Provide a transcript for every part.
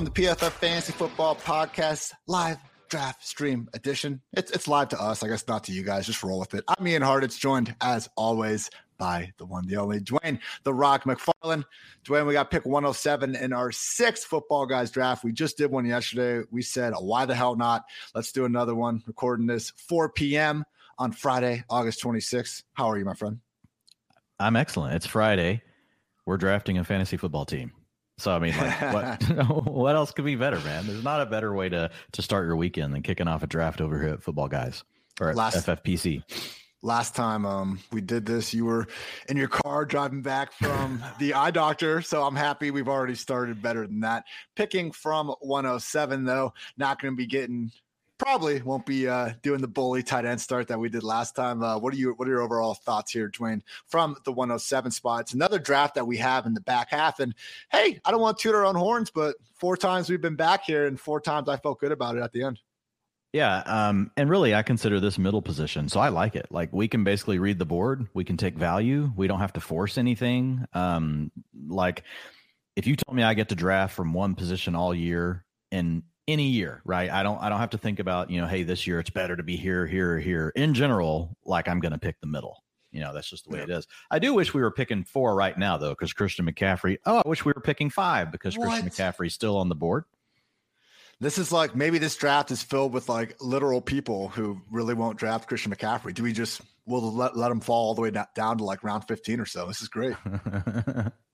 Welcome to PFF Fantasy Football Podcast live draft stream edition. It's it's live to us, I guess not to you guys. Just roll with it. I'm Ian Hartitz joined as always by the one, the only Dwain, the Rock McFarland. Dwain, we got pick 107 in our sixth football guys draft. We just did one yesterday. We said, why the hell not? Let's do another one. Recording this 4 p.m. on Friday, August 26th. How are you, my friend? I'm excellent. It's Friday. We're drafting a fantasy football team. So I mean, like, what what else could be better, man? There's not a better way to to start your weekend than kicking off a draft over here at Football Guys or Last, FFPC last time um, we did this, you were in your car driving back from the eye doctor. So I'm happy we've already started better than that. Picking from 107, though, not going to be getting. Probably won't be uh, doing the bully tight end start that we did last time. Uh, what are you? What are your overall thoughts here, Dwain, from the 107 spot? It's another draft that we have in the back half. And hey, I don't want to toot our own horns, but four times we've been back here, and four times I felt good about it at the end. Yeah, um, and really, I consider this middle position, so I like it. Like we can basically read the board, we can take value, we don't have to force anything. Um, like if you told me I get to draft from one position all year in any year, right? I don't, I don't have to think about you know, hey, this year it's better to be here, here, here. In general, like I'm going to pick the middle. You know, that's just the way yeah. it is. I do wish we were picking four right now, though, because Christian McCaffrey. Oh, I wish we were picking five because what? Christian McCaffrey's still on the board. This is like maybe this draft is filled with like literal people who really won't draft Christian McCaffrey. Do we just will let let him fall all the way down to like round fifteen or so? This is great.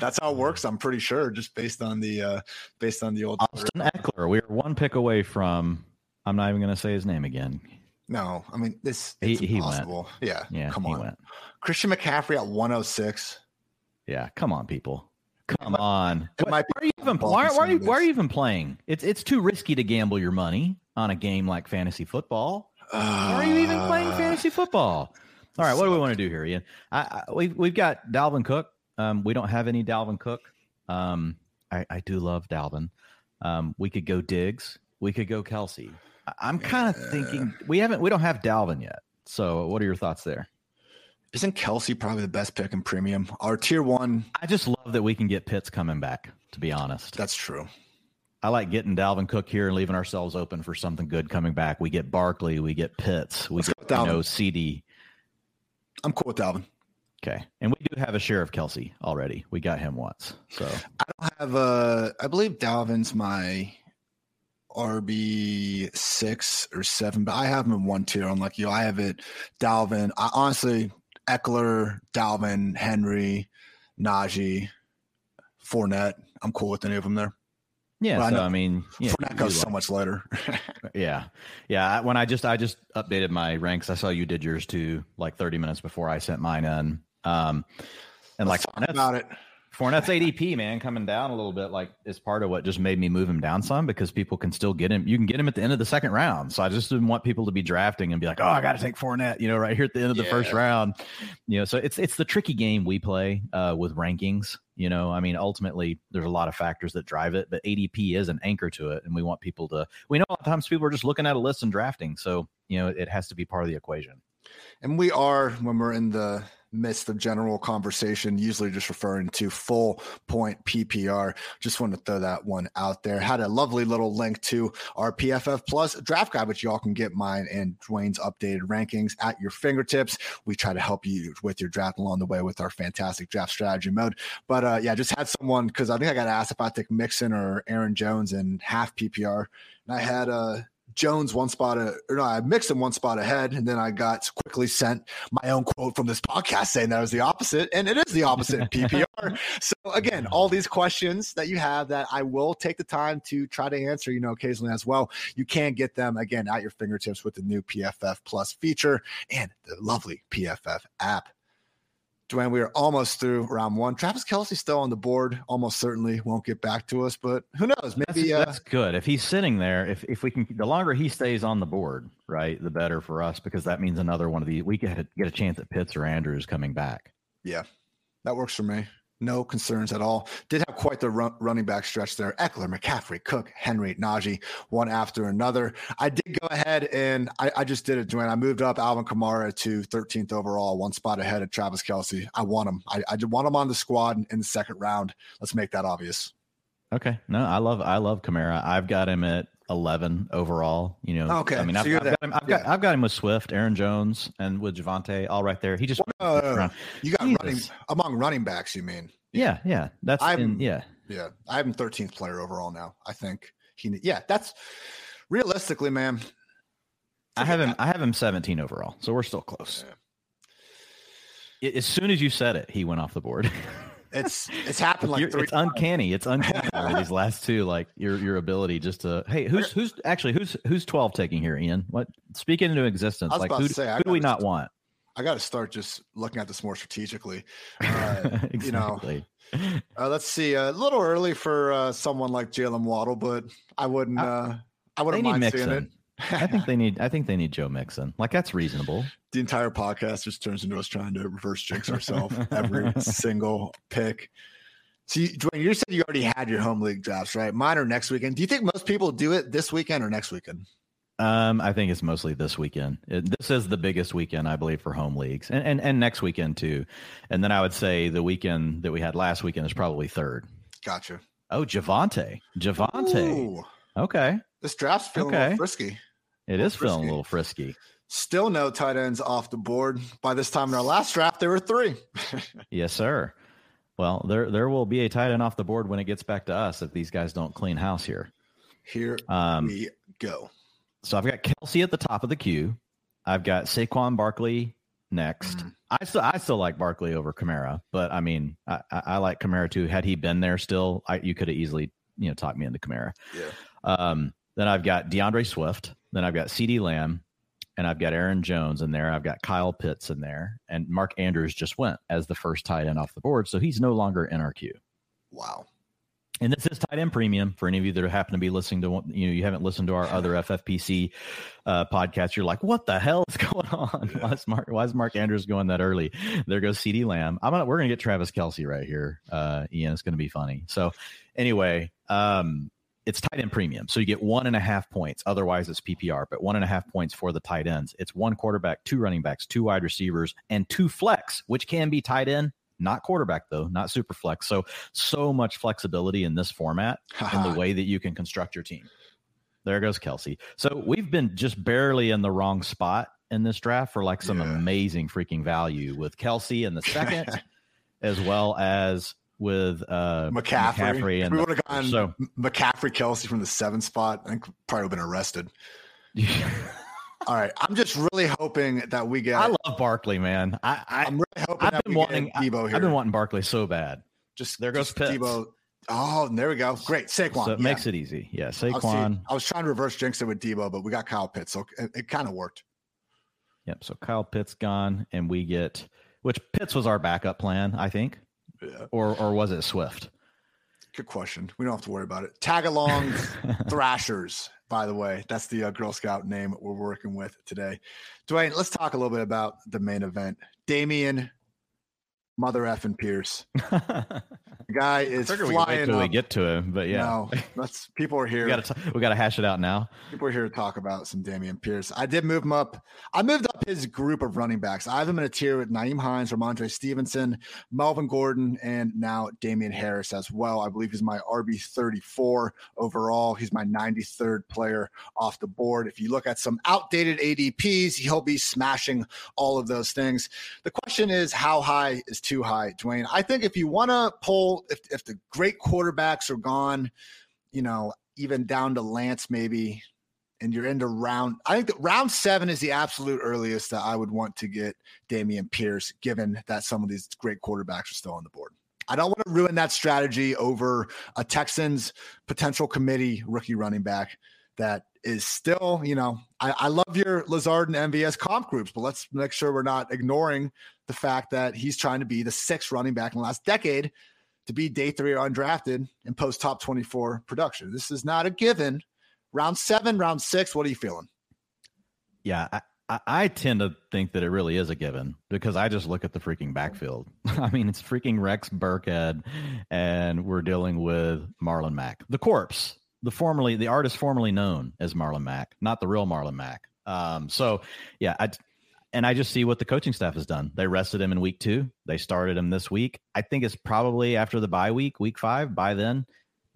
That's how it works. I'm pretty sure, just based on the uh based on the old Austin Ekeler. We are one pick away from. I'm not even going to say his name again. No, I mean this. It's he, impossible. He yeah, yeah. Come on, went. Christian McCaffrey at 106. Yeah, come on, people. Come on. What, why, are you even, why, why, are you, why are you even playing? It's it's too risky to gamble your money on a game like fantasy football. Uh, why are you even playing fantasy football? All right, what do we want to do here, Ian? I, I, we've we've got Dalvin Cook. Um, we don't have any Dalvin Cook. Um, I, I do love Dalvin. Um, we could go Diggs. We could go Kelce. I, am kind of thinking we haven't. We don't have Dalvin yet. So, what are your thoughts there? Isn't Kelce probably the best pick in premium? Our tier one. I just love that we can get Pitts coming back, to be honest. That's true. I like getting Dalvin Cook here and leaving ourselves open for something good coming back. We get Barkley, we get Pitts, we Let's get you know, CeeDee. I'm cool with Dalvin. Okay, and we do have a share of Kelce already. We got him once, so I don't have a. I believe Dalvin's my RB six or seven, but I have him in one tier. Unlike you, I have it Dalvin. I honestly Ekeler, Dalvin, Henry, Najee, Fournette. I'm cool with any of them there. Yeah, so, I, know, I, mean, yeah, Fournette goes so much later. yeah, yeah. When I just I just updated my ranks, I saw you did yours too, like 30 minutes before I sent mine in. Um, and Let's like about it. Fournette's ADP, man, coming down a little bit, like is part of what just made me move him down some because people can still get him. You can get him at the end of the second round. So I just didn't want people to be drafting and be like, oh, I got to take Fournette, you know, right here at the end of the yeah. first round. You know, so it's it's the tricky game we play uh, with rankings. You know, I mean, ultimately, there's a lot of factors that drive it, but ADP is an anchor to it, and we want people to. We know a lot of times people are just looking at a list and drafting, so you know, it has to be part of the equation. And we are when we're in the midst of general conversation, usually just referring to full point PPR. Just want to throw that one out there. Had a lovely little link to our PFF Plus draft guide, which y'all can get mine and Dwain's updated rankings at your fingertips. We try to help you with your draft along the way with our fantastic draft strategy mode. But uh, yeah, just had someone because I think I got asked if I Mixon or Aaron Jones in half PPR. And I had a uh, Jones one spot, uh, or no, I mixed him one spot ahead, and then I got quickly sent my own quote from this podcast saying that was the opposite, and it is the opposite in PPR. So again, all these questions that you have that I will take the time to try to answer, you know, occasionally as well. You can get them again at your fingertips with the new PFF Plus feature and the lovely PFF app. Dwain, we are almost through round one. Travis Kelce still on the board. Almost certainly won't get back to us, but who knows? Maybe that's, uh, that's, good. If he's sitting there, if if we can, the longer he stays on the board, right, the better for us because that means another one of the we get get a chance at Pitts or Andrews coming back. Yeah, that works for me. No concerns at all. Did have quite the run, running back stretch there. Ekeler, McCaffrey, Cook, Henry, Najee, one after another. I did go ahead and I, I just did it, Dwain. I moved up Alvin Kamara to 13th overall, one spot ahead of Travis Kelce. I want him. I, I want him on the squad in the second round. Let's make that obvious. Okay. No, I love I love Kamara. I've got him at eleven overall. You know. Oh, okay. I mean, so I've, I've got him. I've got I've got him with Swift, Aaron Jones, and with Javonte, all right there. He just no. Uh, you got Jesus. running among running backs. You mean? yeah, yeah. That's I'm- in, yeah. Yeah, I have him 13th player overall now. I think he. Yeah, that's realistically, man. I have him. I have him seventeen overall, so we're still close. Yeah. As soon as you said it, he went off the board. It's it's happened like it's uncanny. It's uncanny these last two. Like your your ability just to hey, who's who's actually who's who's twelve taking here, Ian? What speaking into existence? Like who, say, who do we not want? I got to start just looking at this more strategically. Uh, you know, uh, let's see. A little early for uh, someone like Jalen Waddle, but I wouldn't. I- Uh, I wouldn't mind seeing it. I think they need. I think they need Joe Mixon. Like that's reasonable. the entire podcast just turns into us trying to reverse jinx ourselves every single pick. So, you, Dwain, you said you already had your home league drafts, right? Mine are next weekend. Do you think most people do it this weekend or next weekend? Um, I think it's mostly this weekend. It, this is the biggest weekend, I believe, for home leagues, and, and and next weekend too. And then I would say the weekend that we had last weekend is probably third. Gotcha. Oh, Javonte, Javonte. Ooh, Okay, this draft's feeling Okay. frisky. It is feeling a little frisky. Still no tight ends off the board. By this time in our last draft, there were three. Yes, sir. Well, there there will be a tight end off the board when it gets back to us if these guys don't clean house here. Here Um, we go. so I've got Kelce at the top of the queue. I've got Saquon Barkley next. Mm. I still I still like Barkley over Kamara, but I mean I, I, I like Kamara too. Had he been there still, I, you could have easily you know talked me into Kamara. Yeah. Um, then I've got D'Andre Swift. Then I've got CeeDee Lamb, and I've got Aaron Jones in there. I've got Kyle Pitts in there, and Mark Andrews just went as the first tight end off the board, so he's no longer in our queue. Wow. And this is tight end premium for any of you that happen to be listening to one- you know you haven't listened to our other FFPC uh, podcast. You're like, what the hell is going on? Why is Mark Why is Mark Andrews going that early? There goes CeeDee Lamb. I'm we're gonna get Travis Kelce right here, uh, Ian. It's gonna be funny. So anyway, um, it's tight end premium, so you get one and a half points. Otherwise, it's PPR, but one and a half points for the tight ends. It's one quarterback, two running backs, two wide receivers, and two flex, which can be tight end. Not quarterback though, not super flex. So so much flexibility in this format and the way that you can construct your team. There goes Kelce. So we've been just barely in the wrong spot in this draft for like some Yeah. amazing freaking value with Kelce in the second, as well as with uh McCaffrey. McCaffrey and we would have gone so McCaffrey Kelce from the seventh spot, I think probably would have been arrested. All right. I'm just really hoping that we get I love Barkley, man. I, I I'm really hoping I've that been we wanting get Debo here. I've been wanting Barkley so bad. just there goes just Pitts. Debo. Oh, there we go. Great. Saquon. so it yeah. makes it easy. Yeah. Saquon. I was trying to reverse jinx it with Debo, but we got Kyle Pitts, so it, it kind of worked. Yep. So Kyle Pitts gone, and we get which Pitts was our backup plan, I think, Yeah. or or was it Swift? Good question. We don't have to worry about it. Tag along Thrashers, by the way. That's the uh, Girl Scout name we're working with today. Dwain, let's talk a little bit about the main event. Damian, mother effing Pierce. The guy is we flying we up. get to him, but yeah, No, that's people are here. we got to we got to hash it out now. People are here to talk about some Dameon Pierce. I did move him up. I moved up his group of running backs. I have him in a tier with Nyheim Hines, Rhamondre Stevenson, Melvin Gordon, and now Dameon Harris as well. I believe he's my RB 34 overall. He's my 93rd player off the board. If you look at some outdated ADPs, he'll be smashing all of those things. The question is, how high is too high, Dwain? I think if you want to pull, if, if the great quarterbacks are gone, you know, even down to Lance maybe, and you're into round, I think that round seven is the absolute earliest that I would want to get Dameon Pierce, given that some of these great quarterbacks are still on the board. I don't want to ruin that strategy over a Texans potential committee rookie running back that is still, you know, I, I love your Lazard and MVS comp groups, but let's make sure we're not ignoring the fact that he's trying to be the sixth running back in the last decade to be day three or undrafted and post top 24 production. This is not a given. Round seven, round six, what are you feeling? Yeah, I, I, I tend to think that it really is a given because I just look at the freaking backfield. I mean, it's freaking Rex Burkhead, and we're dealing with Marlon Mack, the corpse, the formerly the artist formerly known as Marlon Mack, not the real Marlon Mack. Um, so yeah, I and I just see what the coaching staff has done. They rested him in week two. They started him this week. I think it's probably after the bye week, week five. By then,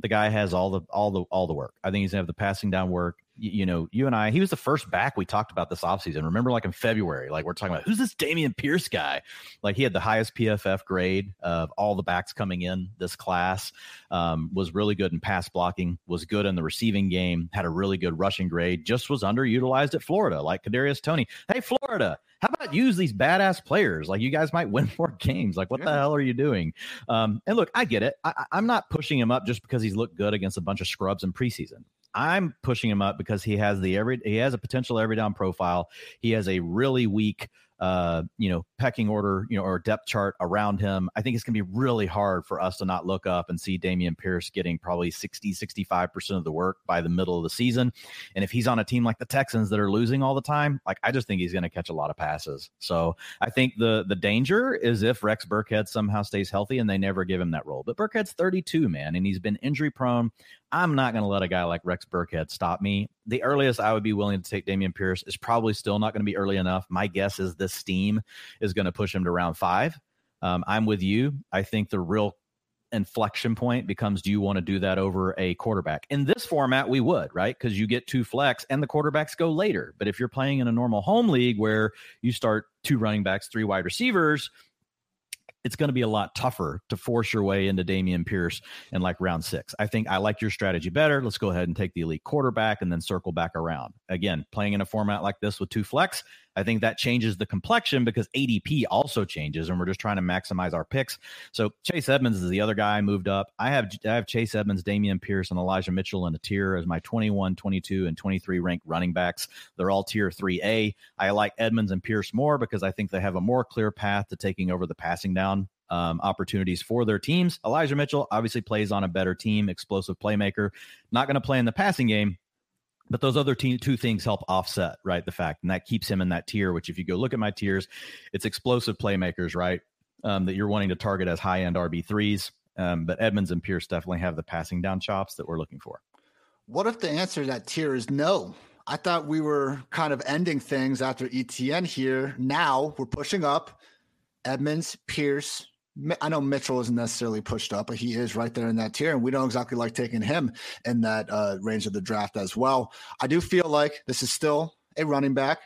the guy has all the all the all the work. I think he's gonna have the passing down work. You, know, you and I, he was the first back we talked about this offseason. Remember, like in February, like we're talking about who's this Damian Pierce guy? Like he had the highest PFF grade of all the backs coming in this class. Um, was really good in pass blocking. Was good in the receiving game. Had a really good rushing grade. Just was underutilized at Florida, like Kadarius Toney. Hey, Florida, how about use these badass players? Like you guys might win more games. Like what yeah. the hell are you doing? Um, and look, I get it. I, I'm not pushing him up just because he's looked good against a bunch of scrubs in preseason. I'm pushing him up because he has the every he has a potential every down profile. He has a really weak uh, you know, pecking order, you know, or depth chart around him, I think it's going to be really hard for us to not look up and see Dameon Pierce getting probably 60, 65% of the work by the middle of the season. And if he's on a team like the Texans that are losing all the time, like I just think he's going to catch a lot of passes. So I think the the danger is if Rex Burkhead somehow stays healthy and they never give him that role. But Burkhead's 32, man, and he's been injury prone. I'm not going to let a guy like Rex Burkhead stop me. The earliest I would be willing to take Dameon Pierce is probably still not going to be early enough. My guess is the steam is going to push him to round five. Um, I'm with you. I think the real inflection point becomes do you want to do that over a quarterback? In this format, we would, right? Because you get two flex and the quarterbacks go later. But if you're playing in a normal home league where you start two running backs, three wide receivers, it's going to be a lot tougher to force your way into Dameon Pierce in like round six. I think I like your strategy better. Let's go ahead and take the elite quarterback and then circle back around. Again, playing in a format like this with two flex, I think that changes the complexion because ADP also changes, and we're just trying to maximize our picks. So Chase Edmonds is the other guy I moved up. I have I have Chase Edmonds, Dameon Pierce, and Elijah Mitchell in a tier as my 21, 22, and 23 ranked running backs. They're all tier 3A. I like Edmonds and Pierce more because I think they have a more clear path to taking over the passing down um, opportunities for their teams. Elijah Mitchell obviously plays on a better team, explosive playmaker. Not going to play in the passing game, but those other two things help offset, right? The fact, and that keeps him in that tier, which if you go look at my tiers, it's explosive playmakers, right? Um, that you're wanting to target as high end RB3s. Um, but Edmonds and Pierce definitely have the passing down chops that we're looking for. What if the answer to that tier is no? I thought we were kind of ending things after ETN here. Now we're pushing up Edmonds, Pierce, I know Mitchell isn't necessarily pushed up, but he is right there in that tier, and we don't exactly like taking him in that uh, range of the draft as well. I do feel like this is still a running back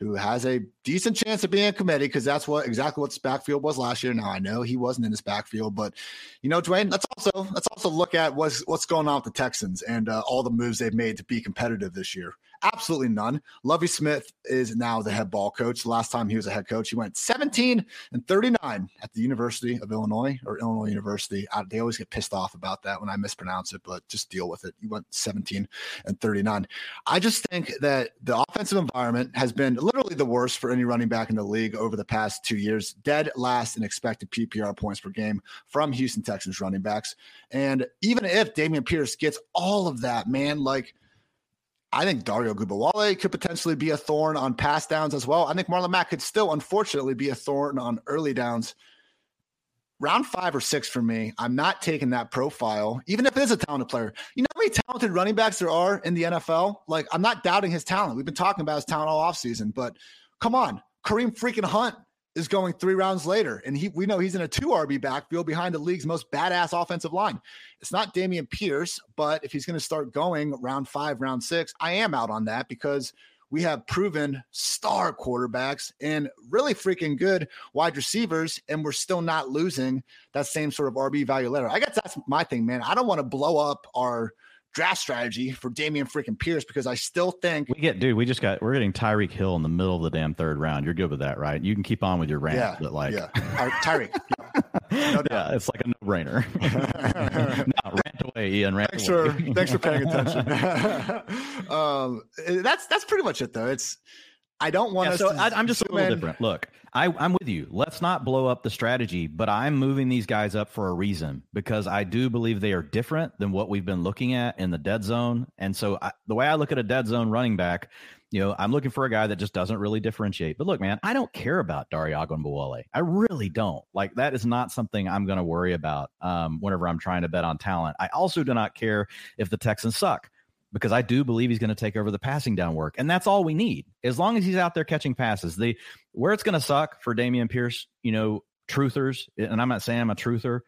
who has a decent chance of being a committee because that's what exactly what his backfield was last year. Now I know he wasn't in his backfield, but you know, Dwain, let's also let's also look at what's what's going on with the Texans and uh, all the moves they've made to be competitive this year. Absolutely none. Lovie Smith is now the head ball coach. Last time he was a head coach, he went 17 and 39 at the University of Illinois or Illinois University. I, they always get pissed off about that when I mispronounce it, but just deal with it. He went 17 and 39. I just think that the offensive environment has been literally the worst for any running back in the league over the past two years. Dead last in expected PPR points per game from Houston Texans running backs. And even if Dameon Pierce gets all of that, man, like I think Dare Ogunbowale could potentially be a thorn on pass downs as well. I think Marlon Mack could still, unfortunately, be a thorn on early downs. Round five or six for me, I'm not taking that profile, even if it is a talented player. You know how many talented running backs there are in the NFL? Like, I'm not doubting his talent. We've been talking about his talent all offseason, but come on. Kareem freaking Hunt is going three rounds later. And he, we know he's in a two RB backfield behind the league's most badass offensive line. It's not Dameon Pierce, but if he's going to start going round five, round six, I am out on that because we have proven star quarterbacks and really freaking good wide receivers, and we're still not losing that same sort of RB value later. I guess that's my thing, man. I don't want to blow up our draft strategy for Dameon freaking Pierce because I still think we get, dude. We just got we're getting Tyreek Hill in the middle of the damn third round. You're good with that, right? You can keep on with your rant, yeah, but like, yeah, Tyreek, yeah. No yeah, it's like a no brainer. no, rant away, Ian. Rant thanks away. for thanks for paying attention. um, that's that's pretty much it, though. It's I don't want yeah, to. So I, am just a little in. different. Look, I, I'm with you. Let's not blow up the strategy, but I'm moving these guys up for a reason because I do believe they are different than what we've been looking at in the dead zone. And so I, the way I look at a dead zone running back, you know, I'm looking for a guy that just doesn't really differentiate. But look, man, I don't care about Dare Ogunbowale. I really don't. Like that is not something I'm going to worry about um, whenever I'm trying to bet on talent. I also do not care if the Texans suck because I do believe he's going to take over the passing down work. And that's all we need. As long as he's out there catching passes. The where it's going to suck for Dameon Pierce, you know, truthers, and I'm not saying I'm a truther,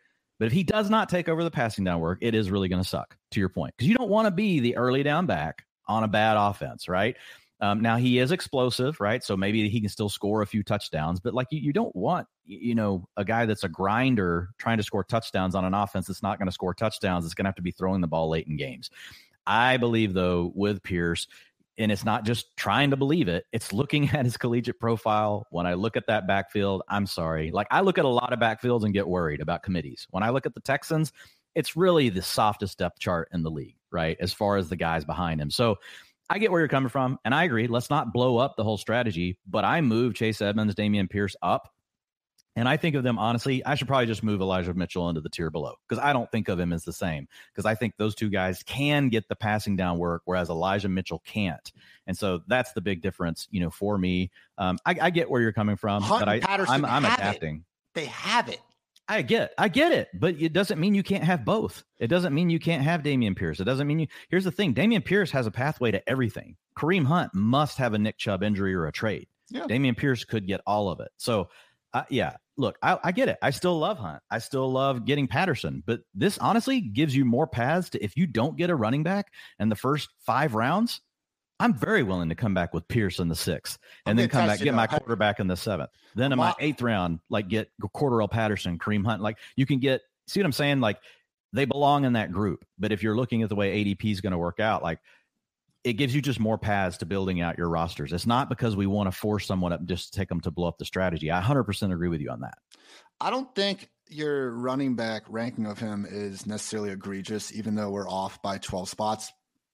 But if he does not take over the passing down work, it is really going to suck. To your point, because you don't want to be the early down back on a bad offense, right? Um, now he is explosive, right? So maybe he can still score a few touchdowns, but like you, you don't want, you know, a guy that's a grinder trying to score touchdowns on an offense that's not going to score touchdowns. It's going to have to be throwing the ball late in games. I believe though with Pierce, and it's not just trying to believe it it's looking at his collegiate profile when i look at that backfield i'm sorry like i look at a lot of backfields and get worried about committees when i look at the texans it's really the softest depth chart in the league right as far as the guys behind him so I get where you're coming from, and I agree. Let's not blow up the whole strategy, but I move Chase Edmonds, Dameon Pierce up. And I think of them honestly, I should probably just move Elijah Mitchell into the tier below because I don't think of him as the same. Because I think those two guys can get the passing down work, whereas Elijah Mitchell can't. And so that's the big difference, you know, for me. Um, I, I get where you're coming from, Hunt but I, Patterson I'm, I'm adapting. It. They have it. I get, I get it, but it doesn't mean you can't have both. It doesn't mean you can't have Dameon Pierce. It doesn't mean you. Here's the thing: Dameon Pierce has a pathway to everything. Kareem Hunt must have a Nick Chubb injury or a trade. Yeah. Dameon Pierce could get all of it. So, uh, yeah, look, I, I, get it. I still love Hunt. I still love getting Patterson, but this honestly gives you more paths to if you don't get a running back in the first five rounds, I'm very willing to come back with Pierce in the sixth and then come back, get my quarterback in the seventh. Then in my eighth round, like get Cordarrelle Patterson, Kareem Hunt. Like you can get, see what I'm saying? Like they belong in that group. But if you're looking at the way ADP is going to work out, like it gives you just more paths to building out your rosters. It's not because we want to force someone up just to take them to blow up the strategy. I 100% agree with you on that. I don't think your running back ranking of him is necessarily egregious, even though we're off by 12 spots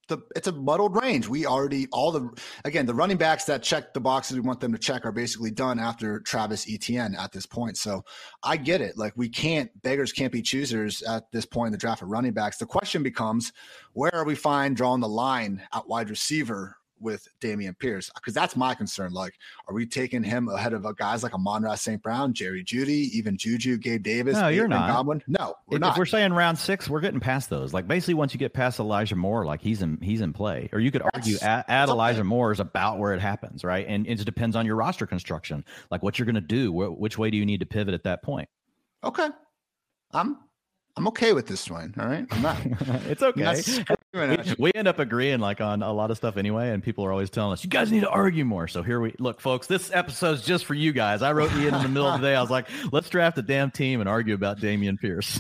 the it's a muddled range. We already all the again the running backs that check the boxes we want them to check are basically done after Travis Etienne at this point. So I get it. Like we can't beggars can't be choosers at this point in the draft of running backs. The question becomes where are we fine drawing the line at wide receiver with Dameon Pierce? Because that's my concern. Like, are we taking him ahead of uh, guys like Amon-Ra St. Brown, Jerry Jeudy, even Juju, Gabe Davis? No, you're not. Godwin? No, we're if, not. If we're saying round six, we're getting past those. Like basically, once you get past Elijah Moore, like he's in he's in play. Or you could argue at, at Elijah Moore is about where it happens, right? And it depends on your roster construction, like what you're going to do. Wh- which way do you need to pivot at that point? Okay, I'm I'm okay with this one. All right. I'm not. it's okay. We, we, end up agreeing like on a lot of stuff anyway, and people are always telling us, you guys need to argue more. So here we look, folks, this episode's just for you guys. I wrote you in, in the middle of the day. I was like, let's draft a damn team and argue about Dameon Pierce.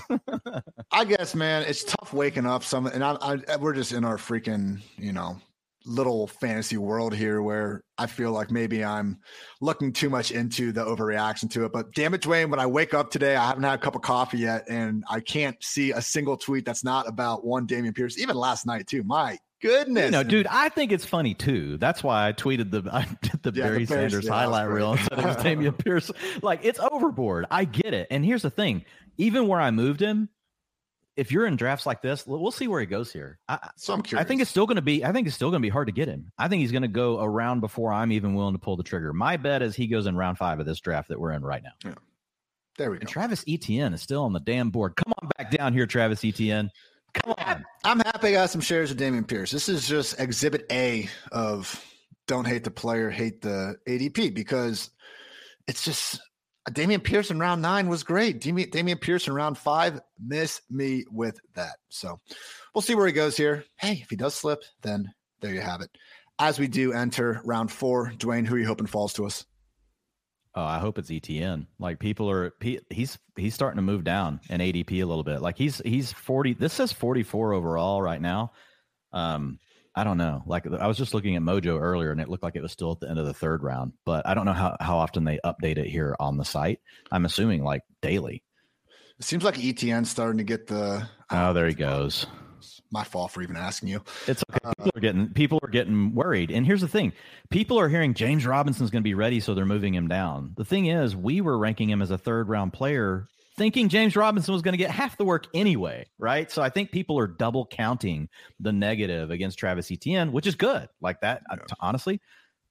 I guess, man, it's tough waking up some, and I, I, we're just in our freaking, you know, little fantasy world here where I feel like maybe I'm looking too much into the overreaction to it. But damn it, Dwain, when I wake up today, I haven't had a cup of coffee yet, and I can't see a single tweet that's not about one Dameon Pierce. Even last night too. My goodness. You know, dude, I think it's funny too. That's why I tweeted the I did the yeah, Barry the Sanders yeah, highlight reel instead of Dameon Pierce. Like it's overboard. I get it. And here's the thing: even where I moved him, if you're in drafts like this, we'll see where he goes here. I, so I'm curious. I think it's still going to be. I think it's still going to be hard to get him. I think he's going to go around before I'm even willing to pull the trigger. My bet is he goes in round five of this draft that we're in right now. Yeah. There we go. And Travis Etienne is still on the damn board. Come on back down here, Travis Etienne. Come on. I'm happy I got some shares of Dameon Pierce. This is just exhibit A of don't hate the player, hate the ADP because it's just Dameon Pierce in round nine was great. Damian, Dameon Pierce in round five, miss me with that. So we'll see where he goes here. Hey, if he does slip, then there you have it. As we do enter round four, Dwain, who are you hoping falls to us? Oh, I hope it's ETN. Like people are, he's he's starting to move down in ADP a little bit. Like he's he's forty. This says forty four overall right now. Um, I don't know. Like I was just looking at Mojo earlier, and it looked like it was still at the end of the third round. But I don't know how how often they update it here on the site. I'm assuming like daily. It seems like ETN's starting to get the. Oh, there he goes. My fault for even asking you. It's okay. Uh, are getting people are getting worried. And here's the thing: people are hearing James Robinson's going to be ready, so they're moving him down. The thing is, we were ranking him as a third round player thinking James Robinson was going to get half the work anyway, right? So I think people are double counting the negative against Travis Etienne, which is good. Like that, yeah. honestly,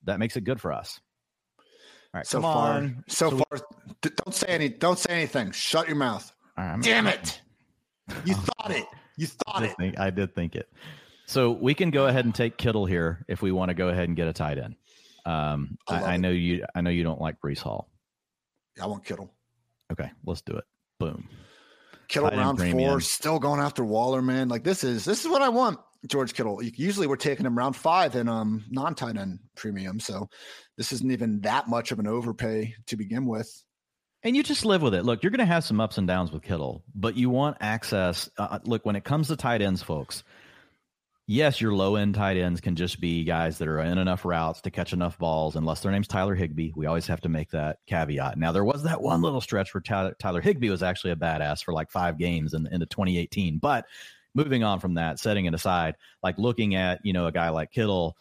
that makes it good for us. All right, so far, on. so, so far, we, don't say any, don't say anything. Shut your mouth. Right, Damn it! You thought it. You thought I it. Think, I did think it. So we can go ahead and take Kittle here if we want to go ahead and get a tight end. Um, I, I, I know you. I know you don't like Breece Hall. I want Kittle. Okay, let's do it. Boom. Kittle round four, still going after Waller, man. Like this is this is what I want. George Kittle. Usually we're taking him round five in um non tight end premium. So this isn't even that much of an overpay to begin with. And you just live with it. Look, you're going to have some ups and downs with Kittle, but you want access. Uh, uh, look, when it comes to tight ends, folks, yes, your low end tight ends can just be guys that are in enough routes to catch enough balls, unless their name's Tyler Higbee. We always have to make that caveat. Now, there was that one little stretch where Tyler, Tyler Higbee was actually a badass for like five games in, into 2018. But moving on from that, setting it aside, like looking at, you know, a guy like Kittle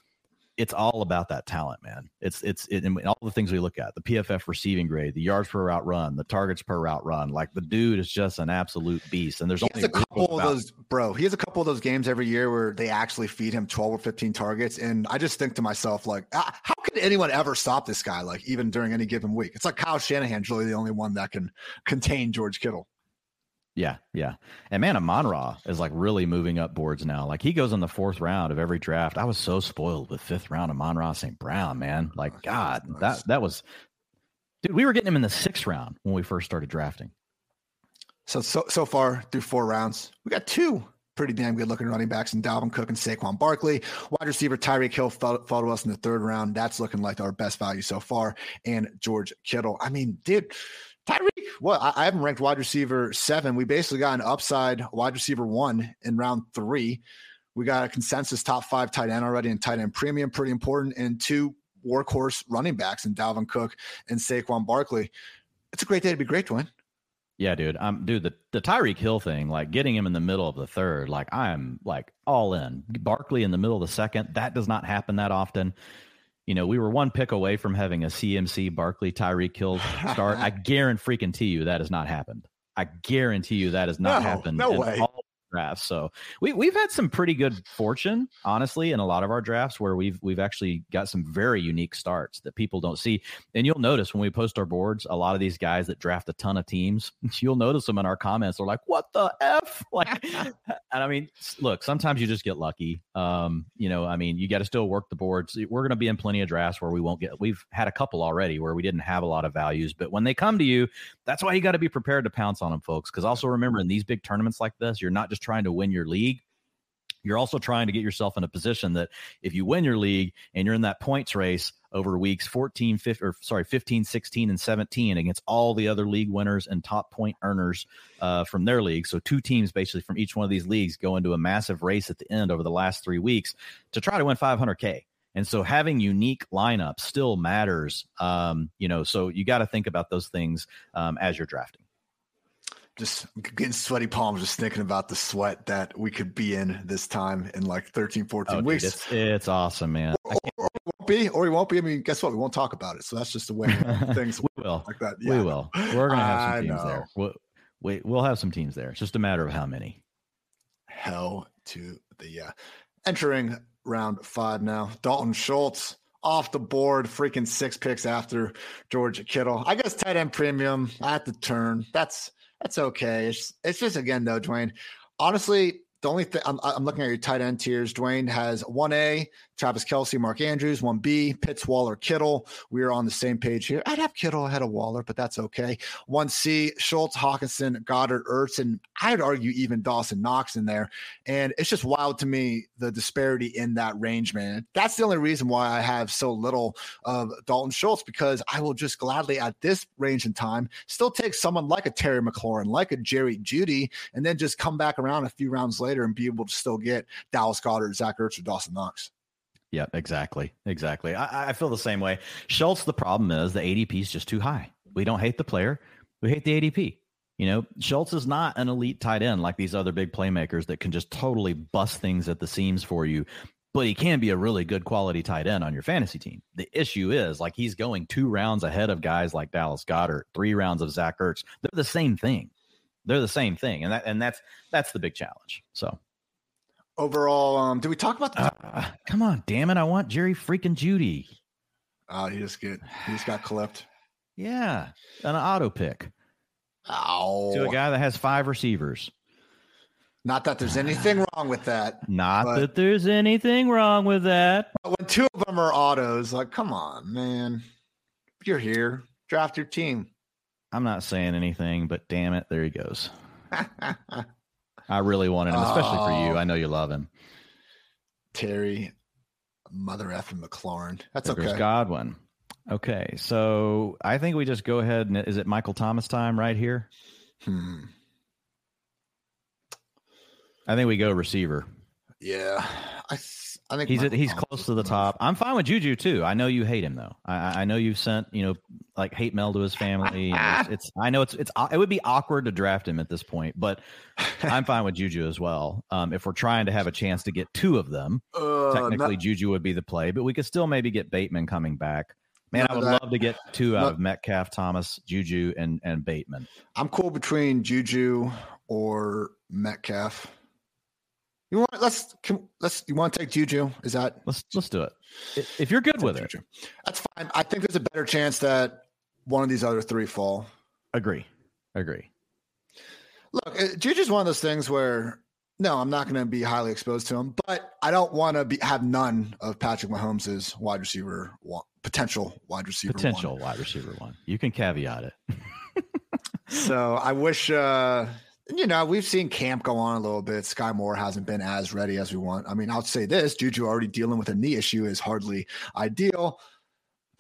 it's all about that talent, man. It's it's it, all the things we look at: the PFF receiving grade, the yards per route run, the targets per route run. Like the dude is just an absolute beast. And there's he only a couple of those, bro. He has a couple of those games every year where they actually feed him 12 or 15 targets, and I just think to myself, like, ah, how could anyone ever stop this guy? Like even during any given week, it's like Kyle Shanahan's really the only one that can contain George Kittle. Yeah, yeah. And man, Amon-Ra is like really moving up boards now. Like he goes in the fourth round of every draft. I was so spoiled with fifth round Amon-Ra St. Brown, man. Oh, like, oh, God, that that was dude, we were getting him in the sixth round when we first started drafting. So so so far through four rounds, we got two pretty damn good looking running backs in Dalvin Cook and Saquon Barkley. Wide receiver Tyreek Hill followed us in the third round. That's looking like our best value so far. And George Kittle. I mean, dude, Tyreek, well, I, I haven't ranked wide receiver seven. We basically got an upside wide receiver one in round three. We got a consensus top five tight end already and tight end premium, pretty important, and two workhorse running backs in Dalvin Cook and Saquon Barkley. It's a great day to be great, Dwain. Yeah, dude. I'm dude, the, the Tyreek Hill thing, like getting him in the middle of the third, like I'm like all in. Barkley in the middle of the second, that does not happen that often you know, we were one pick away from having a CMC Barkley Tyreek Hill start. I guarantee freaking you that has not happened. I guarantee you that has not no, happened. No way. Drafts. So we we've had some pretty good fortune, honestly, in a lot of our drafts where we've we've actually got some very unique starts that people don't see. And you'll notice when we post our boards, a lot of these guys that draft a ton of teams, you'll notice them in our comments. They're like, "What the f?" Like, and I mean, look, sometimes you just get lucky. Um, you know, I mean, you got to still work the boards. We're going to be in plenty of drafts where we won't get. We've had a couple already where we didn't have a lot of values, but when they come to you, that's why you got to be prepared to pounce on them, folks. Because also remember, in these big tournaments like this, you're not just trying to win your league. You're also trying to get yourself in a position that if you win your league and you're in that points race over weeks 14, 15, or sorry, 15, 16, and 17 against all the other league winners and top point earners uh, from their league. So two teams basically from each one of these leagues go into a massive race at the end over the last three weeks to try to win 500K. And so having unique lineups still matters. Um, you know, so you got to think about those things um, as you're drafting just getting sweaty palms just thinking about the sweat that we could be in this time in like 13 14 oh, weeks. dude, it's, it's, awesome man. Or, or, or, we won't be or we won't be. I mean guess what? We won't talk about it. So that's just the way things we will. like that. Yeah. we will. We're gonna have some teams there. we'll, we, we'll have some teams there. It's just a matter of how many. Hell to the yeah. Entering round five now. Dalton schultz off the board, freaking six picks after George Kittle. I guess tight end premium at the turn. That's that's okay. It's it's just again though, Dwain. Honestly, the only thing I'm, I'm, looking at your tight end tiers. Dwain has one A, Travis Kelce, Mark Andrews, one B, Pitts, Waller, Kittle. We are on the same page here. I'd have Kittle ahead of Waller, but that's okay. One C, Schultz, Hockenson, Goedert, Ertz, and I'd argue even Dawson Knox in there. And it's just wild to me the disparity in that range, man. That's the only reason why I have so little of Dalton Schultz because I will just gladly at this range in time still take someone like a Terry McLaurin, like a Jerry Jeudy, and then just come back around a few rounds later and be able to still get Dallas Goedert, Zach Ertz, or Dawson Knox. Yeah, exactly. Exactly. I, I feel the same way. Schultz, the problem is the ADP is just too high. We don't hate the player, we hate the ADP. You know, Schultz is not an elite tight end like these other big playmakers that can just totally bust things at the seams for you, but he can be a really good quality tight end on your fantasy team. The issue is like he's going two rounds ahead of guys like Dallas Goedert, three rounds of Zach Ertz. They're the same thing. They're the same thing, and that and that's that's the big challenge. So overall, um, did we talk about the? Uh, come on, damn it! I want Jerry freaking Jeudy. Oh, he just get he just got clipped. Yeah, an auto pick. Oh, to a guy that has five receivers. Not that there's anything wrong with that. Not that there's anything wrong with that. But when two of them are autos, like, come on, man. You're here, draft your team. I'm not saying anything, but damn it, there he goes. I really wanted him, especially oh. for you. Oh. I know you love him. Terry, mother F and McLaurin. That's There's okay. Godwin. Okay, so I think we just go ahead and is it Michael Thomas time right here? Hmm. I think we go receiver. Yeah, I I think he's he's close to the top. I'm fine with Juju too. I know you hate him though. I, I know you've sent you know like hate mail to his family. it's, it's, I know it's it's it would be awkward to draft him at this point, but I'm fine with Juju as well. Um, if we're trying to have a chance to get two of them, uh, technically not, Juju would be the play, but we could still maybe get Bateman coming back. Man, I would that, love to get two out not, of Metcalf, Thomas, Juju, and and Bateman. I'm cool between Juju or Metcalf. You want let's can, let's you want to take Juju? Is that let's let's do it. If you're good with Juju. it, that's fine. I think there's a better chance that one of these other three fall. Agree, agree. Look, uh, Juju's one of those things where no, I'm not going to be highly exposed to him, but I don't want to be have none of Patrick Mahomes' wide receiver one, potential wide receiver potential one. wide receiver one. You can caveat it. so I wish. uh you know, we've seen camp go on a little bit. Skyy Moore hasn't been as ready as we want. I mean, I'll say this Juju already dealing with a knee issue is hardly ideal.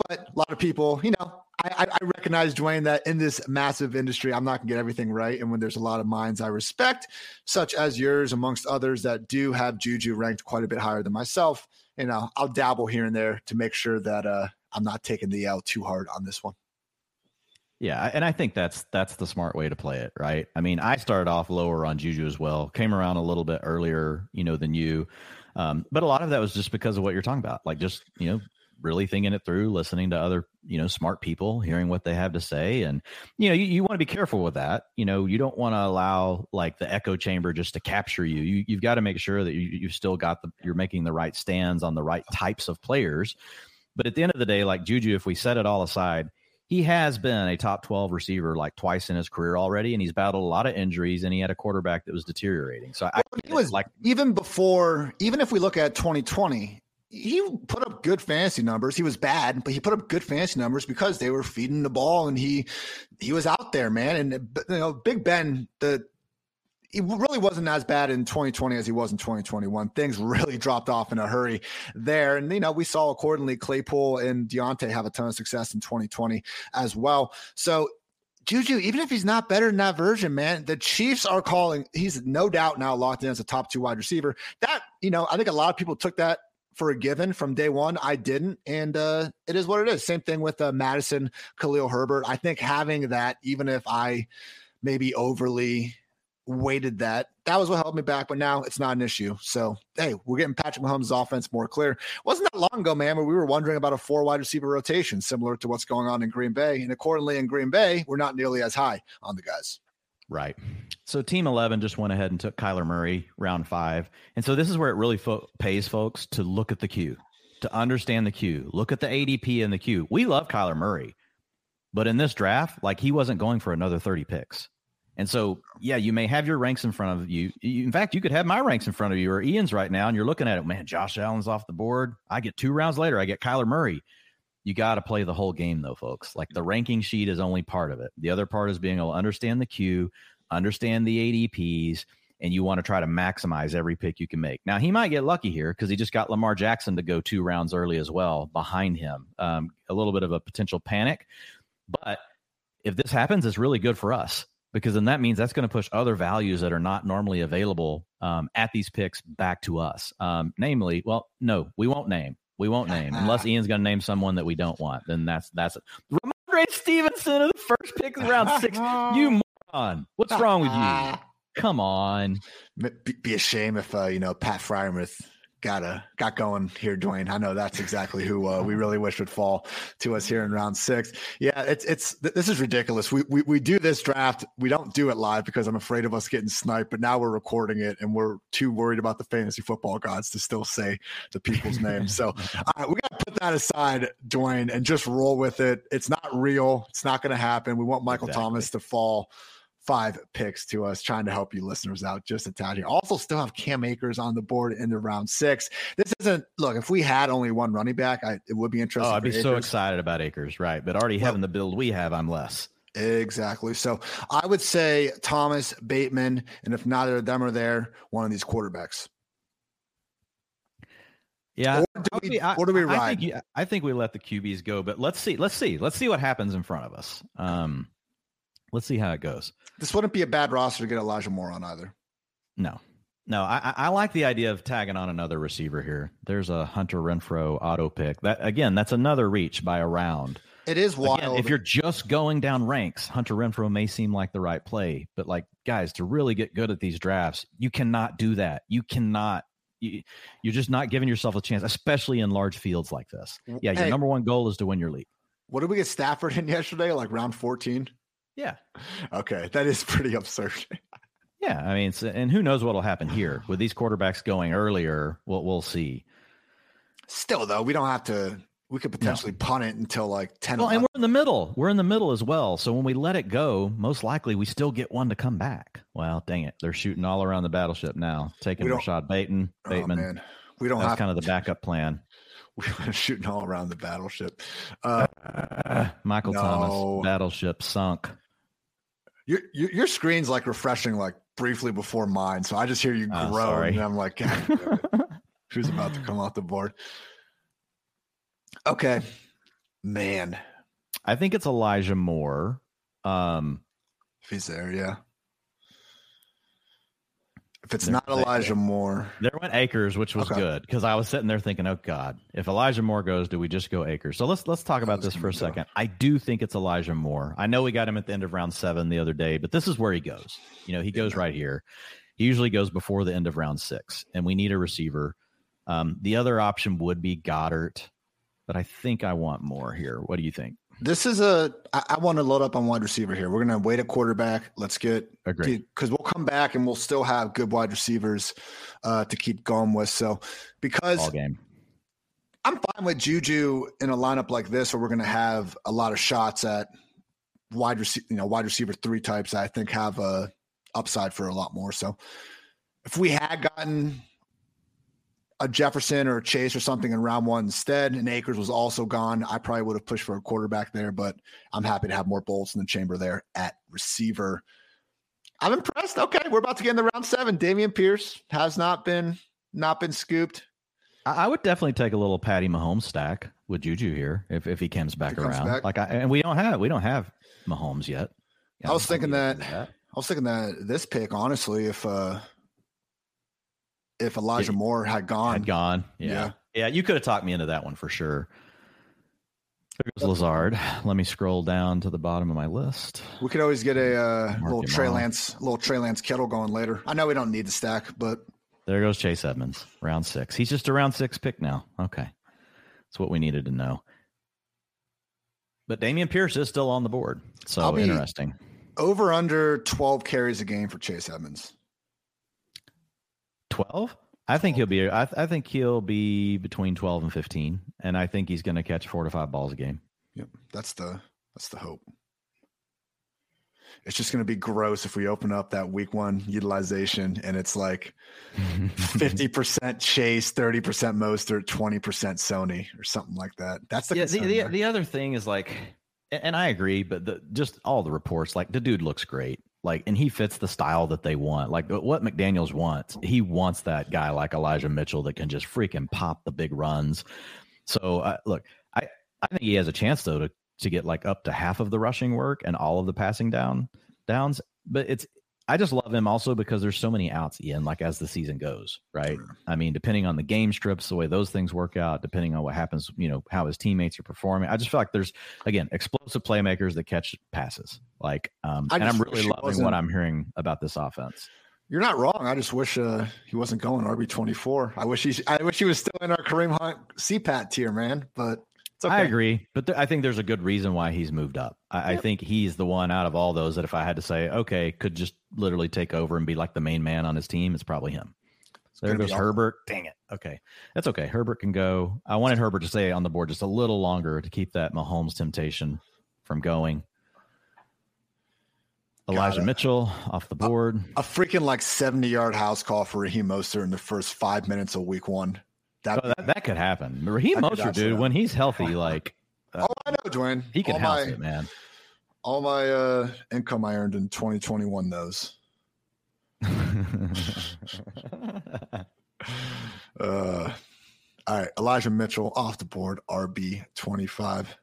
But a lot of people, you know, I, I recognize, Dwain, that in this massive industry, I'm not going to get everything right. And when there's a lot of minds I respect, such as yours, amongst others, that do have Juju ranked quite a bit higher than myself, you know, I'll dabble here and there to make sure that uh, I'm not taking the L too hard on this one. Yeah, and I think that's that's the smart way to play it, right? I mean, I started off lower on Juju as well. Came around a little bit earlier, you know, than you. Um, but a lot of that was just because of what you're talking about, like just you know, really thinking it through, listening to other you know smart people, hearing what they have to say, and you know, you, you want to be careful with that. You know, you don't want to allow like the echo chamber just to capture you. You you've got to make sure that you you've still got the you're making the right stands on the right types of players. But at the end of the day, like Juju, if we set it all aside he has been a top 12 receiver like twice in his career already and he's battled a lot of injuries and he had a quarterback that was deteriorating. So I, he was like even before even if we look at 2020 he put up good fantasy numbers. He was bad but he put up good fantasy numbers because they were feeding the ball and he he was out there man. And you know big ben the he really wasn't as bad in 2020 as he was in 2021. Things really dropped off in a hurry there. And, you know, we saw accordingly Claypool and Diontae have a ton of success in 2020 as well. So, Juju, even if he's not better than that version, man, the Chiefs are calling. He's no doubt now locked in as a top two wide receiver. That, you know, I think a lot of people took that for a given from day one. I didn't, and uh, it is what it is. Same thing with uh, Mattison, Khalil Herbert. I think having that, even if I maybe overly weighted that. That was what held me back, but now it's not an issue. So, hey, we're getting Patrick Mahomes' offense more clear. Wasn't that long ago, man, where we were wondering about a four wide receiver rotation, similar to what's going on in Green Bay. And accordingly, in Green Bay, we're not nearly as high on the guys. Right. So, Team 11 just went ahead and took Kyler Murray round five. And so, this is where it really fo- pays folks to look at the queue, to understand the queue, look at the ADP in the queue. We love Kyler Murray, but in this draft, like he wasn't going for another 30 picks. And so, yeah, you may have your ranks in front of you. In fact, you could have my ranks in front of you or Ian's right now, and you're looking at it. Man, Josh Allen's off the board. I get two rounds later. I get Kyler Murray. You got to play the whole game, though, folks. Like the ranking sheet is only part of it. The other part is being able to understand the queue, understand the ADPs, and you want to try to maximize every pick you can make. Now, he might get lucky here because he just got Lamar Jackson to go two rounds early as well behind him. Um, a little bit of a potential panic, but if this happens, it's really good for us because then that means that's going to push other values that are not normally available um, at these picks back to us. Um, namely, well, no, we won't name. We won't name unless Ian's going to name someone that we don't want. Then that's that's it. Rhamondre Stevenson of the first pick of round six. You moron! What's wrong with you? Come on. Be, be a shame if uh, you know Pat Freiermuth got a got going here, Dwain. I know that's exactly who uh, we really wish would fall to us here in round six. Yeah, it's it's this is ridiculous. We, we we do this draft. We don't do it live because I'm afraid of us getting sniped. But now we're recording it, and we're too worried about the fantasy football gods to still say the people's names. So uh, we got to put that aside, Dwain, and just roll with it. It's not real. It's not going to happen. We want Michael exactly. Thomas to fall five picks to us, trying to help you listeners out just a tad here. Also, still have Cam Akers on the board in the round six. This isn't look. If we had only one running back, I, it would be interesting. Oh, I'd be Akers. so excited about Akers, right? But already well, having the build we have, I'm less. Exactly. So I would say Thomas Bateman, and if neither of them are there, one of these quarterbacks. Yeah, or do we, I, or do we ride? I think, I think, we let the QBs go, but let's see. Let's see. Let's see what happens in front of us. Um, let's see how it goes. This wouldn't be a bad roster to get Elijah Moore on either. No, no. I, I like the idea of tagging on another receiver here. There's a Hunter Renfrow auto pick. That again, that's another reach by a round. It is wild. Again, if you're just going down ranks, Hunter Renfrow may seem like the right play, but like guys, to really get good at these drafts, you cannot do that. You cannot you, are just not giving yourself a chance, especially in large fields like this. Yeah, your number one goal is to win your league. What did we get Stafford in yesterday? Like round 14? Yeah. Okay. That is pretty absurd. yeah. I mean, and who knows what will happen here with these quarterbacks going earlier? We'll, we'll see. Still, though, we don't have to we could potentially no. punt it until like 10 well, and we're in the middle we're in the middle as well so when we let it go most likely we still get one to come back well dang it they're shooting all around the battleship now taking Rashod Bateman oh, Bateman oh, we don't That's have kind of the backup plan we're shooting all around the battleship uh, uh, Michael no. Thomas battleship sunk your, your, your screen's like refreshing like briefly before mine so I just hear you oh, groan and I'm like who's about to come off the board Okay. Man. I think it's Elijah Moore. Um, if he's there, yeah. If it's not Elijah Moore, there went Akers, which was okay. good because I was sitting there thinking, "Oh God, if Elijah Moore goes, do we just go Akers?" So let's let's talk about this for a go. second. I do think it's Elijah Moore. I know we got him at the end of round seven the other day, but this is where he goes. You know, he goes yeah. right here. He usually goes before the end of round six, and we need a receiver. Um, the other option would be Goddard, but I think I want more here. What do you think? This is a. I, I want to load up on wide receiver here. We're going to wait a quarterback. Let's get because we'll come back and we'll still have good wide receivers uh, to keep going with. So because All game. I'm fine with Juju in a lineup like this, where we're going to have a lot of shots at wide receiver, you know, wide receiver three types. I think have a upside for a lot more. So if we had gotten a Jefferson or a Chase or something in round one instead, and Akers was also gone, I probably would have pushed for a quarterback there, but I'm happy to have more bolts in the chamber there at receiver. I'm impressed. Okay, we're about to get in the round seven. Dameon Pierce has not been not been scooped. I would definitely take a little Patty Mahomes stack with Juju here if, if he comes back he around. back. Like I and we don't have we don't have Mahomes yet. I was thinking that, that, I was thinking that this pick, honestly, if uh if Elijah Moore had gone. Had gone. Yeah. yeah. yeah. you could have talked me into that one for sure. There goes Lazard. Let me scroll down to the bottom of my list. We could always get a uh, little Trey Lance, little Trey Lance Kittle going later. I know we don't need the stack, but there goes Chase Edmonds, round six. He's just a round six pick now. Okay, that's what we needed to know. But Dameon Pierce is still on the board, so interesting. Over under twelve carries a game for Chase Edmonds. 12 i think he'll be I, I, think he'll be between 12 and 15 and i think he's going to catch four to five balls a game. Yep that's the that's the hope. It's just going to be gross if we open up that week one utilization and it's like 50% chase 30% Mostert 20% sony or something like that. That's the yeah, the, the, the, other thing is like and i agree but the, just all the reports like the dude looks great like, and he fits the style that they want. Like what McDaniels wants, he wants that guy like Elijah Mitchell that can just freaking pop the big runs. So, uh, look, I I think he has a chance though to to get like up to half of the rushing work and all of the passing down downs. But it's I just love him also because there's so many outs, Ian, like as the season goes, right? Sure. I mean, depending on the game scripts, the way those things work out, depending on what happens, you know, how his teammates are performing. I just feel like there's again explosive playmakers that catch passes. Like um and I'm really loving what I'm hearing about this offense. You're not wrong. I just wish uh, he wasn't going RB twenty four. I wish he I wish he was still in our Kareem Hunt CPAT tier, man. But Okay. I agree, but th- I think there's a good reason why he's moved up. I, I, think he's the one out of all those that if I had to say, okay, could just literally take over and be like the main man on his team, it's probably him. So there goes Herbert. Dang it. Okay, that's okay. Herbert can go. I wanted Herbert to stay on the board just a little longer to keep that Mahomes temptation from going. Elijah Mitchell off the board. A, a, freaking like 70 yard house call for Raheem Mostert in the first five minutes of week one. That, oh, that, that, could happen. Raheem Mostert, dude, when he's healthy, like uh, oh, I know, Dwain. He can house my, it, man. all my uh, income I earned in 2021 those. uh, all right, Elijah Mitchell off the board, RB 25.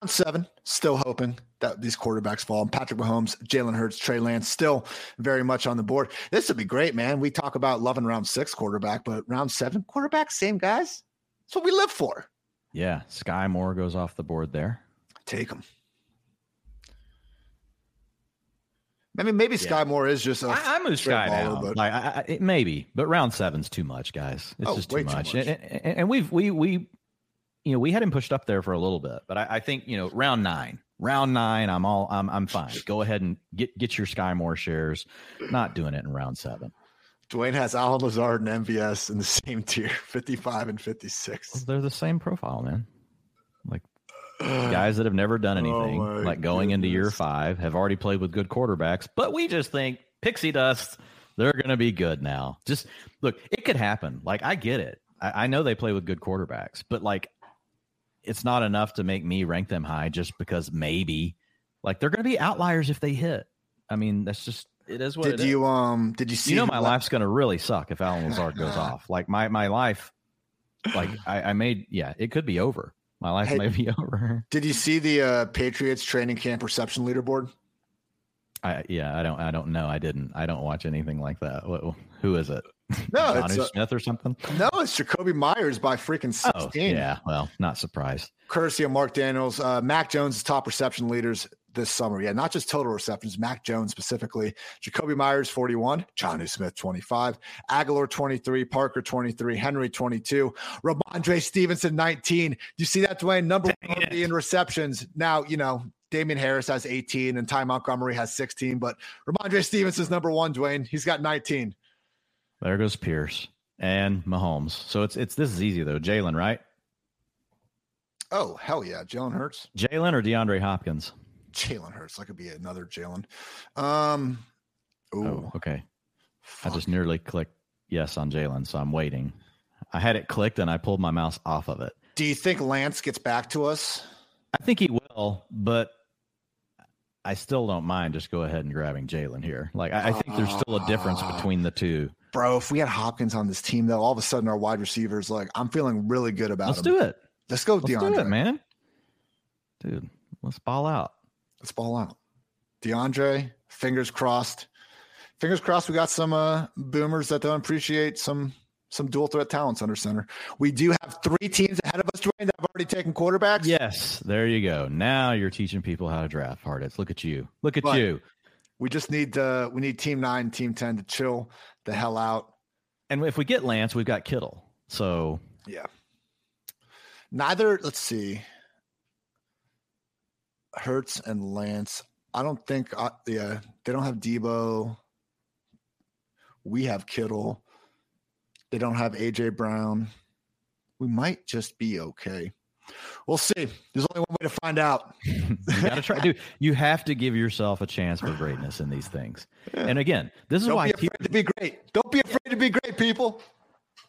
Round seven, still hoping that these quarterbacks fall. Patrick Mahomes, Jalen Hurts, Trey Lance, still very much on the board. This would be great, man. We talk about loving round six quarterback, but round seven quarterback, same guys. That's what we live for. Yeah, Skyy Moore goes off the board there. Take him. I mean, maybe Sky yeah. Moore is just a. I, I move Sky baller, But... Like, I, I, it, maybe, but round seven's too much, guys. It's oh, just too much. Too much. And, and, and, we've we we, you know, we had him pushed up there for a little bit, but I, I, think you know, round nine, round nine, I'm all I'm I'm fine. Go ahead and get get your Skyy Moore shares. Not doing it in round seven. Dwain has Allen Lazard and MVS in the same tier, 55 and 56. They're the same profile, man. Like guys that have never done oh anything, oh like going goodness. into year five, have already played with good quarterbacks, but we just think pixie dust, they're going to be good now. Just look, it could happen. Like, I get it. I, I know they play with good quarterbacks, but like, it's not enough to make me rank them high just because maybe, like, they're going to be outliers if they hit. I mean, that's just it is what did you um did you see you know my life's gonna really suck if Allen Lazard goes off like my my life like I, I made yeah it could be over my life hey, may be over. Did you see the uh, Patriots training camp reception leaderboard? I yeah, I don't I don't know. I didn't. I don't watch anything like that. What, who is it? No, Johnny it's Smith or something. No, it's Jakobi Meyers by freaking sixteen. Oh, yeah, well, not surprised. Courtesy of Mark Daniels, uh, Mac Jones' top reception leaders this summer. Yeah, not just total receptions, Mac Jones specifically. Jakobi Meyers, 41. Jonnu Smith, 25. Agholor, 23. Parker, 23. Henry, 22. Rhamondre Stevenson, 19. Do You see that, Dwain? Number Dang one in receptions. Now, you know, Damien Harris has 18 and Ty Montgomery has 16, but Rhamondre Stevenson's number one, Dwain. He's got 19. There goes Pierce and Mahomes. So it's it's this is easy though. Jalen, right? Oh, hell yeah. Jalen Hurts. Jalen or DeAndre Hopkins? Jalen Hurts. That could be another Jalen. Um, oh, okay. Fuck. I just nearly clicked yes on Jalen, so I'm waiting. I had it clicked and I pulled my mouse off of it. Do you think Lance gets back to us? I think he will, but I still don't mind just go ahead and grabbing Jalen here. Like I, I, think there's still a difference ah. between the two. Bro, if we had Hopkins on this team, though, all of a sudden our wide receivers, like I'm feeling really good about. Him. Let's them. do it. Let's go, Let's DeAndre. do it, man. Dude, let's ball out. Let's ball out. DeAndre, fingers crossed. Fingers crossed we got some uh, boomers that don't appreciate some some dual threat talents under center. We do have three teams ahead of us, Dwain, that have already taken quarterbacks. Yes, there you go. Now you're teaching people how to draft hardest. Look at you. Look at but you. We just need uh we need team nine, team ten to chill the hell out. And if we get Lance, we've got Kittle. So yeah. Neither, let's see. Hurts and Lance. I don't think. Uh, yeah, they don't have Debo. We have Kittle. They don't have AJ Brown. We might just be okay. We'll see. There's only one way to find out. you got to try. Dude, you have to give yourself a chance for greatness in these things. And again, this is don't why be afraid to be great. Don't be afraid to be great, people.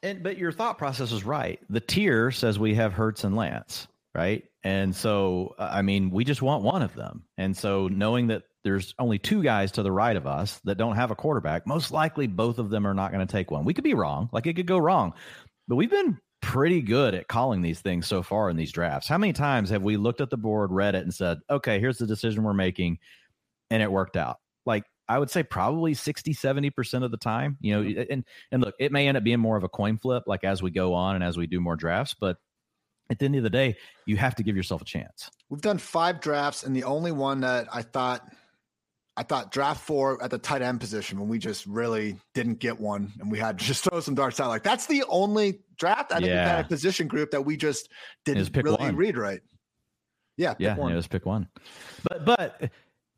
And but your thought process is right. The tier says we have Hurts and Lance right? And so, uh, I mean, we just want one of them. And so, knowing that there's only two guys to the right of us that don't have a quarterback, most likely both of them are not going to take one. We could be wrong, like it could go wrong, but we've been pretty good at calling these things so far in these drafts. How many times have we looked at the board, read it, and said, okay, here's the decision we're making, and it worked out? Like, I would say probably 60, 70% of the time, you know, mm-hmm. and, and look, it may end up being more of a coin flip, like as we go on and as we do more drafts, but at the end of the day, you have to give yourself a chance. We've done five drafts, and the only one that I thought I thought draft four at the tight end position when we just really didn't get one and we had to just throw some darts out. Like that's the only draft I think yeah. a position group that we just didn't really one. read right. Yeah, yeah, one. it was pick one. But but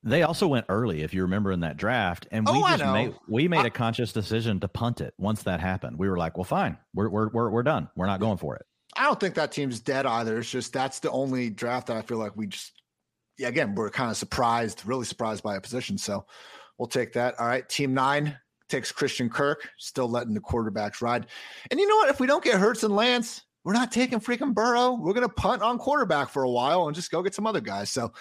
they also went early, if you remember in that draft, and we oh, just made we made I, a conscious decision to punt it once that happened. We were like, well, fine, we're we're we're, we're done. We're not going for it. I don't think that team's dead either. It's just that's the only draft that I feel like we just, yeah, again, we're kind of surprised, really surprised by a position. So we'll take that. All right. Team nine takes Christian Kirk, still letting the quarterbacks ride. And you know what? If we don't get Hurts and Lance, we're not taking freaking Burrow. We're going to punt on quarterback for a while and just go get some other guys. So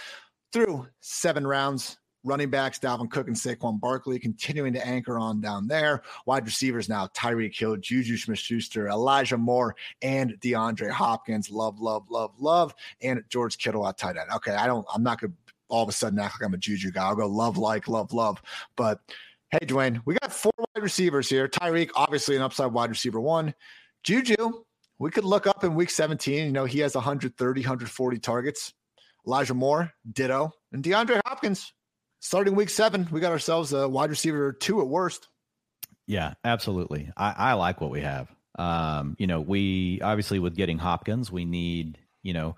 through seven rounds, running backs, Dalvin Cook and Saquon Barkley continuing to anchor on down there. Wide receivers now, Tyreek Hill, Juju Smith-Schuster, Elijah Moore, and DeAndre Hopkins. Love, love, love, love. And George Kittle at tight end. Okay, I don't, I'm not going to all of a sudden act like I'm a Juju guy. I'll go love, like, love, love. But hey, Dwain, we got four wide receivers here. Tyreek, obviously an upside wide receiver one. Juju, we could look up in week 17. You know, he has 130, 140 targets. Elijah Moore, ditto. And DeAndre Hopkins, starting week seven, we got ourselves a wide receiver two at worst. Yeah, absolutely. I, I like what we have. Um, you know, we obviously with getting Hopkins, we need, you know,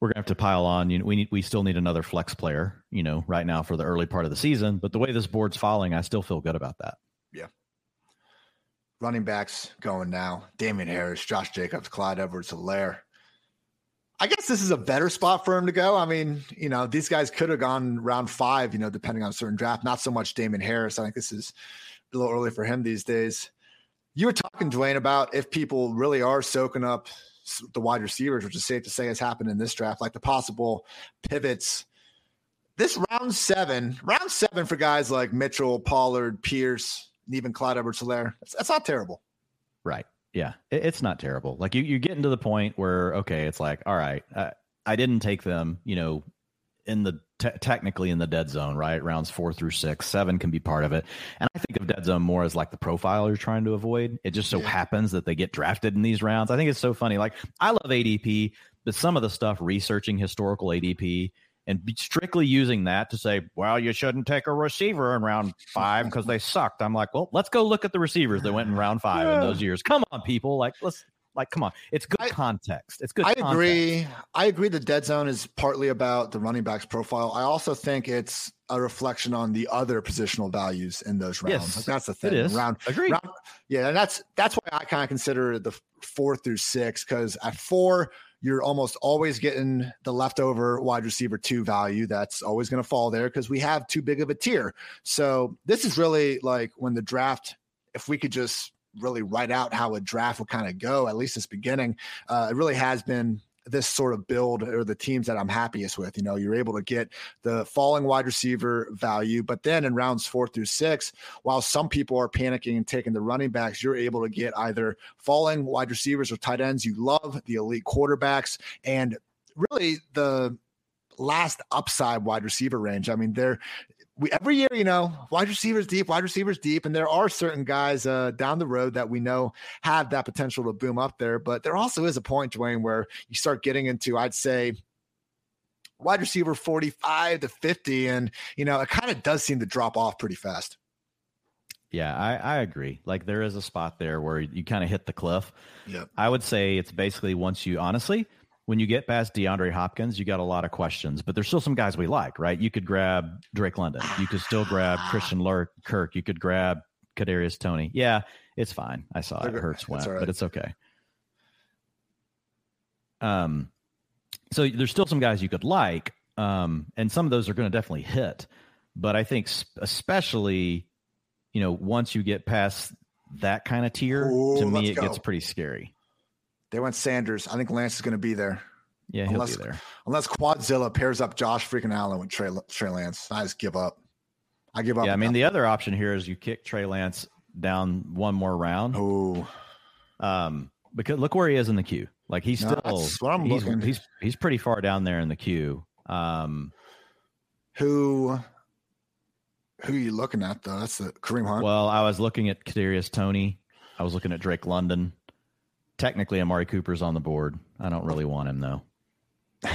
we're gonna have to pile on. You know, we need we still need another flex player, you know, right now for the early part of the season. But the way this board's falling, I still feel good about that. Yeah. Running backs going now. Damien Harris, Josh Jacobs, Clyde Edwards Helaire. I guess this is a better spot for him to go. I mean, you know, these guys could have gone round five, you know, depending on certain draft. Not so much Damien Harris. I think this is a little early for him these days. You were talking, Dwain, about if people really are soaking up the wide receivers, which is safe to say has happened in this draft, like the possible pivots. This round seven, round seven for guys like Mitchell, Pollard, Pierce, and even Clyde Edwards Helaire, that's, that's not terrible. Right. Yeah, it, it's not terrible. Like you, you're getting to the point where okay, it's like, all right, uh, I didn't take them, you know, in the te- technically in the dead zone, right? Rounds four through six, seven can be part of it. And I think of dead zone more as like the profile you're trying to avoid. It just so yeah. happens that they get drafted in these rounds. I think it's so funny. Like I love ADP, but some of the stuff researching historical ADP and strictly using that to say, well, you shouldn't take a receiver in round five because they sucked. I'm like, well, let's go look at the receivers that went in round five yeah. in those years. Come on, people. Like, let's like, come on. It's good I, context. It's good. I context. agree. I agree. The dead zone is partly about the running backs profile. I also think it's a reflection on the other positional values in those rounds. Yes, like that's the thing. It is. Round, Agree. Round, yeah, and that's that's why I kind of consider the four through six because at four you're almost always getting the leftover wide receiver two value. That's always going to fall there because we have too big of a tier. So this is really like when the draft, if we could just really write out how a draft will kind of go, at least this beginning, uh, it really has been this sort of build or the teams that I'm happiest with. You know, you're able to get the falling wide receiver value, but then in rounds four through six, while some people are panicking and taking the running backs, you're able to get either falling wide receivers or tight ends you love, the elite quarterbacks, and really the last upside wide receiver range. I mean, they're we every year, you know, wide receivers deep, wide receivers deep, and there are certain guys uh, down the road that we know have that potential to boom up there. But there also is a point, Dwain, where you start getting into, I'd say, wide receiver 45 to 50, and you know, it kind of does seem to drop off pretty fast. Yeah, I, I agree. Like there is a spot there where you kind of hit the cliff. Yeah. I would say it's basically once you honestly, when you get past DeAndre Hopkins, you got a lot of questions, but there's still some guys we like, right? You could grab Drake London. You could still grab Christian Lurk, Kirk. You could grab Kadarius Toney. Yeah, it's fine. I saw it. it hurts went, right. but it's okay. Um, so there's still some guys you could like, um, and some of those are going to definitely hit. But I think especially, you know, once you get past that kind of tier, Ooh, to me it go. gets pretty scary. They went Sanders. I think Lance is going to be there. Yeah, unless, he'll be there. Unless Quadzilla pairs up Josh freaking Allen with Trey, Trey Lance. I just give up. I give up. Yeah, I mean, the other option here is you kick Trey Lance down one more round. Oh. Um, because look where he is in the queue. Like he's still what I'm he's, looking. he's he's pretty far down there in the queue. Um who who are you looking at though? That's the Kareem Hunt. Well, I was looking at Kadarius Toney. I was looking at Drake London. Technically, Amari Cooper's on the board. I don't really want him though.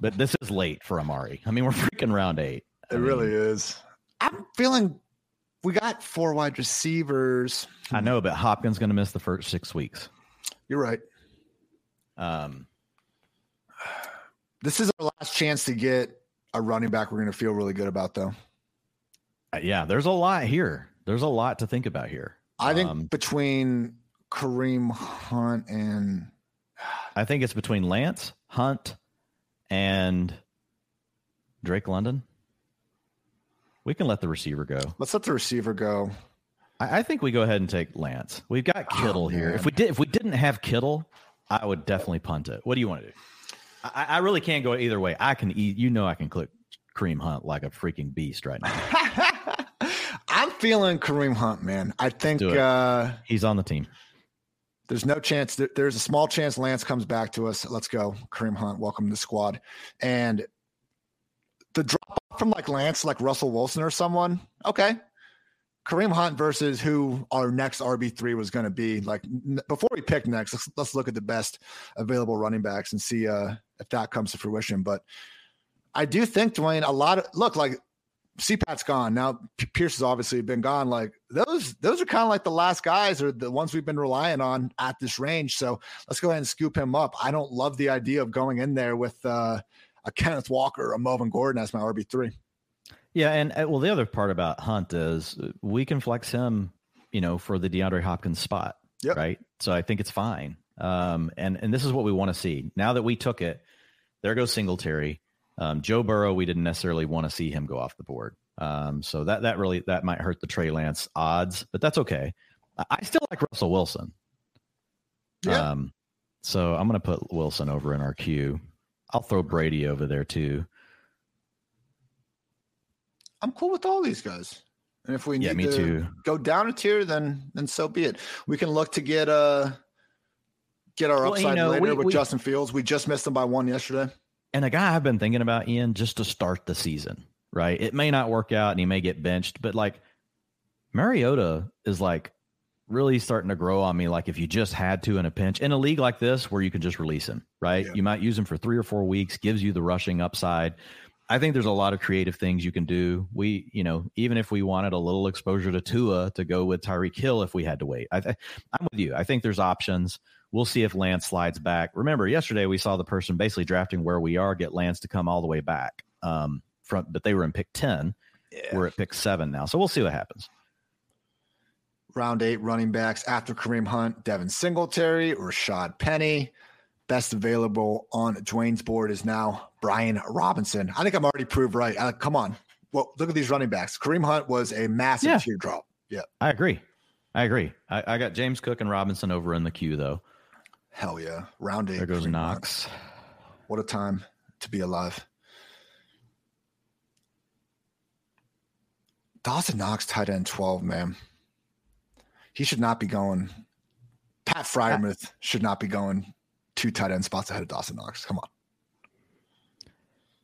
But this is late for Amari. I mean, we're freaking round eight. I it mean, really is. I'm feeling we got four wide receivers. I know, but Hopkins going to miss the first six weeks. You're right. Um, this is our last chance to get a running back. We're going to feel really good about, though. Uh, yeah, there's a lot here. There's a lot to think about here. I think um, between Kareem Hunt and I think it's between Lance Hunt and Drake London. We can let the receiver go. Let's let the receiver go. I, I think we go ahead and take Lance. We've got oh, Kittle oh, here. If we did, if we didn't have Kittle, I would definitely punt it. What do you want to do? I, I really can't go either way. I can eat. You know, I can click Kareem Hunt like a freaking beast right now. I'm feeling Kareem Hunt, man. I think uh, he's on the team. There's no chance. There's a small chance Lance comes back to us. Let's go, Kareem Hunt. Welcome to the squad. And the drop from like Lance, like Russell Wilson or someone. Okay, Kareem Hunt versus who our next RB three was going to be. Like n- before we pick next, let's let's look at the best available running backs and see uh, if that comes to fruition. But I do think Dwain a lot of look like CPAT's gone now. Pierce has obviously been gone. Like those those are kind of like the last guys or the ones we've been relying on at this range. So let's go ahead and scoop him up. I don't love the idea of going in there with uh, a Kenneth Walker, a Melvin Gordon as my RB three. Yeah, and uh, well, the other part about Hunt is uh, we can flex him, you know, for the DeAndre Hopkins spot, yep. right? So I think it's fine. Um, and and this is what we want to see. Now that we took it, there goes Singletary. Um, Joe Burrow, we didn't necessarily want to see him go off the board. Um, so that that really that might hurt the Trey Lance odds, but that's okay. I, I still like Russell Wilson. Yeah. Um, so I'm going to put Wilson over in our queue. I'll throw Brady over there too. I'm cool with all these guys. And if we need yeah, me to too. go down a tier, then then so be it. We can look to get uh get our well, upside you know, later we, with we, Justin Fields. We just missed him by one yesterday. And a guy I've been thinking about, Ian, just to start the season, right? It may not work out and he may get benched, but like Mariota is like really starting to grow on me. Like if you just had to in a pinch in a league like this where you can just release him, right? Yeah. You might use him for three or four weeks, gives you the rushing upside. I think there's a lot of creative things you can do. We, you know, even if we wanted a little exposure to Tua to go with Tyreek Hill if we had to wait, I th- I'm with you. I think there's options. We'll see if Lance slides back. Remember, yesterday we saw the person basically drafting where we are get Lance to come all the way back. Um, from but they were in pick ten. Yeah. We're at pick seven now, so we'll see what happens. Round eight running backs after Kareem Hunt, Devin Singletary, Rashaad Penny. Best available on Dwain's board is now Brian Robinson. I think I'm already proved right. Uh, come on. Well, look at these running backs. Kareem Hunt was a massive yeah. teardrop. Yeah. I agree. I agree. I, I, got James Cook and Robinson over in the queue, though. Hell yeah. Round eight. There goes Kareem Knox. What a time to be alive. Dawson Knox, tight end 12, man. He should not be going. Pat Freiermuth should not be going two tight end spots ahead of Dawson Knox. Come on.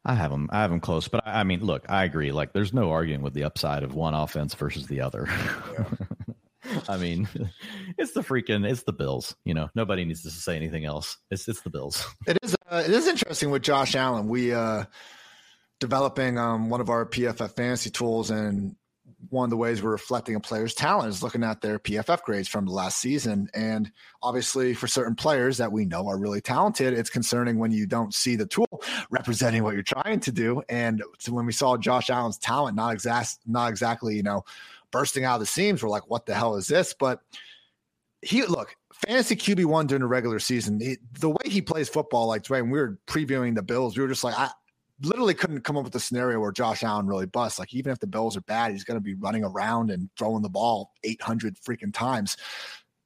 I have them. I have them close, but I, I mean, look, I agree. Like, there's no arguing with the upside of one offense versus the other. Yeah. I mean, it's the freaking, it's the Bills. You know, nobody needs to say anything else. It's it's the Bills. It is. Uh, it is interesting with Josh Allen. We uh developing um one of our PFF fantasy tools, and one of the ways we're reflecting a player's talent is looking at their PFF grades from the last season. And obviously, for certain players that we know are really talented, it's concerning when you don't see the tool representing what you're trying to do. And so when we saw Josh Allen's talent, not exact, not exactly, you know, bursting out of the seams, we're like, what the hell is this? But he look fantasy QB one during the regular season. He, the way he plays football, like Dwain, we were previewing the Bills. We were just like, I, literally couldn't come up with a scenario where Josh Allen really busts. Like even if the Bills are bad, he's going to be running around and throwing the ball 800 freaking times.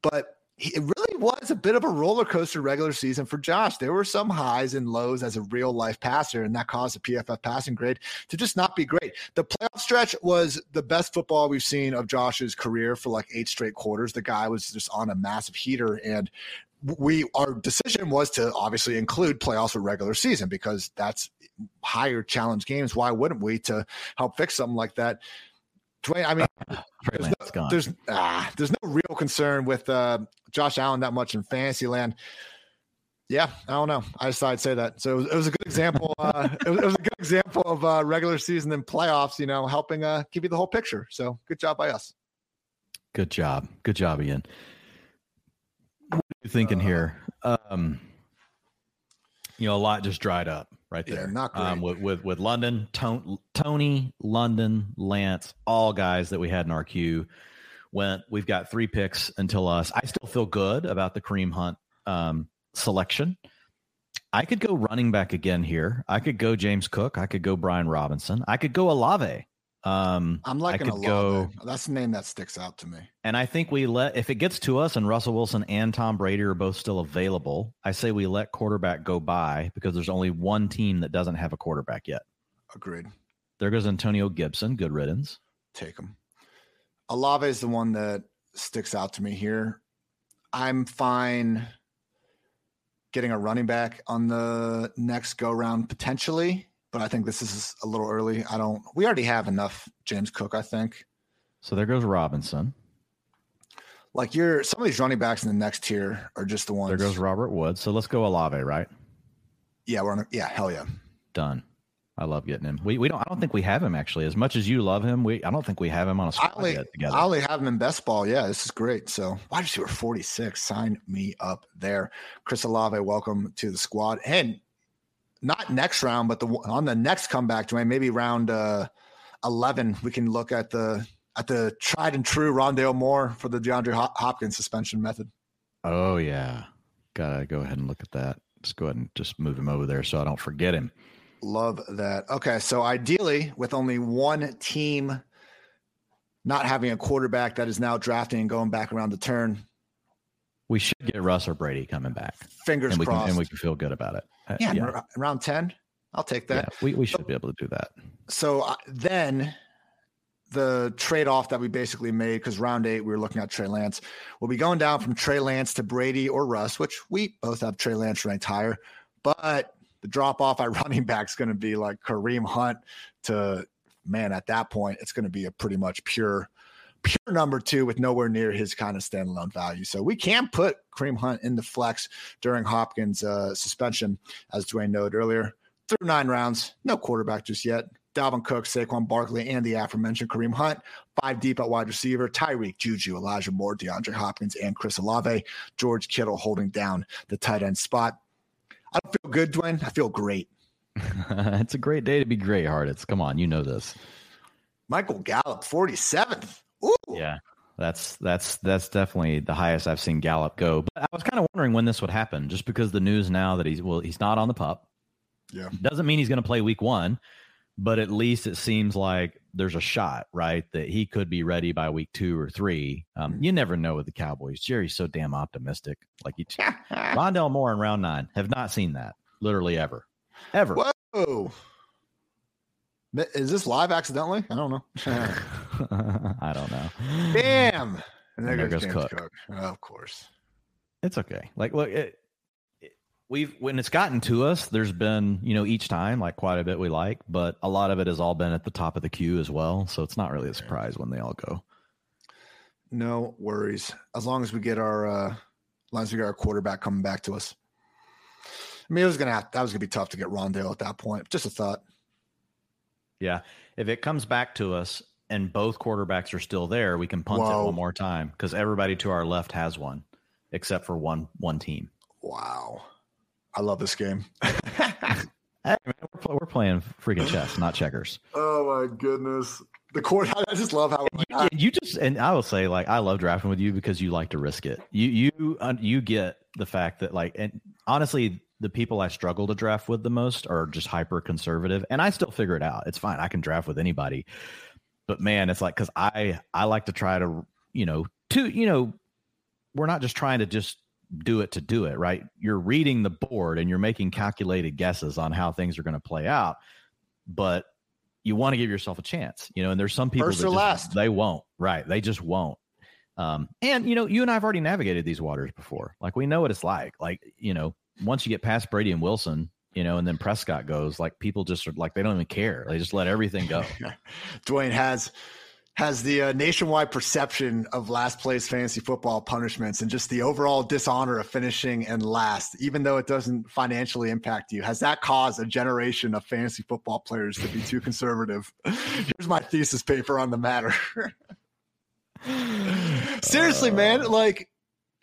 But it really was a bit of a roller coaster regular season for Josh. There were some highs and lows as a real life passer, and that caused the PFF passing grade to just not be great. The playoff stretch was the best football we've seen of Josh's career for like eight straight quarters. The guy was just on a massive heater, and we our decision was to obviously include playoffs or regular season because that's higher challenge games. Why wouldn't we to help fix something like that? Dwain, I mean, there's no, there's, ah, there's no real concern with uh, Josh Allen that much in fantasy land. Yeah, I don't know. I just I'd say that. So it was, it was a good example. Uh, it, was, it, was, a good example of uh, regular season and playoffs. You know, helping uh, give you the whole picture. So good job by us. Good job. Good job, Ian What are you thinking uh, here? Um, you know, a lot just dried up right there. Yeah, not great. Um, with, with with London, Toney, London, Lance, all guys that we had in our queue went. We've got three picks until us. I still feel good about the Kareem Hunt um, selection. I could go running back again here. I could go James Cook. I could go Brian Robinson. I could go Olave. Um, I'm liking I could go. That's the name that sticks out to me. And I think we let if it gets to us and Russell Wilson and Tom Brady are both still available, I say we let quarterback go by because there's only one team that doesn't have a quarterback yet. Agreed. There goes Antonio Gibson. Good riddance. Take him. Olave is the one that sticks out to me here. I'm fine getting a running back on the next go round potentially, but I think this is a little early. I don't. We already have enough James Cook. I think. So there goes Robinson. Like you're some of these running backs in the next tier are just the ones. There goes Robert Woods. So let's go Olave, right? Yeah, we're on. A, yeah, hell yeah. Done. I love getting him. We we don't. I don't think we have him actually. As much as you love him, we I don't think we have him on a squad only, yet together. I only have him in best ball. Yeah, this is great. So wide receiver forty six. Sign me up there. Chris Olave, welcome to the squad. And not next round, but the on the next comeback, Dwain, maybe round uh, eleven, we can look at the at the tried and true Rondale Moore for the DeAndre Hopkins suspension method. Oh yeah, gotta go ahead and look at that. Just go ahead and just move him over there so I don't forget him. Love that. Okay, so ideally, with only one team not having a quarterback that is now drafting and going back around the turn, we should get Russ or Brady coming back. Fingers and we crossed, can, and we can feel good about it. Uh, yeah, yeah. around ten, I'll take that. Yeah, we we should so, be able to do that. So uh, then the trade off that we basically made because round eight we were looking at Trey Lance. We'll be going down from Trey Lance to Brady or Russ, which we both have Trey Lance ranked higher, but the drop off at running back is going to be like Kareem Hunt to man. At that point, it's going to be a pretty much pure, pure number two with nowhere near his kind of standalone value. So we can put Kareem Hunt in the flex during Hopkins' uh, suspension, as Dwain noted earlier. Through nine rounds, no quarterback just yet. Dalvin Cook, Saquon Barkley, and the aforementioned Kareem Hunt. Five deep at wide receiver. Tyreek, Juju, Elijah Moore, DeAndre Hopkins, and Chris Olave. George Kittle holding down the tight end spot. I don't feel good, Dwain. I feel great. it's a great day to be great hearted. Come on, you know this. Michael Gallup, 47th. Ooh. Yeah. That's that's that's definitely the highest I've seen Gallup go. But I was kind of wondering when this would happen, just because the news now that he's well, he's not on the pup. Yeah. Doesn't mean he's going to play week one, but at least it seems like there's a shot, right? That he could be ready by week two or three. Um, mm-hmm. You never know with the Cowboys. Jerry's so damn optimistic. Like he, Rondale Moore in round nine. Have not seen that literally ever, ever. Whoa. Is this live accidentally? I don't know. I don't know. Damn. And there, and there goes, goes Cook. Cook. Oh, of course. It's okay. Like, look, it, we've when it's gotten to us there's been you know each time like quite a bit we like but a lot of it has all been at the top of the queue as well so it's not really a surprise when they all go no worries as long as we get our uh as long as we get our quarterback coming back to us i mean it was gonna have, that was gonna be tough to get rondale at that point just a thought yeah if it comes back to us and both quarterbacks are still there we can punt Whoa. it one more time because everybody to our left has one except for one one team wow I love this game. hey, man, we're, we're, playing freaking chess, not checkers. Oh my goodness. The court. I just love how you, you, just and I will say like I love drafting with you because you like to risk it. You you you get the fact that like and honestly the people I struggle to draft with the most are just hyper conservative and I still figure it out. It's fine. I can draft with anybody. But man, it's like cuz I I like to try to you know to you know we're not just trying to just do it to do it, right? You're reading the board and you're making calculated guesses on how things are going to play out, but you want to give yourself a chance, you know. And there's some people First that just, last. they won't, right? They just won't. Um, and you know, you and I have already navigated these waters before. Like we know what it's like. Like you know, once you get past Brady and Wilson, you know, and then Prescott goes, like people just are like they don't even care. They just let everything go. Dwain has has the uh, nationwide perception of last place fantasy football punishments and just the overall dishonor of finishing and last, even though it doesn't financially impact you. Has that caused a generation of fantasy football players to be too conservative? Here's my thesis paper on the matter. Seriously, uh, man, like.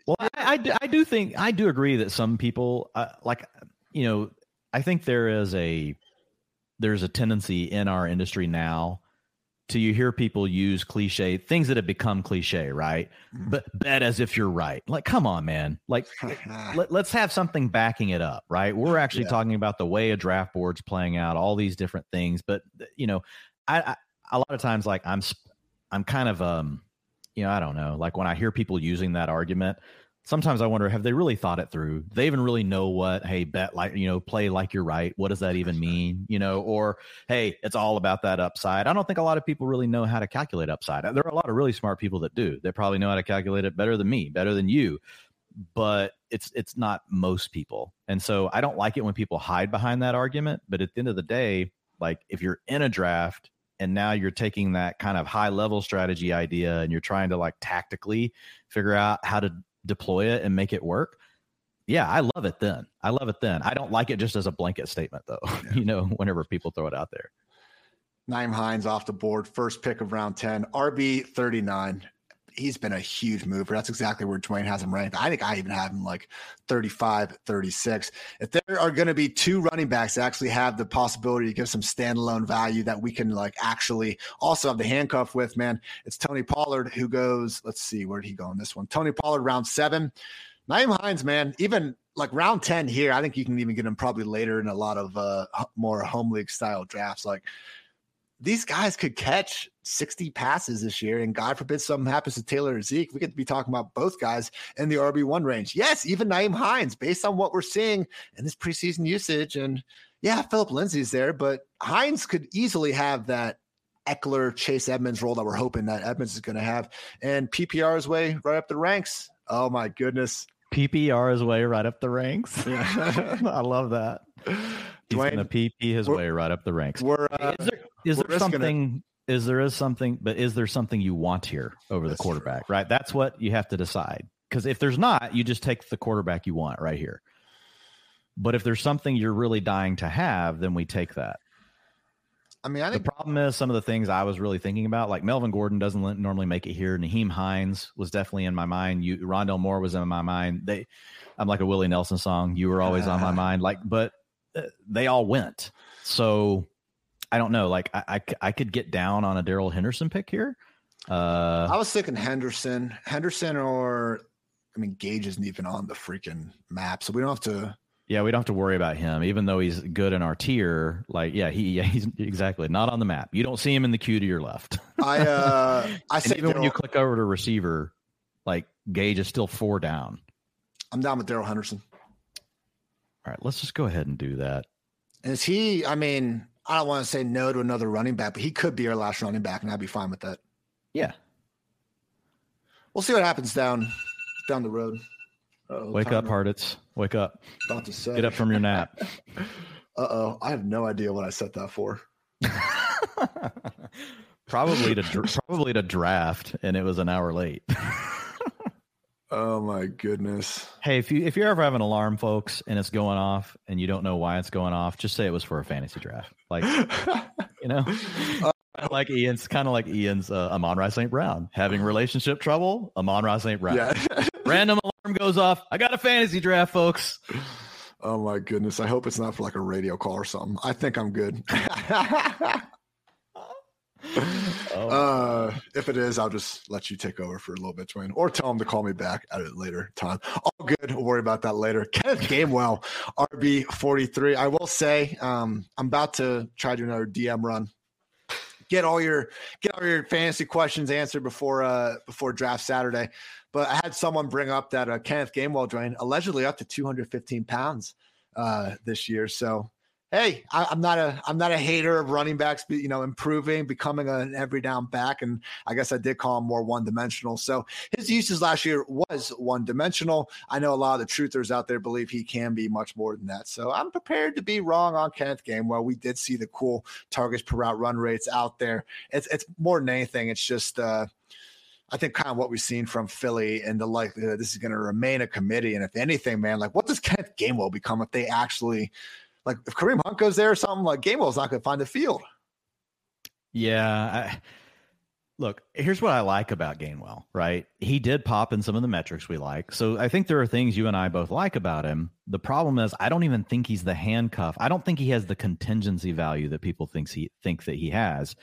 Well, I, I, I, do think I do agree that some people uh, like you know I think there is a there's a tendency in our industry now to you hear people use cliche things that have become cliche, right? Mm. But bet as if you're right. Like, come on, man. Like, let, us have something backing it up, right? We're actually yeah. talking about the way a draft board's playing out, all these different things. But you know, I, I a lot of times, like I'm, I'm kind of, um, you know, I don't know, like when I hear people using that argument, sometimes I wonder, have they really thought it through? They even really know what, hey, bet like, you know, play like you're right. What does that even mean? You know, or hey, it's all about that upside. I don't think a lot of people really know how to calculate upside. There are a lot of really smart people that do. They probably know how to calculate it better than me, better than you. But it's it's not most people. And so I don't like it when people hide behind that argument. But at the end of the day, like if you're in a draft and now you're taking that kind of high level strategy idea and you're trying to like tactically figure out how to deploy it and make it work yeah i love it then. I love it then. I don't like it just as a blanket statement though yeah. you know whenever people throw it out there. Nyheim Hines off the board, first pick of round 10, RB 39 he's been a huge mover. That's exactly where Dwain has him ranked. I think I even have him like 35, 36. If there are going to be two running backs that actually have the possibility to give some standalone value that we can like actually also have the handcuff with, man, it's Tony Pollard who goes, let's see, where did he go in this one? Tony Pollard, round seven. Nyheim Hines, man, even like round 10 here, I think you can even get him probably later in a lot of uh, more home league style drafts. Like these guys could catch 60 passes this year, and God forbid something happens to Taylor or Zeke, we could be talking about both guys in the RB1 range. Yes, even Nyheim Hines, based on what we're seeing in this preseason usage. And yeah, Philip Lindsay's there, but Hines could easily have that Ekeler Chase Edmonds role that we're hoping that Edmonds is going to have. And PPR's way right up the ranks. Oh my goodness. PPR's way right up the ranks. Yeah. I love that. He's Dwain, gonna PP his way right up the ranks. We're, uh, is there, is there something? It. Is there is something? But is there something you want here over That's the quarterback? True. Right. That's what you have to decide. Because if there's not, you just take the quarterback you want right here. But if there's something you're really dying to have, then we take that. I mean, I think the problem is some of the things I was really thinking about, like Melvin Gordon doesn't normally make it here. Nyheim Hines was definitely in my mind. You, Rondale Moore was in my mind. They, I'm like a Willie Nelson song. You were always on my mind. Like, but uh, they all went. So I don't know. Like I, I, I could get down on a Darrell Henderson pick here. Uh, I was thinking Henderson, Henderson, or I mean Gage isn't even on the freaking map, so we don't have to. Yeah, we don't have to worry about him, even though he's good in our tier. Like, yeah, he, yeah, he's exactly not on the map. You don't see him in the queue to your left. I, uh, I said even Darrell, when you click over to receiver, like Gage is still four down. I'm down with Darrell Henderson. All right, let's just go ahead and do that. Is he? I mean, I don't want to say no to another running back, but he could be our last running back, and I'd be fine with that. Yeah. We'll see what happens down down the road. Uh-oh, Wake up, Hartitz. Wake up. About to say. Get up from your nap. uh oh. I have no idea what I set that for. probably to probably to draft, and it was an hour late. Oh my goodness. Hey, if you if you ever have an alarm, folks, and it's going off and you don't know why it's going off, just say it was for a fantasy draft. Like you know. Uh, like Ian's kind of like Ian's uh, Amon-Ra St. Brown having relationship trouble. Amon-Ra St. Brown. Yeah. Random alarm goes off. I got a fantasy draft, folks. Oh my goodness. I hope it's not for like a radio call or something. I think I'm good. oh. uh, if it is, I'll just let you take over for a little bit, Dwain, or tell him to call me back at a later time. All good. We'll worry about that later. Kenneth Gainwell, RB 43. I will say, um, I'm about to try to do another DM run. Get all your get all your fantasy questions answered before uh before draft Saturday. But I had someone bring up that uh, Kenneth Gainwell, joined allegedly up to 215 pounds uh, this year. So hey, I, am not a I'm not a hater of running backs, you know, improving, becoming an every down back, and I guess I did call him more one dimensional. So his uses last year was one dimensional. I know a lot of the truthers out there believe he can be much more than that. So I'm prepared to be wrong on Kenneth Gainwell. We did see the cool targets per route run rates out there. It's it's more than anything. It's just. uh I think kind of what we've seen from Philly and the likelihood this is going to remain a committee. And if anything, man, like what does Kenneth Gainwell become if they actually like if Kareem Hunt goes there or something, like Gainwell's not going to find the field. Yeah. I, look, here's what I like about Gainwell, right? He did pop in some of the metrics we like. So I think there are things you and I both like about him. The problem is I don't even think he's the handcuff. I don't think he has the contingency value that people thinks he think that he has.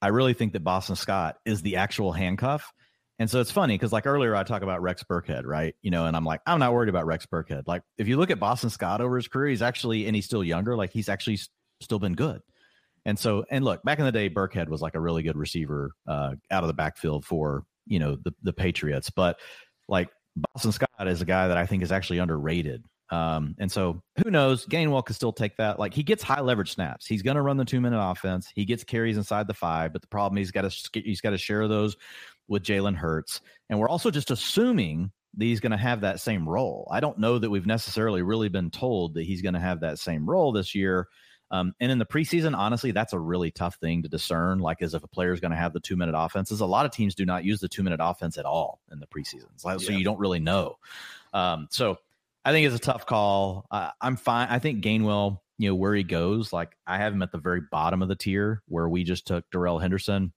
I really think that Boston Scott is the actual handcuff. And so it's funny because like earlier I talk about Rex Burkhead, right? You know, and I'm like, I'm not worried about Rex Burkhead. Like if you look at Boston Scott over his career, he's actually and he's still younger, like he's actually still been good. And so, and look, back in the day, Burkhead was like a really good receiver uh, out of the backfield for you know the the Patriots, but like Boston Scott is a guy that I think is actually underrated. Um, and so who knows? Gainwell could still take that. Like he gets high leverage snaps. He's going to run the two minute offense. He gets carries inside the five, but the problem he's got to he's got to share those with Jalen Hurts. And we're also just assuming that he's going to have that same role. I don't know that we've necessarily really been told that he's going to have that same role this year. Um, and in the preseason, honestly, that's a really tough thing to discern. Like, as if a player is going to have the two minute offenses. A lot of teams do not use the two minute offense at all in the preseason, so yeah. you don't really know. Um, so I think it's a tough call. Uh, I'm fine. I think Gainwell, you know, where he goes, like I have him at the very bottom of the tier where we just took Darrell Henderson.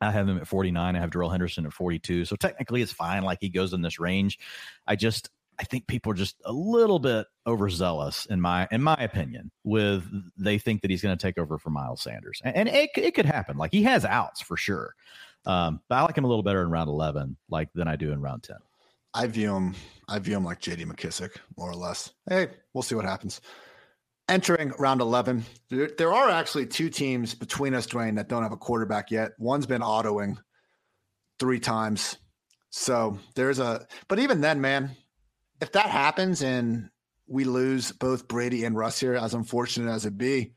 I have him at 49. I have Darrell Henderson at 42. So technically it's fine. Like he goes in this range. I just, I think people are just a little bit overzealous in my in my opinion with they think that he's going to take over for Miles Sanders and, and, it, it could happen like he has outs for sure um, but I like him a little better in round 11 like than I do in round 10 I view him I view him like JD McKissic more or less hey we'll see what happens entering round 11 there, there are actually two teams between us Dwain that don't have a quarterback yet one's been autoing three times so there's a but even then man if that happens and we lose both Brady and Russ here, as unfortunate as it be,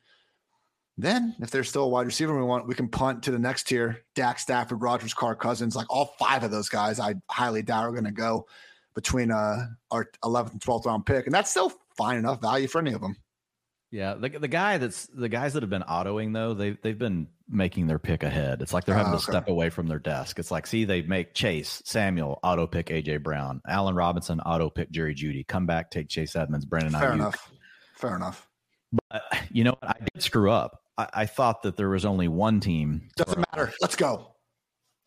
then if there's still a wide receiver we want, we can punt to the next tier. Dak Stafford, Rodgers, Carr, Cousins, like all five of those guys, I highly doubt are going to go between uh, our 11th and 12th round pick, and that's still fine enough value for any of them. Yeah, the the guy that's the guys that have been autoing though they they've been making their pick ahead. It's like they're ah, having oh, okay. to step away from their desk. It's like see they make Chase Samuel auto pick AJ Brown, Allen Robinson auto pick Jerry Jeudy, come back take Chase Edmonds, Brandon Fair Aiyuk. enough. Fair enough. But you know what? I did screw up. I, I thought that there was only one team. Doesn't matter. Let's go.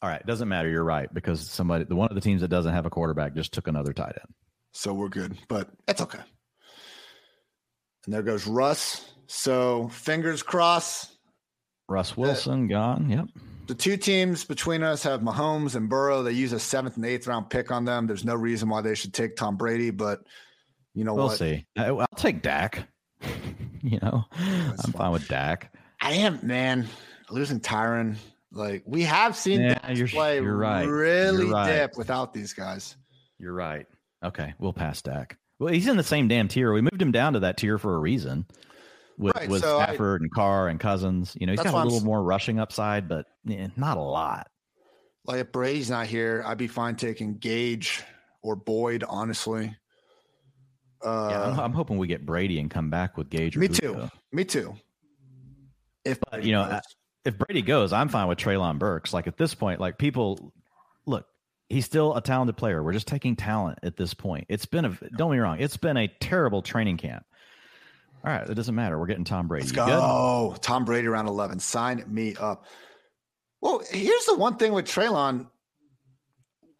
All right, doesn't matter. You're right because somebody, the one of the teams that doesn't have a quarterback, just took another tight end. So we're good, but it's okay. And there goes Russ. So fingers crossed. Russ Wilson gone. Yep. The two teams between us have Mahomes and Burrow. They use a seventh and eighth round pick on them. There's no reason why they should take Tom Brady, but you know we'll what? see. I, will take Dak. you know, That's I'm fine. fine with Dak. I am, man. Losing Tyron, like we have seen yeah, you're, play you're right. really you're right. dip without these guys. You're right. Okay, we'll pass Dak. Well, he's in the same damn tier. We moved him down to that tier for a reason with, right, with so Stafford I, and Carr and Cousins. You know, he's got a little more rushing upside, but eh, not a lot. Like if Brady's not here, I'd be fine taking Gage or Boyd, honestly. Uh, yeah, I'm, I'm, hoping we get Brady and come back with Gage. me too. Me too. If but, you know, goes. if Brady goes, I'm fine with Treylon Burks. Like at this point, like people look, he's still a talented player. We're just taking talent at this point. It's been a don't be wrong, it's been a terrible training camp. All right, it doesn't matter. We're getting Tom Brady. Let's go. Good? Tom Brady around 11. Sign me up. Well, here's the one thing with Treylon.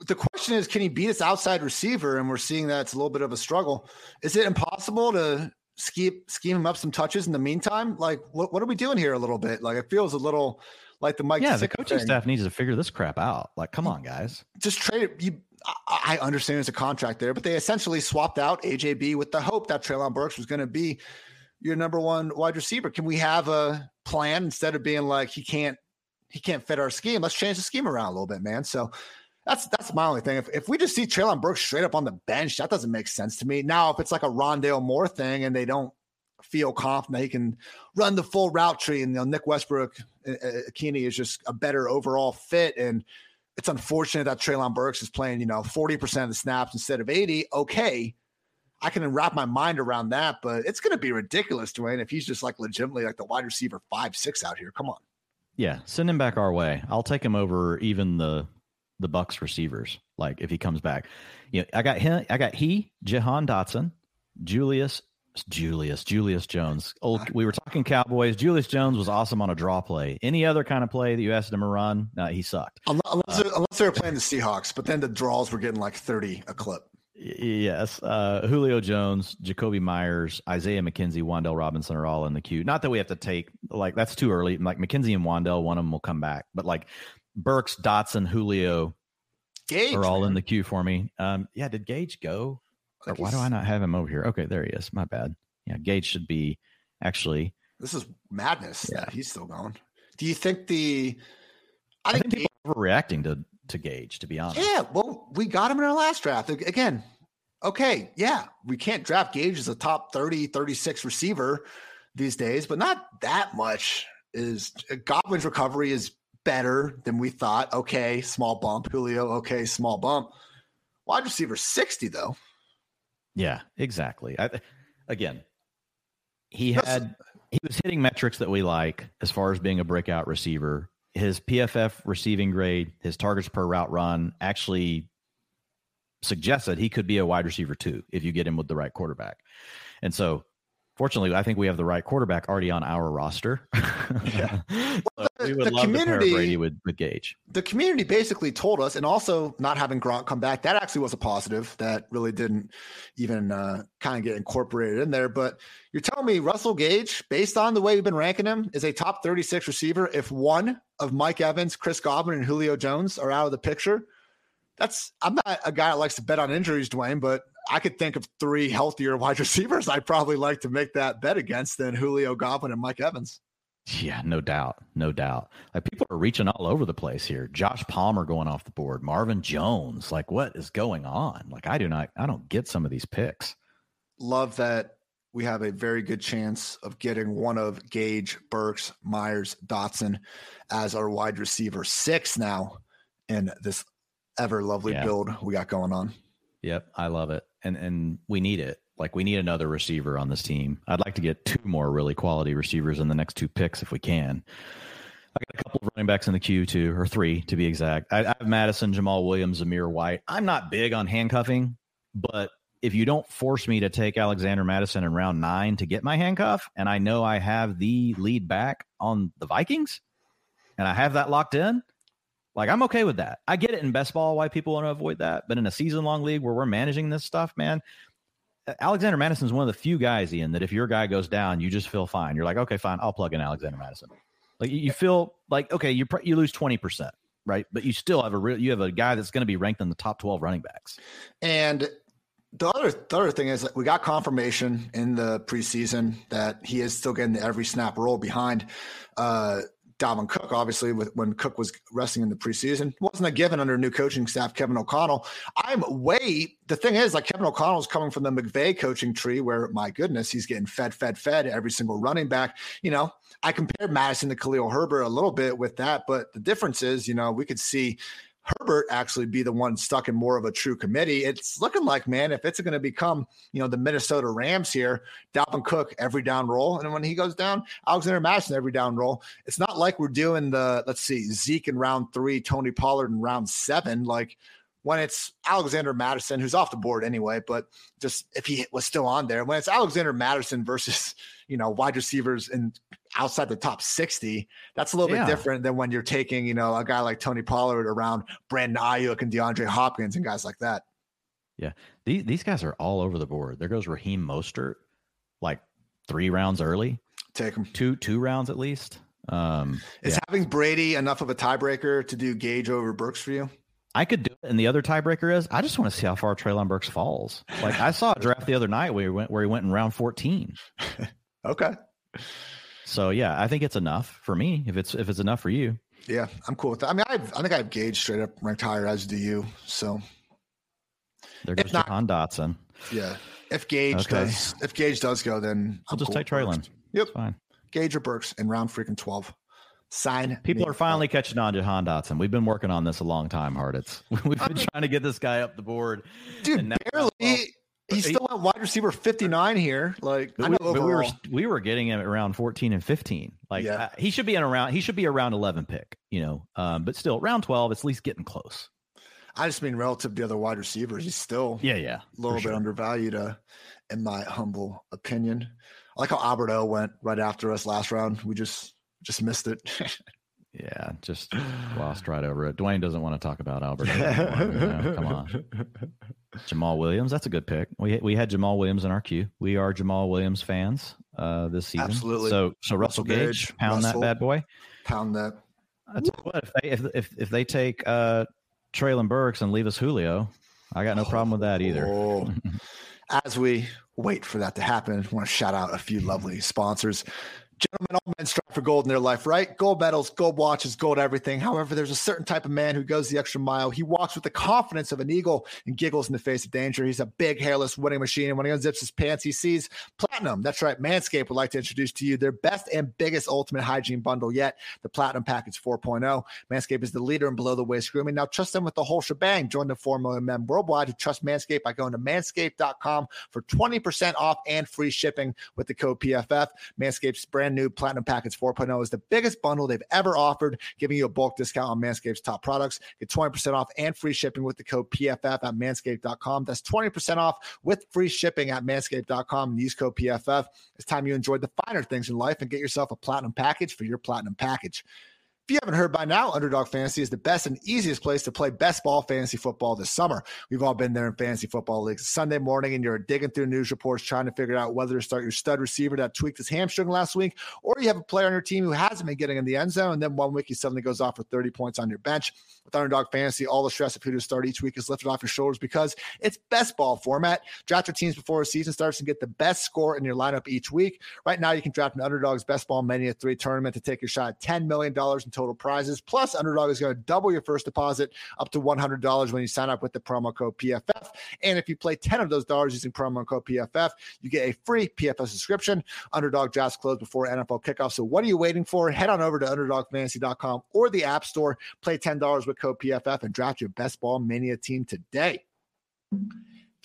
The question is, can he beat his outside receiver? And we're seeing that it's a little bit of a struggle. Is it impossible to scheme scheme him up some touches in the meantime? Like, what, what are we doing here a little bit? Like, it feels a little like the Mike. Yeah, the coaching thing. staff needs to figure this crap out. Like, come on, guys. Just trade it. You, I understand there's a contract there, but they essentially swapped out AJB with the hope that Treylon Burks was going to be your number one wide receiver? Can we have a plan instead of being like he can't he can't fit our scheme? Let's change the scheme around a little bit, man. So that's that's my only thing. If, if we just see Treylon Burks straight up on the bench, that doesn't make sense to me. Now, if it's like a Rondale Moore thing and they don't feel confident he can run the full route tree, and you know, Nick Westbrook, uh, uh is just a better overall fit, and it's unfortunate that Treylon Burks is playing, you know, forty percent of the snaps instead of eighty. Okay, I can wrap my mind around that, but it's going to be ridiculous, Dwain, if he's just like legitimately like the wide receiver five six out here. Come on. Yeah, send him back our way. I'll take him over even the the Bucks receivers. Like if he comes back, you know, I got him. I got he, Jahan Dotson, Julius, Julius, Julius Jones. Old, we were talking Cowboys. Julius Jones was awesome on a draw play. Any other kind of play that you asked him to run, uh, he sucked. Unless, uh, unless they were playing the Seahawks, but then the draws were getting like thirty a clip. Yes. Uh, Julio Jones, Jakobi Meyers, Isaiah McKenzie, Wan'Dale Robinson are all in the queue. Not that we have to take, like, that's too early. Like, McKenzie and Wan'Dale, one of them will come back. But, like, Burks, Dotson, Julio Gage, are all man. in the queue for me. Um, yeah, did Gage go? Or why do I not have him over here? Okay, there he is. My bad. Yeah, Gage should be actually This is madness Yeah. that he's still gone. Do you think the? I, I think think, people are reacting to to Gage. To be honest, yeah. Well, we got him in our last draft again. Okay, yeah, we can't draft Gage as a top 30, 36 receiver these days, but not that much. Is uh, Godwin's recovery is better than we thought. Okay, small bump. Julio, okay, small bump. Wide receiver 60, though. Yeah, exactly. I, again, he That's- had he was hitting metrics that we like as far as being a breakout receiver. His PFF receiving grade, his targets per route run, actually suggests that he could be a wide receiver too if you get him with the right quarterback. And so, fortunately, I think we have the right quarterback already on our roster. Yeah. So the- we would the love to pair community- Brady with, with Gage. the community basically told us, and also not having Gronk come back, that actually was a positive that really didn't even uh, kind of get incorporated in there. But you're telling me Russell Gage, based on the way we've been ranking him, is a top 36 receiver if one of Mike Evans, Chris Godwin, and Julio Jones are out of the picture? That's I'm not a guy that likes to bet on injuries, Dwain, but I could think of three healthier wide receivers I'd probably like to make that bet against than Julio Godwin and Mike Evans. Yeah, no doubt. No doubt. Like people are reaching all over the place here. Josh Palmer going off the board, Marvin Jones. Like, what is going on? Like, I do not, I don't get some of these picks. love that we have a very good chance of getting one of Gage, Burks, Meyers, Dotson as our wide receiver six now in this ever lovely Yeah. build we got going on. Yep, I love it. And and we need it. Like we need another receiver on this team. I'd like to get two more really quality receivers in the next two picks if we can. I got a couple of running backs in the queue too, or three to be exact. I, I have Mattison, Jamaal Williams, Amir White. I'm not big on handcuffing, but if you don't force me to take Alexander Mattison in round nine to get my handcuff, and I know I have the lead back on the Vikings, and I have that locked in, like I'm okay with that. I get it in best ball why people want to avoid that, but in a season long league where we're managing this stuff, man, Alexander Mattison is one of the few guys, Ian, that if your guy goes down, you just feel fine. You're like, okay, fine, I'll plug in Alexander Mattison. Like you- feel like okay, you pr- you lose twenty percent, right? But you still have a real you have a guy that's going to be ranked in the top twelve running backs. And the other the other thing is that we got confirmation in the preseason that he is still getting the every snap role behind uh Dalvin Cook, obviously, with when Cook was resting in the preseason, wasn't a given under new coaching staff Kevin O'Connell. I'm way the thing is like Kevin O'Connell's coming from the McVay coaching tree, where my goodness, he's getting fed, fed, fed every single running back. You know, I compared Mattison to Khalil Herbert a little bit with that, but the difference is, you know, we could see Herbert actually be the one stuck in more of a true committee. It's looking like, man, if it's going to become, you know, the Minnesota Rams here, Dalvin Cook every down roll, and when he goes down, Alexander Mattison every down roll. It's not like we're doing the let's see Zeke in round three, Tony Pollard in round seven. Like when it's Alexander Mattison, who's off the board anyway, but just if he was still on there, when it's Alexander Mattison versus you know wide receivers and outside the top 60 that's a little Yeah. bit different than when you're taking you know a guy like tony pollard around brandon aiyuk and deandre hopkins and guys like that Yeah. These these guys are all over the board. There goes Raheem Mostert, like three rounds early, take him two two rounds at least. Um, is yeah. having brady enough of a tiebreaker to do gage over burks for you I could do it. And the other tiebreaker is I just want to see how far Treylon Burks falls. Like I saw a draft the other night where he went where he went in round 14. okay So yeah, I think it's enough for me. If it's if it's enough for you, yeah i'm cool with that i mean I've, i think i have gage straight up ranked higher as do you so there goes not- Jahan Dotson. yeah if gage Okay. does if gage does go then I'll just cool take. Treylon. yep It's fine. gage or burks in round freaking 12 sign People me are finally catching on to Jahan Dotson. We've been working on this a long time, Hartitz. We've been trying to get this guy up the board. dude barely well, he still at wide receiver 59 here like i know we, we were we were getting him at around 14 and 15. Like Yeah. uh, he should be in around he should be around 11 pick, you know. Um, but still round 12, it's at least getting close. I just mean relative to the other wide receivers, he's still Yeah, yeah. a little bit sure. undervalued, uh, in my humble opinion. I like how Alberto went right after us last round. We just just missed it. Yeah, just glossed right over it. Dwain doesn't want to talk about Albert. anymore, you know, Come on. Jamaal Williams, that's a good pick. We we had Jamaal Williams in our queue. We are Jamaal Williams fans uh, this season. Absolutely. So so Russell, Russell Gage, Gage, pound Russell. that bad boy. Pound that. I tell you what, if they if if, if they take uh, Treylon Burks and leave us Julio, I got no problem with that either. Oh. As we wait for that to happen, I want to shout out a few lovely sponsors. Gentlemen, all men strive for gold in their life, right? Gold medals, gold watches, gold everything. However, there's a certain type of man who goes the extra mile. He walks with the confidence of an eagle and giggles in the face of danger. He's a big, hairless winning machine. And when he unzips his pants, he sees platinum. That's right. Manscaped would like to introduce to you their best and biggest ultimate hygiene bundle yet, the Platinum Package 4.0. Manscaped is the leader in below the waist grooming. Now, trust them with the whole shebang. Join the 4 million men worldwide who trust Manscaped by going to manscaped.com for 20% off and free shipping with the code PFF. Manscaped's brand new Platinum Package 4.0 is the biggest bundle they've ever offered, giving you a bulk discount on Manscaped's top products. Get 20% off and free shipping with the code PFF at manscaped.com. That's 20% off with free shipping at manscaped.com and use code PFF. It's time you enjoyed the finer things in life and get yourself a platinum package for your platinum package. If you haven't heard by now, Underdog Fantasy is the best and easiest place to play best ball fantasy football this summer. We've all been there in fantasy football leagues. Sunday morning, and you're digging through news reports trying to figure out whether to start your stud receiver that tweaked his hamstring last week, or you have a player on your team who hasn't been getting in the end zone, and then one week he suddenly goes off for 30 points on your bench. With Underdog Fantasy, all the stress of who to start each week is lifted off your shoulders because it's best ball format. Draft your teams before a season starts and get the best score in your lineup each week. Right now, you can draft an Underdog's Best Ball Mania 3 tournament to take your shot at $10 million in total prizes. Plus, Underdog is going to double your first deposit up to $100 when you sign up with the promo code PFF. And if you play 10 of those dollars using promo code PFF, you get a free PFF subscription. Underdog drafts close before NFL kickoff. So what are you waiting for? Head on over to UnderdogFantasy.com or the App Store. Play $10 with code PFF and draft your best ball mania team today.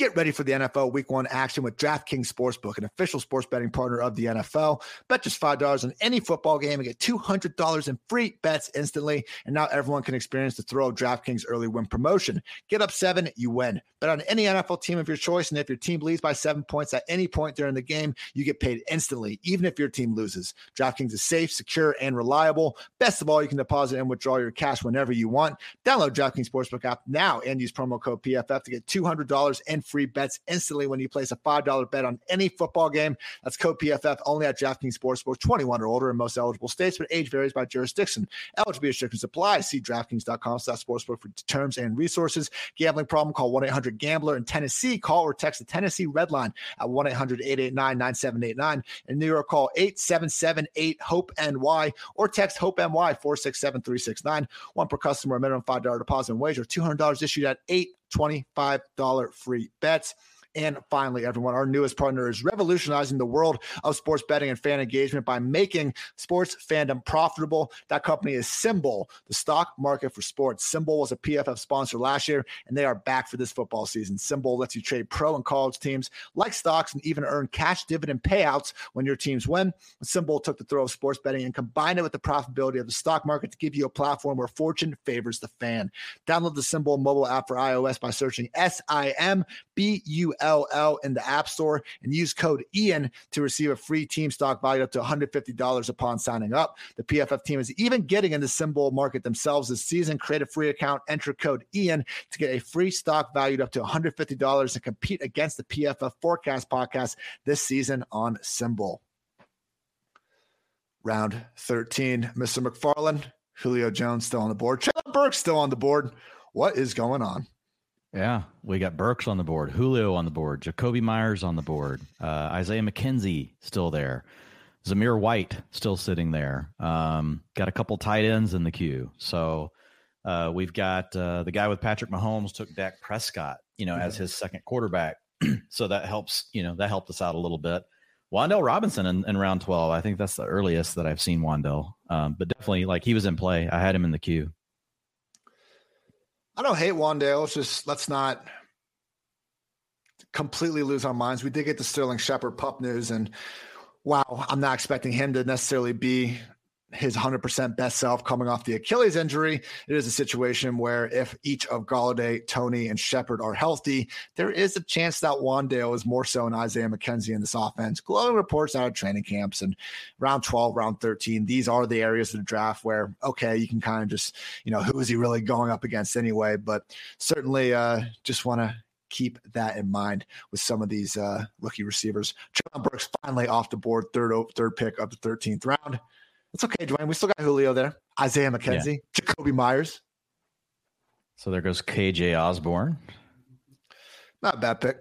Get ready for the NFL Week One action with DraftKings Sportsbook, an official sports betting partner of the NFL. Bet just five dollars on any football game and get two hundred dollars in free bets instantly. And now everyone can experience the thrill of DraftKings early win promotion. Get up seven, you win. Bet on any NFL team of your choice, and if your team leads by seven points at any point during the game, you get paid instantly, even if your team loses. DraftKings is safe, secure, and reliable. Best of all, you can deposit and withdraw your cash whenever you want. Download DraftKings Sportsbook app now and use promo code PFF to get two hundred dollars and free bets instantly when you place a $5 bet on any football game. That's code PFF only at DraftKings Sportsbook, 21 or older in most eligible states, but age varies by jurisdiction. Eligibility restrictions apply. See DraftKings.com slash sportsbook for terms and resources. Gambling problem, call 1-800-GAMBLER. In Tennessee, call or text the Tennessee Red Line at 1-800-889-9789. In New York, call 877-8-HOPE-NY or text HOPE-NY 467-369. One per customer, minimum $5 deposit and wager. $200 issued at 8 $25 free bets. And finally, everyone, our newest partner is revolutionizing the world of sports betting and fan engagement by making sports fandom profitable. That company is SimBull, the stock market for sports. SimBull was a PFF sponsor last year, and they are back for this football season. SimBull lets you trade pro and college teams like stocks and even earn cash dividend payouts when your teams win. SimBull took the throw of sports betting and combined it with the profitability of the stock market to give you a platform where fortune favors the fan. Download the SimBull mobile app for iOS by searching S I M B U LL in the App Store and use code Ian to receive a free team stock valued up to $150 upon signing up. The PFF team is even getting in the SimBull market themselves this season. Create a free account, enter code Ian to get a free stock valued up to $150 and compete against the PFF Forecast podcast this season on SimBull. Round 13, Mr. McFarland, Julio Jones still on the board, Treylon Burks still on the board. What is going on? Yeah, we got Burks on the board, Julio on the board, Jakobi Meyers on the board, uh, Isaiah McKenzie still there, Zamir White still sitting there. Um, got a couple tight ends in the queue. So uh, we've got uh, the guy with Patrick Mahomes took Dak Prescott, you know, yeah. as his second quarterback. so that helps, you know, that helped us out a little bit. Wan'Dale Robinson in, in, round 12. I think that's the earliest that I've seen Wan'Dale. Um, but definitely, like he was in play. I had him in the queue. I don't hate Wan'Dale. It's just let's not completely lose our minds. We did get the Sterling Shepard pup news, and wow, I'm not expecting him to necessarily be his 100% best self coming off the Achilles injury. It is a situation where if each of Golladay, Toney, and Shepard are healthy, there is a chance that Wan'Dale is more so in Isaiah McKenzie in this offense. Glowing reports out of training camps and round 12, round 13, these are the areas of the draft where, okay, you can kind of just, you know, who is he really going up against anyway? But certainly uh, just want to keep that in mind with some of these uh, rookie receivers. John Brooks finally off the board, third third pick of the 13th round. It's okay, Dwain. We still got Julio there. Isaiah McKenzie, yeah. Jakobi Meyers. So there goes KJ Osborn. Not a bad pick.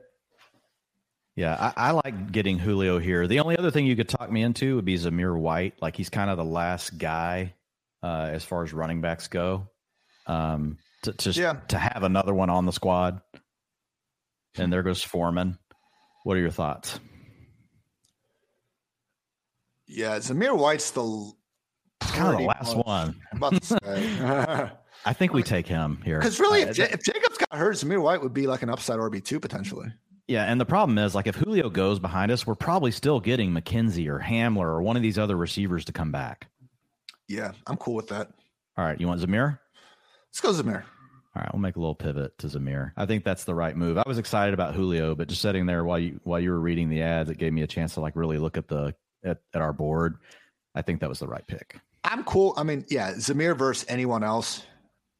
Yeah, I, I, like getting Julio here. The only other thing you could talk me into would be Zamir White. Like he's kind of the last guy uh, as far as running backs go. Um, to to, yeah. to have another one on the squad. And there goes Foreman. What are your thoughts? Yeah, Zamir White's the kind of the last much. one. about to say. I think we take him here because really, if, uh, if Jacobs got hurt, Zamir White would be like an upside RB two potentially. Yeah, and the problem is, like, if Julio goes behind us, we're probably still getting McKenzie or Hamler or one of these other receivers to come back. Yeah, I'm cool with that. All right, you want Zamir? Let's go Zamir. All right, we'll make a little pivot to Zamir. I think that's the right move. I was excited about Julio, but just sitting there while you while you were reading the ads, it gave me a chance to like really look at the at, at our board. I think that was the right pick. I'm cool. I mean, yeah, Zamir versus anyone else.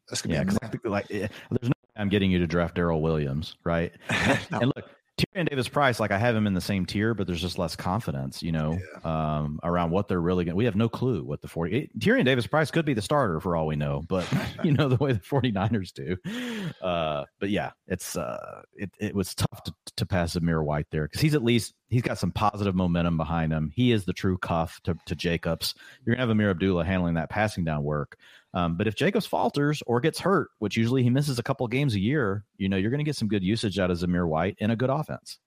That's gonna yeah, be like there's no I'm getting you to draft Darrel Williams, right? no. And look, Tyrion Davis Price, like I have him in the same tier, but there's just less confidence, you know, yeah. um, around what they're really going. We have no clue what the 40. It, Tyrion Davis Price could be the starter for all we know, but you know, the way the 49ers do. Uh, but yeah, it's, uh, it, it was tough to, to pass Zamir White there because he's at least, he's got some positive momentum behind him. He is the true cuff to, to Jacobs. You're to have Ameer Abdullah handling that passing down work. Um, but if Jacobs falters or gets hurt, which usually he misses a couple games a year, you know, you're to get some good usage out of Zamir White in a good offense.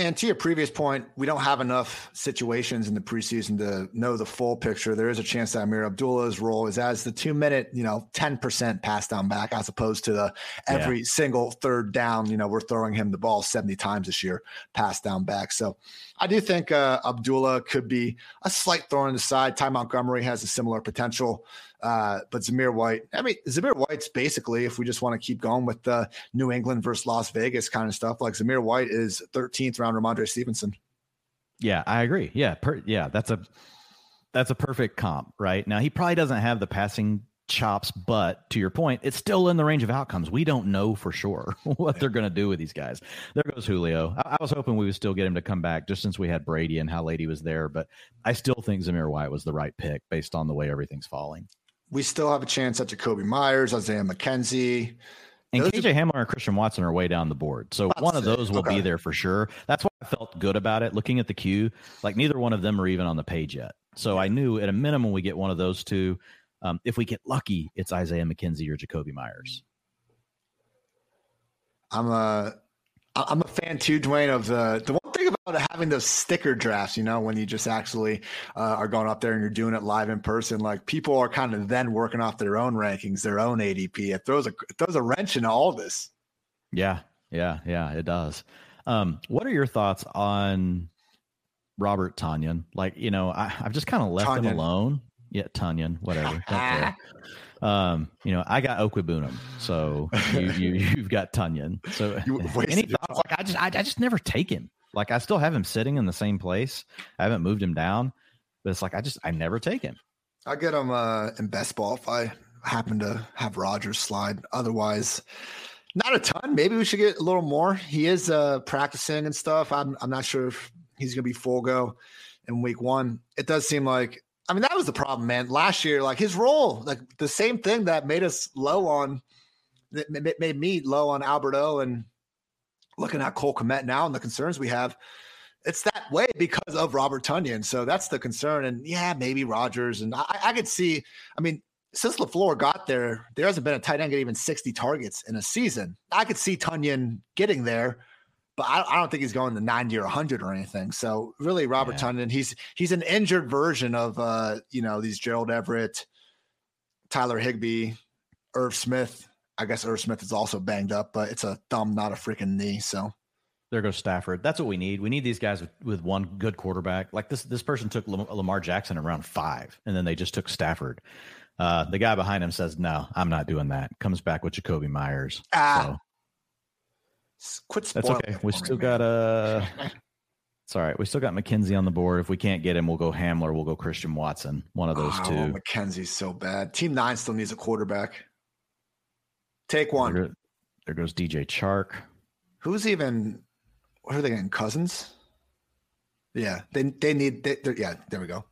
And to your previous point, we don't have enough situations in the preseason to know the full picture. There is a chance that Ameer Abdullah's role is as the two minute, you know, 10% pass down back, as opposed to the every yeah. single third down, you know, we're throwing him the ball 70 times this year, pass down back. So I do think uh, Abdullah could be a slight throw on the side. Ty Montgomery has a similar potential. Uh, but Zamir White, I mean, Zamir White's basically, if we just want to keep going with the New England versus Las Vegas kind of stuff, like Zamir White is 13th round Rhamondre Stevenson. Yeah, I agree. Yeah, per, yeah, that's a that's a perfect comp, right? Now he probably doesn't have the passing chops, but to your point, it's still in the range of outcomes. We don't know for sure what yeah. they're going to do with these guys. There goes Julio. I, I, was hoping we would still get him to come back just since we had Brady and how late he was there, but I still think Zamir White was the right pick based on the way everything's falling we still have a chance at Jakobi Meyers, Isaiah McKenzie. And those KJ are, Hamler and Christian Watson are way down the board. So one of those will okay. be there for sure. That's why I felt good about it. Looking at the queue, like neither one of them are even on the page yet. So I knew at a minimum we get one of those two. Um, if we get lucky, it's Isaiah McKenzie or Jakobi Meyers. I'm a I'm a fan too, Dwain, of the the about having those sticker drafts. You know, when you just actually uh, are going up there and you're doing it live in person, like people are kind of then working off their own rankings, their own ADP. It throws a it throws a wrench into all this. Yeah, yeah, yeah, it does. Um, what are your thoughts on Robert Tonyan? Like, you know, I, have just kind of left Tonyan. him alone. Yeah, Tonyan, whatever. Um, you know, I got Okwuegbunam, so you, you you've got Tonyan. So any thoughts? Like I just I, I just never take him. Like I still have him sitting in the same place. I haven't moved him down, but it's like I just I never take him. I get him uh, in best ball if I happen to have Rodgers slide. Otherwise, not a ton. Maybe we should get a little more. He is uh, practicing and stuff. I'm I'm not sure if he's to be full go in week one. It does seem like I mean, that was the problem, man. Last year, like his role, like the same thing that made us low on, that made me low on Alberto and looking at Cole Kmet now and the concerns we have. It's that way because of Robert Tonyan. So that's the concern. And yeah, maybe Rodgers. And I, I could see, I mean, since LaFleur got there, there hasn't been a tight end get even 60 targets in a season. I could see Tonyan getting there but I, I, don't think he's going to 90 or 100 or anything. So really, Robert yeah. Tonyan, he's he's an injured version of uh, you know these Gerald Everett, Tyler Higbee, Irv Smith. I guess Smith is also banged up, but it's a thumb, not a freaking knee. So there goes Stafford. That's what we need. We need these guys with, with one good quarterback. Like this, this person took Lamar Jackson around five, and then they just took Stafford. Uh, the guy behind him says, "No, I'm not doing that." Comes back with Jakobi Meyers. Ah, so. Quit That's okay. We still me, got a. Uh, it's all right. We still got McKenzie on the board. If we can't get him, we'll go Hamler. We'll go Christian Watson. One of those oh, two. McKenzie's so bad. Team nine still needs a quarterback. Take one. There, there goes DJ Chark. Who's even? What are they getting? Cousins. Yeah, they they need. They, yeah, there we go.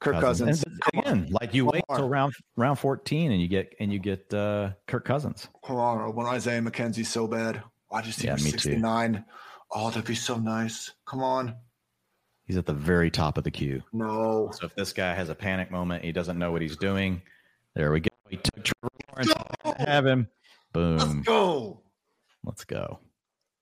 Kirk Cousins. Cousins. Again, like you wait till round round fourteen and you get and you get uh Kirk Cousins. Hold on, when Isaiah McKenzie's so bad. Wide receiver yeah, 69. Oh, that'd be so nice. Come on. He's at the very top of the queue. No. So if this guy has a panic moment, he doesn't know what he's doing. There we go. He took Trevor Lawrence. Have him. Boom. Let's go. Let's go.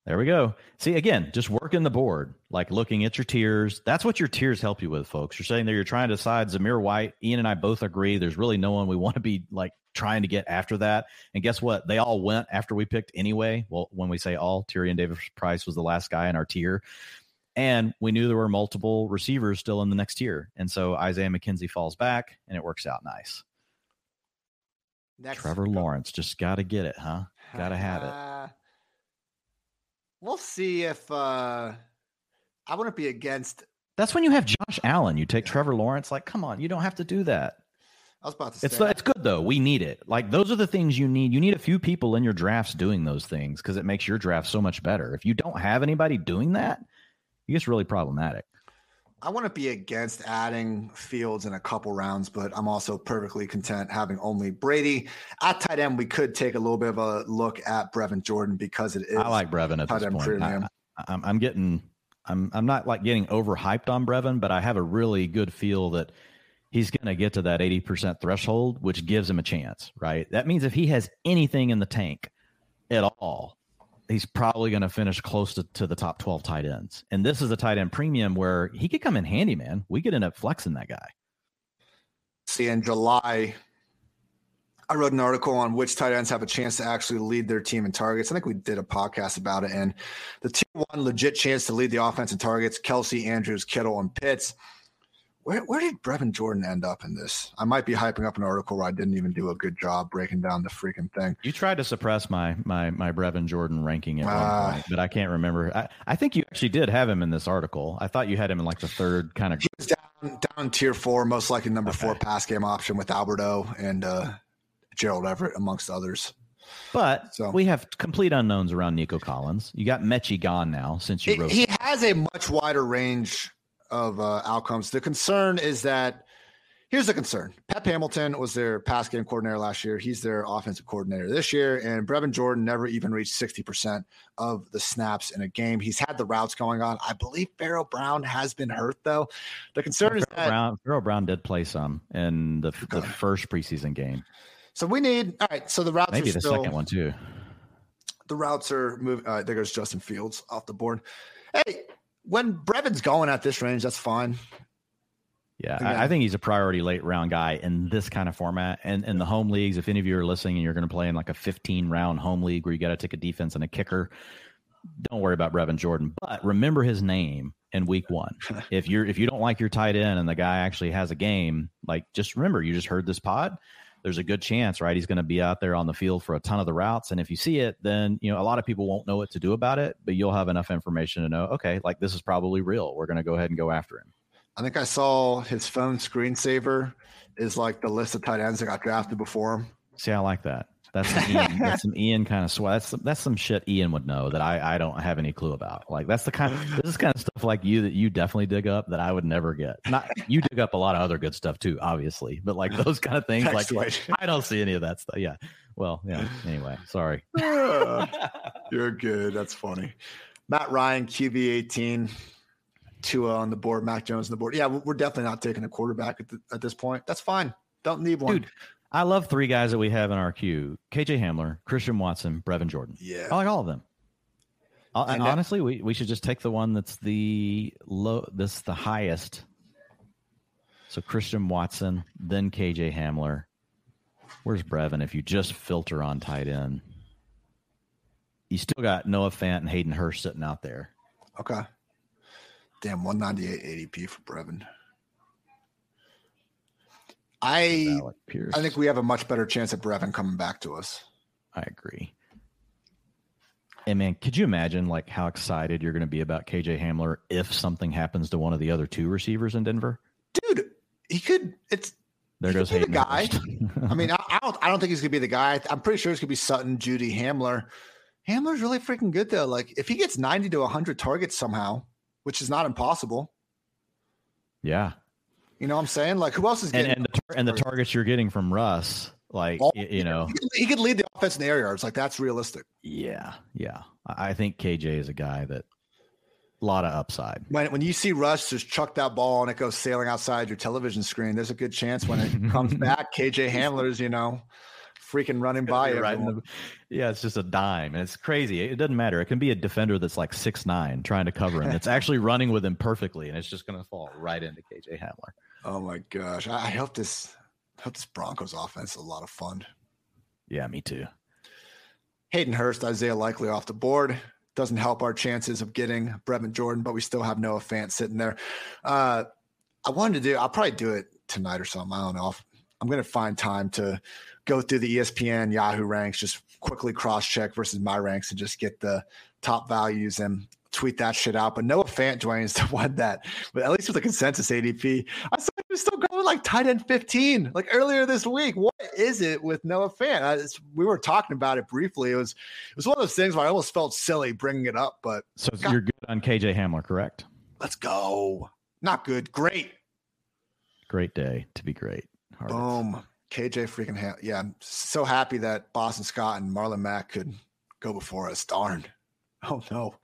There we go. See, again, just working the board, like looking at your tiers. That's what your tiers help you with, folks. You're saying there you're trying to decide Zamir White. Ian and I both agree there's really no one we want to be like trying to get after that. And guess what? They all went after we picked anyway. Well, when we say all, Tyrion Davis Price was the last guy in our tier. And we knew there were multiple receivers still in the next tier. And so Isaiah McKenzie falls back and it works out nice. Next. Trevor Lawrence, just got to get it, huh? Got to have it. Uh, we'll see if uh I wouldn't be against. That's when you have Josh Allen. You take Trevor Lawrence. Like, come on, you don't have to do that. I was about to say It's it's good though. We need it. Like those are the things you need. You need a few people in your drafts doing those things because it makes your draft so much better. If you don't have anybody doing that, it gets really problematic. I wouldn't be against adding Fields in a couple rounds, but I'm also perfectly content having only Brady at tight end. We could take a little bit of a look at Brevin Jordan because it is. I like Brevin at tight this end point. premium. I, I'm, I'm getting. I'm I'm not like getting overhyped on Brevin, but I have a really good feel that he's going to get to that 80% threshold, which gives him a chance, right? That means if he has anything in the tank at all, he's probably going to finish close to, to the top 12 tight ends. And this is a tight end premium where he could come in handy, man. We could end up flexing that guy. See, in July, I wrote an article on which tight ends have a chance to actually lead their team in targets. I think we did a podcast about it. And the tier one legit chance to lead the offense in targets Kelce, Andrews, Kittle, and Pitts. Where, where did Brevin Jordan end up in this? I might be hyping up an article where I didn't even do a good job breaking down the freaking thing. You tried to suppress my my my Brevin Jordan ranking at one Ah. point, but I can't remember. I, I think you actually did have him in this article. I thought you had him in like the third kind of He was down, down tier four, most likely number four pass game option with Alberto and uh, Gerald Everett, amongst others. But So- we have complete unknowns around Nico Collins. You got Mechie gone now since you He, wrote. he has a much wider range of uh, outcomes. The concern is that here's the concern: Pep Hamilton was their pass game coordinator last year. He's their offensive coordinator this year, and Brevin Jordan never even reached sixty percent of the snaps in a game. He's had the routes going on. I believe Pharaoh Brown has been hurt though. The concern is that Brown, Pharaoh Brown did play some in the, the first preseason game, so we need all right. So the routes maybe are the still, second one too. the routes are moving. Uh, there goes Justin Fields off the board. Hey, when Brevin's going at this range, that's fine. Yeah, Again. I, I think he's a priority late round guy in this kind of format. And in the home leagues, if any of you are listening and you're going to play in like a 15 round home league where you got to take a defense and a kicker, don't worry about Brevin Jordan. But remember his name in week one. if you're if you don't like your tight end and the guy actually has a game, like just remember you just heard this pod. There's a good chance, right? He's going to be out there on the field for a ton of the routes. And if you see it, then you know a lot of people won't know what to do about it, but you'll have enough information to know, okay, like this is probably real. We're going to go ahead and go after him. I think I saw his phone screensaver is like the list of tight ends that got drafted before him. See, I like that. That's some Ian, that's some Ian kind of swag. That's some, that's some shit Ian would know that I, I don't have any clue about. Like that's the kind of this is kind of stuff like you that you definitely dig up that I would never get. Not you dig up a lot of other good stuff too, obviously, but like those kind of things, like Text I don't see any of that stuff. Yeah. Well, yeah. Anyway, sorry. Ah, you're good. That's funny. Matt Ryan, QB 18, Tua on the board, Mac Jones on the board. Yeah, we're we're definitely not taking a quarterback at, the, at this point. That's fine. Don't need one. Dude, I love three guys that we have in our queue: KJ Hamler, Christian Watson, Brevin Jordan. Yeah. I like all of them. Uh, And and that- honestly, we, we should just take the one that's the low, this the highest. So Christian Watson, then KJ Hamler. Where's Brevin? If you just filter on tight end, you still got Noah Fant and Hayden Hurst sitting out there. Okay. Damn, 198 ADP for Brevin. I. I think we have a much better chance of Brevin coming back to us. I agree. And man, could you imagine like how excited you're going to be about KJ Hamler if something happens to one of the other two receivers in Denver? Dude, he could it's There goes the guy. I mean, I, I don't I don't think he's gonna be the guy. I'm pretty sure it's gonna be Sutton, Jeudy, Hamler. Hamler's really freaking good though. Like if he gets 90 to 100 targets somehow, which is not impossible. yeah, You know what I'm saying? Like who else is getting and the, tar- and the targets you're getting from Russ, like All- y- you know, he, could, he could lead the offense in the air yards. Like that's realistic. yeah, yeah. I think KJ is a guy that A lot of upside. When when you see Russ just chuck that ball and it goes sailing outside your television screen, there's a good chance when it comes back, KJ Hamler's, you know, freaking running by right the, yeah, it's just a dime, and it's crazy. It doesn't matter. It can be a defender that's like six nine trying to cover him. It's actually running with him perfectly, and it's just going to fall right into KJ Hamler. Oh my gosh! I, I hope this I hope this Broncos offense is a lot of fun. Yeah, me too. Hayden Hurst, Isaiah Likely off the board. Doesn't help our chances of getting Brevin Jordan, but we still have Noah Fant sitting there. Uh, I wanted to do, I'll probably do it tonight or something. I don't know. I'm going to find time to go through the ESPN Yahoo ranks, just quickly cross check versus my ranks and just get the top values and tweet that shit out. But Noah Fant joins the one that, but at least with the consensus ADP, I saw he was still going like tight end 15, like earlier this week. What is it with Noah Fant? I, we were talking about it briefly. It was it was one of those things where I almost felt silly bringing it up, but So God. you're good on KJ Hamler, correct? let's go. Not good, great. Great day to be great. Hard. Boom. KJ freaking ha- yeah. I'm so happy that Boston Scott and Marlon Mack could go before us. Darn. Oh no.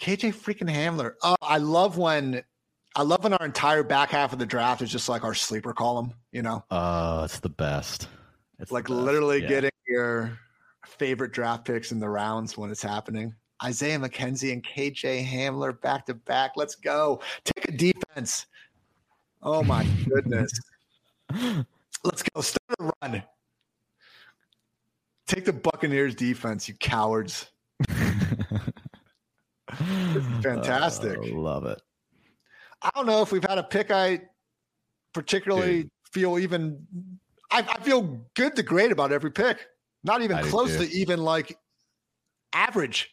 KJ freaking Hamler. Oh, I love when I love when our entire back half of the draft is just like our sleeper column, you know, Oh, it's the best. It's like best. literally Yeah. getting your favorite draft picks in the rounds when it's happening. Isaiah McKenzie and KJ Hamler back to back. Let's go. Take a defense. Oh my goodness. Let's go. Start a run. Take the Buccaneers defense, you cowards. fantastic. Oh, love it. I don't know if we've had a pick I particularly feel even. I, I feel good to great about every pick. Not even I close to even like average.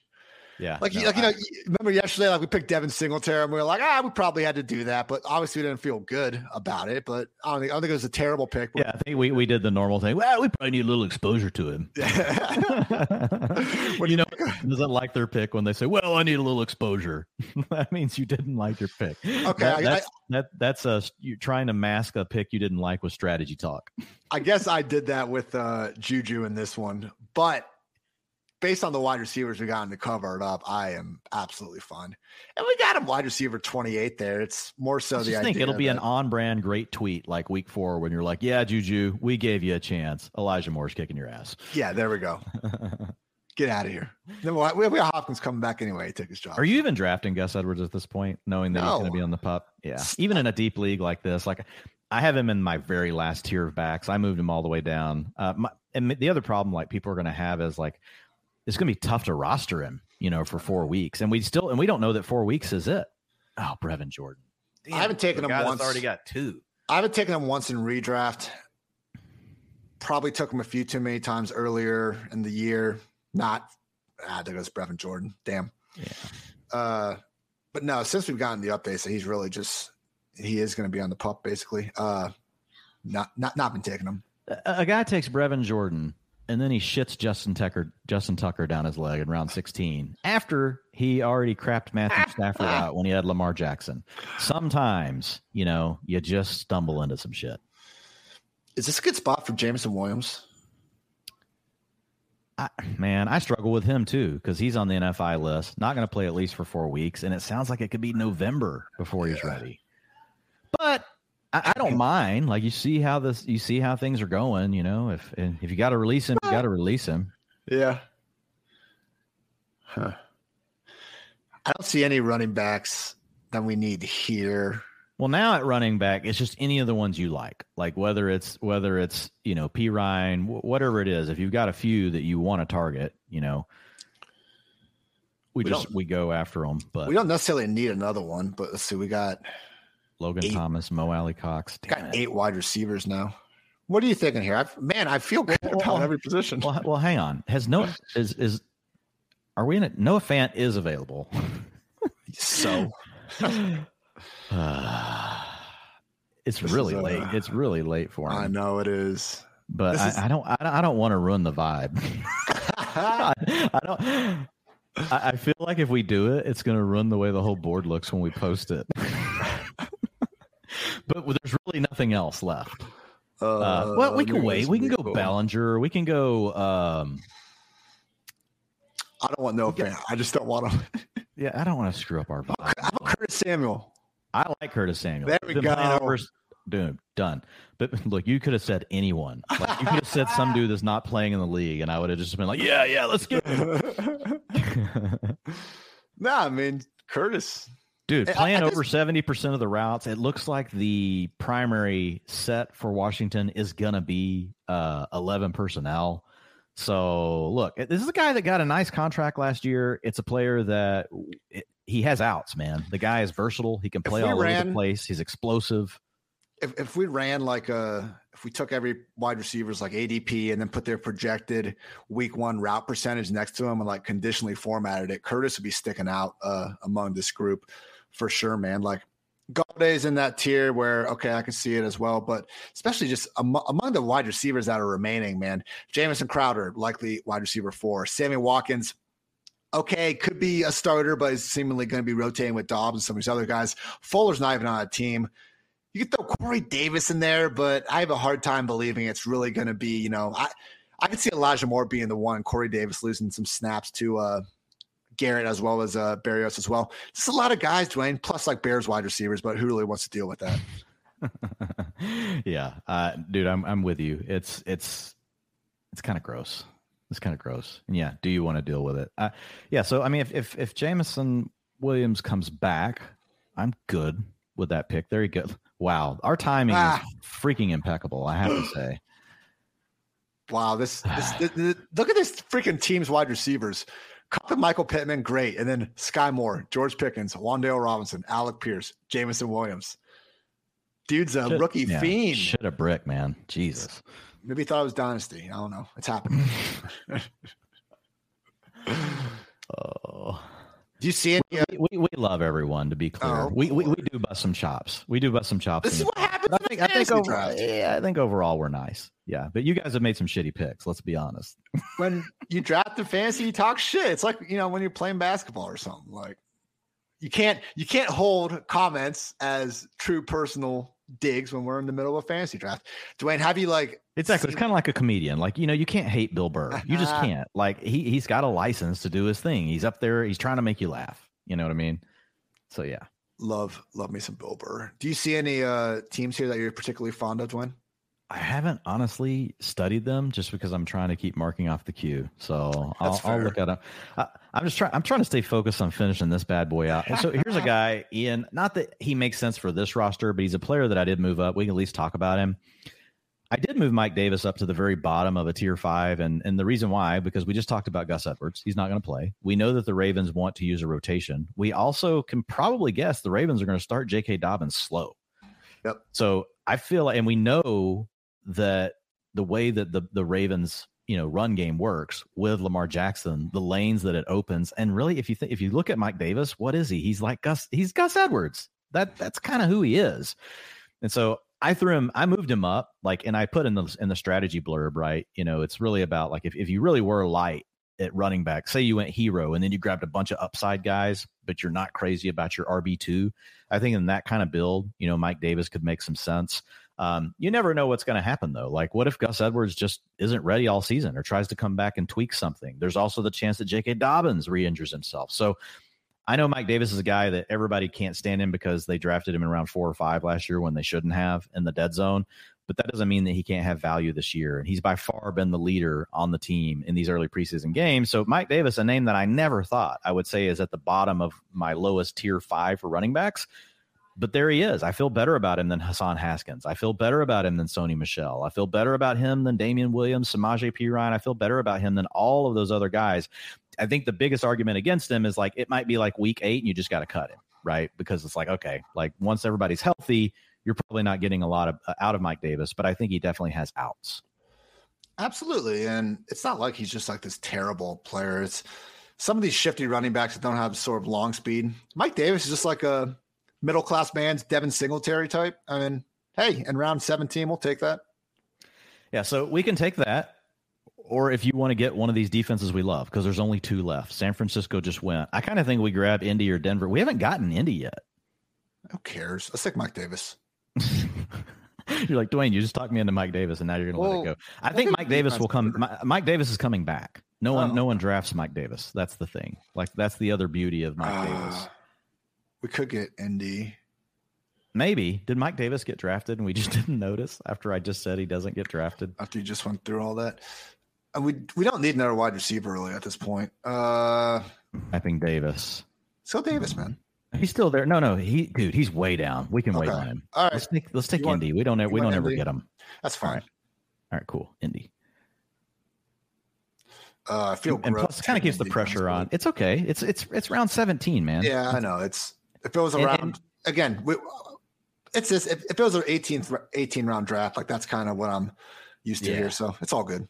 Yeah. Like, no, like you I- know, remember yesterday, like we picked Devin Singletary, and we were like, ah, we probably had to do that, but obviously we didn't feel good about it. But I don't think I don't think it was a terrible pick. yeah, I think we, we did the normal thing. Well, we probably need a little exposure to him. When you know, doesn't like their pick when they say, "Well, I need a little exposure." that means you didn't like your pick. Okay, That- I- that's that, that's a you're trying to mask a pick you didn't like with strategy talk. I guess I did that with uh, Juju in this one, but based on the wide receivers we got in to cover it up, I am absolutely fine. And we got a wide receiver 28 there. It's more so I the think it'll be an on-brand great tweet like week four when you're like, "Yeah, Juju, we gave you a chance. Elijah Moore's kicking your ass." yeah, there we go. Get out of here. Then we we got Hopkins coming back anyway. Take his job. Are you even drafting Gus Edwards at this point, knowing that he's going to be on the pup? Yeah. Even in a deep league like this, like I have him in my very last tier of backs. I moved him all the way down. Uh, my, and the other problem, like people are going to have, is like it's going to be tough to roster him, you know, for four weeks, and we still and we don't know that four weeks is it. Oh, Brevin Jordan. I haven't taken him guy that's once. Already got two. I haven't taken him once in redraft. Probably took him a few too many times earlier in the year. Not, ah, there goes Brevin Jordan. Damn. Yeah. Uh, but no, since we've gotten the updates, that he's really just he is going to be on the pup basically. Uh, not not not been taking him. A, a guy takes Brevin Jordan and then he shits Justin Tucker Justin Tucker down his leg in round 16 after he already crapped Matthew Stafford out when he had Lamar Jackson. Sometimes, you know, you just stumble into some shit. Is this a good spot for Jameson Williams? I, man, I struggle with him too because he's on the NFI list. Not going to play at least for four weeks, and it sounds like it could be November before he's Yeah. ready. But I, I don't mind. Like you see how this, you see how things are going. You know, if if you got to release him, you got to release him. Yeah. Huh. I don't see any running backs that we need here. Well, now at running back, it's just any of the ones you like, like whether it's whether it's you know P Ryan, wh- whatever it is. If you've got a few that you want to target, you know, we, We just we go after them. But We don't necessarily need another one, but let's see. We got Logan eight- Thomas, Mo Alie-Cox, damn got it. eight wide receivers now. What are you thinking here? I, man, I feel good Well, about well, every position. Well, well, hang on. Has Noah is is are we in it? Noah Fant is available. so it's This really uh, late. It's really late for him. I know it is. But I, is- I don't. I don't, I don't want to ruin the vibe. I, I don't. I, I feel like if we do it, it's going to ruin the way the whole board looks when we post it. But there's really nothing else left. Uh, well, we can wait. We can go Ballinger. We can go. Um, I don't want no fan. I just don't want him. Yeah, I don't want to screw up our. About Curtis Samuel? I like Curtis Samuel. There we go. Dude, done. But look, you could have said anyone. Like you could have said some dude that's not playing in the league, and I would have just been like, yeah, yeah, let's get. nah, I mean Curtis. Dude, playing over seventy percent of the routes, it looks like the primary set for Washington is gonna be uh, eleven personnel. So look, this is a guy that got a nice contract last year. It's a player that it, he has outs, man. The guy is versatile. He can play all ran, over the place. He's explosive. If if we ran like a if we took every wide receivers like ADP and then put their projected week one route percentage next to him and like conditionally formatted it, Curtis would be sticking out uh, among this group for sure, man. Like Golladay's in that tier where okay, I can see it as well, but especially just among, among the wide receivers that are remaining, man. Jamison Crowder, likely wide receiver four. Sammy Watkins, okay, could be a starter, but is seemingly going to be rotating with Dobbs and some of these other guys. Fuller's not even on a team. You could throw Corey Davis in there, but I have a hard time believing it's really going to be, you know, I I could see Elijah Moore being the one, Corey Davis losing some snaps to uh Garrett as well as uh, Berrios as well. Just a lot of guys, Dwain, plus like Bears wide receivers, but who really wants to deal with that? yeah, uh, dude, I'm I'm with you. It's it's it's kind of gross. It's kind of gross. And yeah, do you want to deal with it? Uh, yeah. So I mean, if if if Jameson Williams comes back, I'm good with that pick. Very good. Wow, our timing ah. is freaking impeccable. I have to say. Wow, this, this, this, this look at this freaking team's wide receivers. And Michael Pittman, great. And then Skyy Moore, George Pickens, Wan'Dale Robinson, Alec Pierce, Jameson Williams. Dude's a should, rookie yeah, fiend. Shit a brick, man. Jesus. Maybe he thought it was dynasty. I don't know. It's happening. oh. Do you see it? We, we, we, love everyone. To be clear, oh, we, we, we do bust some chops. We do bust some chops. This is what happens. I think, I think over, yeah, I think overall we're nice. Yeah, but you guys have made some shitty picks. Let's be honest. when you draft the fantasy, you talk shit. It's like you know when you're playing basketball or something. Like you can't you can't hold comments as true personal digs when we're in the middle of a fantasy draft. Dwain, have you like exactly? Seen- it's kind of like a comedian. Like you know, you can't hate Bill Burr. You just can't. Like he he's got a license to do his thing. He's up there. He's trying to make you laugh. You know what I mean? So yeah. Love love me some Bill Burr. Do you see any uh teams here that you're particularly fond of, Dwain? I haven't honestly studied them just because I'm trying to keep marking off the queue. So I'll, I'll, look at them. I, am just trying. I'm trying to stay focused on finishing this bad boy out. so here's a guy, Ian. Not that he makes sense for this roster, but he's a player that I did move up. We can at least talk about him. I did move Mike Davis up to the very bottom of a tier five, and and the reason why because we just talked about Gus Edwards. He's not going to play. We know that the Ravens want to use a rotation. We also can probably guess the Ravens are going to start J.K. Dobbins slow. Yep. So I feel like, and we know that the way that the the Ravens you know run game works with Lamar Jackson, the lanes that it opens, and really if you think if you look at Mike Davis, what is he? He's like Gus. He's Gus Edwards. That that's kind of who he is. And so I threw him. I moved him up, like, and I put in the in the strategy blurb, right? You know, it's really about like if if you really were light at running back, say you went hero and then you grabbed a bunch of upside guys, but you're not crazy about your RB two. I think in that kind of build, you know, Mike Davis could make some sense. Um, you never know what's going to happen though. Like, what if Gus Edwards just isn't ready all season or tries to come back and tweak something? There's also the chance that J.K. Dobbins re-injures himself. So, I know Mike Davis is a guy that everybody can't stand him because they drafted him in round four or five last year when they shouldn't have in the dead zone. But that doesn't mean that he can't have value this year. And he's by far been the leader on the team in these early preseason games. So Mike Davis, a name that I never thought I would say is at the bottom of my lowest tier five for running backs but there he is. I feel better about him than Hassan Haskins. I feel better about him than Sony Michel. I feel better about him than Damien Williams, Samaje Perine. I feel better about him than all of those other guys. I think the biggest argument against him is like it might be like week eight and you just got to cut him, right? Because it's like, okay, like once everybody's healthy, you're probably not getting a lot of uh, out of Mike Davis, but I think he definitely has outs. Absolutely. And it's not like he's just like this terrible player. It's some of these shifty running backs that don't have sort of long speed. Mike Davis is just like a middle class man's Devin Singletary type. I mean, hey, in round 17, we'll take that. Yeah, so we can take that. Or if you want to get one of these defenses we love, because there's only two left. San Francisco just went. I kind of think we grab Indy or Denver. We haven't gotten Indy yet. Who cares? Let's take Mike Davis. you're like Dwain. You just talked me into Mike Davis, and now you're going to well, let it go. I think Mike Davis will come. Mike Davis is coming back. No one, Oh. no one drafts Mike Davis. That's the thing. Like that's the other beauty of Mike Davis. Ah. Uh, we could get Indy. Maybe did Mike Davis get drafted and we just didn't notice after I just said he doesn't get drafted? after you just went through all that. We we don't need another wide receiver really at this point. Uh I think Davis. so Davis, man. He's still there. No, no, he, dude, he's way down. We can wait on him. All right, Let's take, let's take Indy. We don't, we don't ever Indy? get him. that's fine. All right. All right, cool. Indy. Uh, I feel and plus, kind of keeps the pressure on. It's okay. It's it's it's round seventeen, man. Yeah, I know. It's if it was around and- again. We, it's this. If, if it was an 18th 18 round draft, like that's kind of what I'm used to Yeah. here. So it's all good.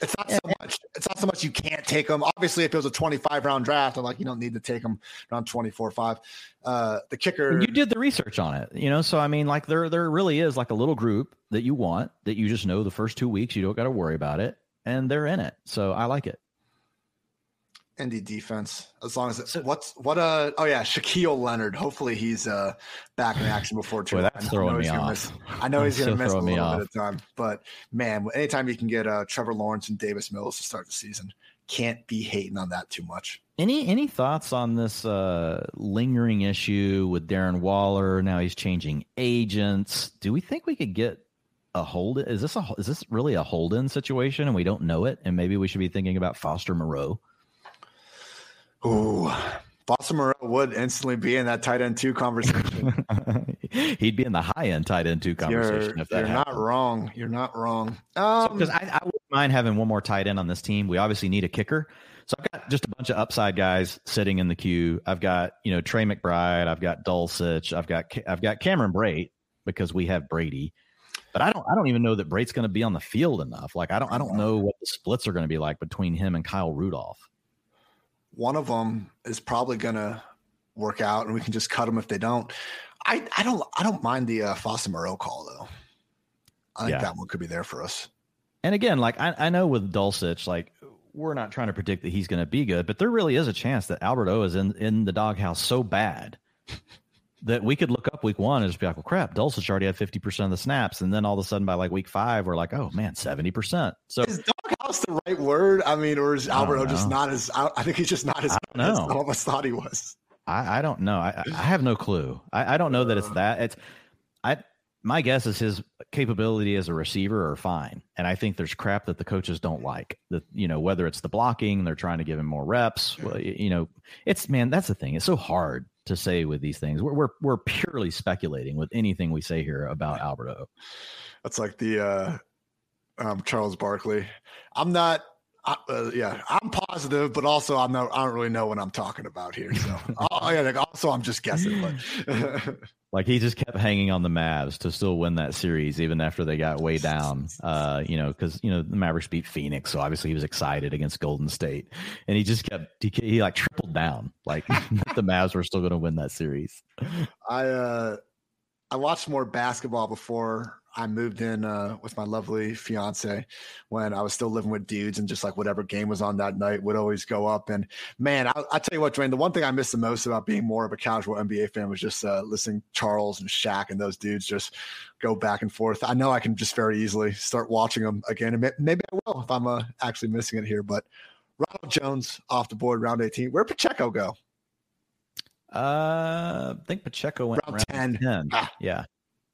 It's not so much. It's not so much you can't take them. Obviously, if it was a 25 round draft, I'm like you don't need to take them around 24 5. Uh, the kicker. You did the research on it, you know. So I mean, like there there really is like a little group that you want that you just know the first two weeks you don't got to worry about it, and they're in it. So I like it. Indy defense, as long as it, So- what's what uh oh yeah Shaquille Leonard. Hopefully he's uh back in action before too Boy, that's I know throwing he's me gonna off. miss- I know he's going to miss a throwing me little bit of time, but man, anytime you can get uh Trevor Lawrence and Davis Mills to start the season, can't be hating on that too much. Any any thoughts on this uh, lingering issue with Darren Waller? Now he's changing agents. Do we think we could get a hold? Is this a is this really a hold in situation and we don't know it? And maybe we should be thinking about Foster Moreau. Ooh, Foster Moreau would instantly be in that tight end two conversation. He'd be in the high end tight end two conversation you're if that you're not wrong. You're not wrong. Um, because I, I wouldn't mind having one more tight end on this team. We obviously need a kicker. So I've got just a bunch of upside guys sitting in the queue. I've got you know Trey McBride. I've got Dulcich. I've got I've got Cameron Brate because we have Brady. But I don't I don't even know that Brate's going to be on the field enough. Like I don't I don't know what the splits are going to be like between him and Kyle Rudolph. One of them is probably going to work out, and we can just cut them if they don't. I, I don't I don't mind the uh, Foster Moreau call though. I think Yeah. that one could be there for us. And again, like I, I know with Dulcich, like we're not trying to predict that he's going to be good, but there really is a chance that Albert O is in in the doghouse so bad that we could look up week one and just be like, well, crap, Dulcich already had fifty percent of the snaps, and then all of a sudden by like week five, we're like, oh man, seventy percent. So Is doghouse the right word? I mean, or is Alberto just not as? I, I think he's just not as as all of us thought he was. I, I don't know. I, I have no clue. I, I don't know that it's uh. that. It's I. My guess is his capability as a receiver are fine, and I think there's crap that the coaches don't like. That you know whether it's the blocking, they're trying to give him more reps. Well, you know, it's man, that's the thing. It's so hard to say with these things. We're we're, we're purely speculating with anything we say here about Alberto. That's like the uh, um, Charles Barkley. I'm not. Uh, uh, yeah, I'm positive, but also I'm not. I don't really know what I'm talking about here. So, oh, yeah, like, also I'm just guessing. But Like he just kept hanging on the Mavs to still win that series, even after they got way down. Uh, you know, because you know the Mavericks beat Phoenix, so obviously he was excited against Golden State, and he just kept he, he like down, like the Mavs were still going to win that series. I uh I watched more basketball before I moved in uh with my lovely fiance when I was still living with dudes and just like whatever game was on that night would always go up. And man I, I tell you what Dwain the one thing I missed the most about being more of a casual NBA fan was just uh listening Charles and Shaq and those dudes just go back and forth. I know I can just very easily start watching them again and maybe I will if I'm uh, actually missing it here but Ronald Jones off the board round 18 where Pacheco go Uh, I think Pacheco went Round round 10. 10. Ah. Yeah.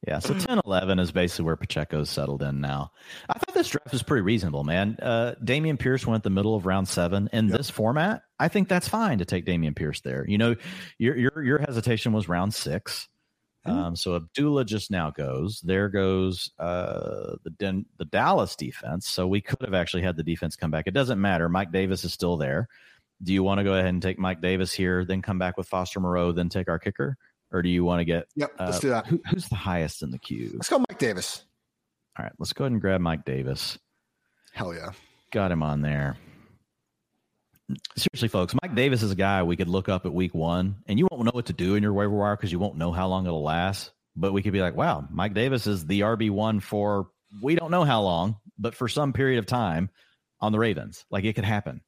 Yeah. So 10 11 is basically where Pacheco's settled in now. I thought this draft was pretty reasonable, man. Uh, Dameon Pierce went the middle of round seven. In Yep. this format, I think that's fine to take Dameon Pierce there. You know, your your your hesitation was round six. Mhm. Um, so Abdullah just now goes. There goes uh, the Den- the Dallas defense. So we could have actually had the defense come back. It doesn't matter. Mike Davis is still there. Do you want to go ahead and take Mike Davis here, then come back with Foster Moreau, then take our kicker, or do you want to get yep let's uh, do that who, who's the highest in the queue? let's go Mike Davis All right, let's go ahead and grab Mike Davis. hell yeah Got him on there. Seriously, folks, Mike Davis is a guy we could look up at week one, and you won't know what to do in your waiver wire because you won't know how long it'll last. But we could be like, wow, Mike Davis is the RB one for we don't know how long, but for some period of time on the Ravens. Like it could happen.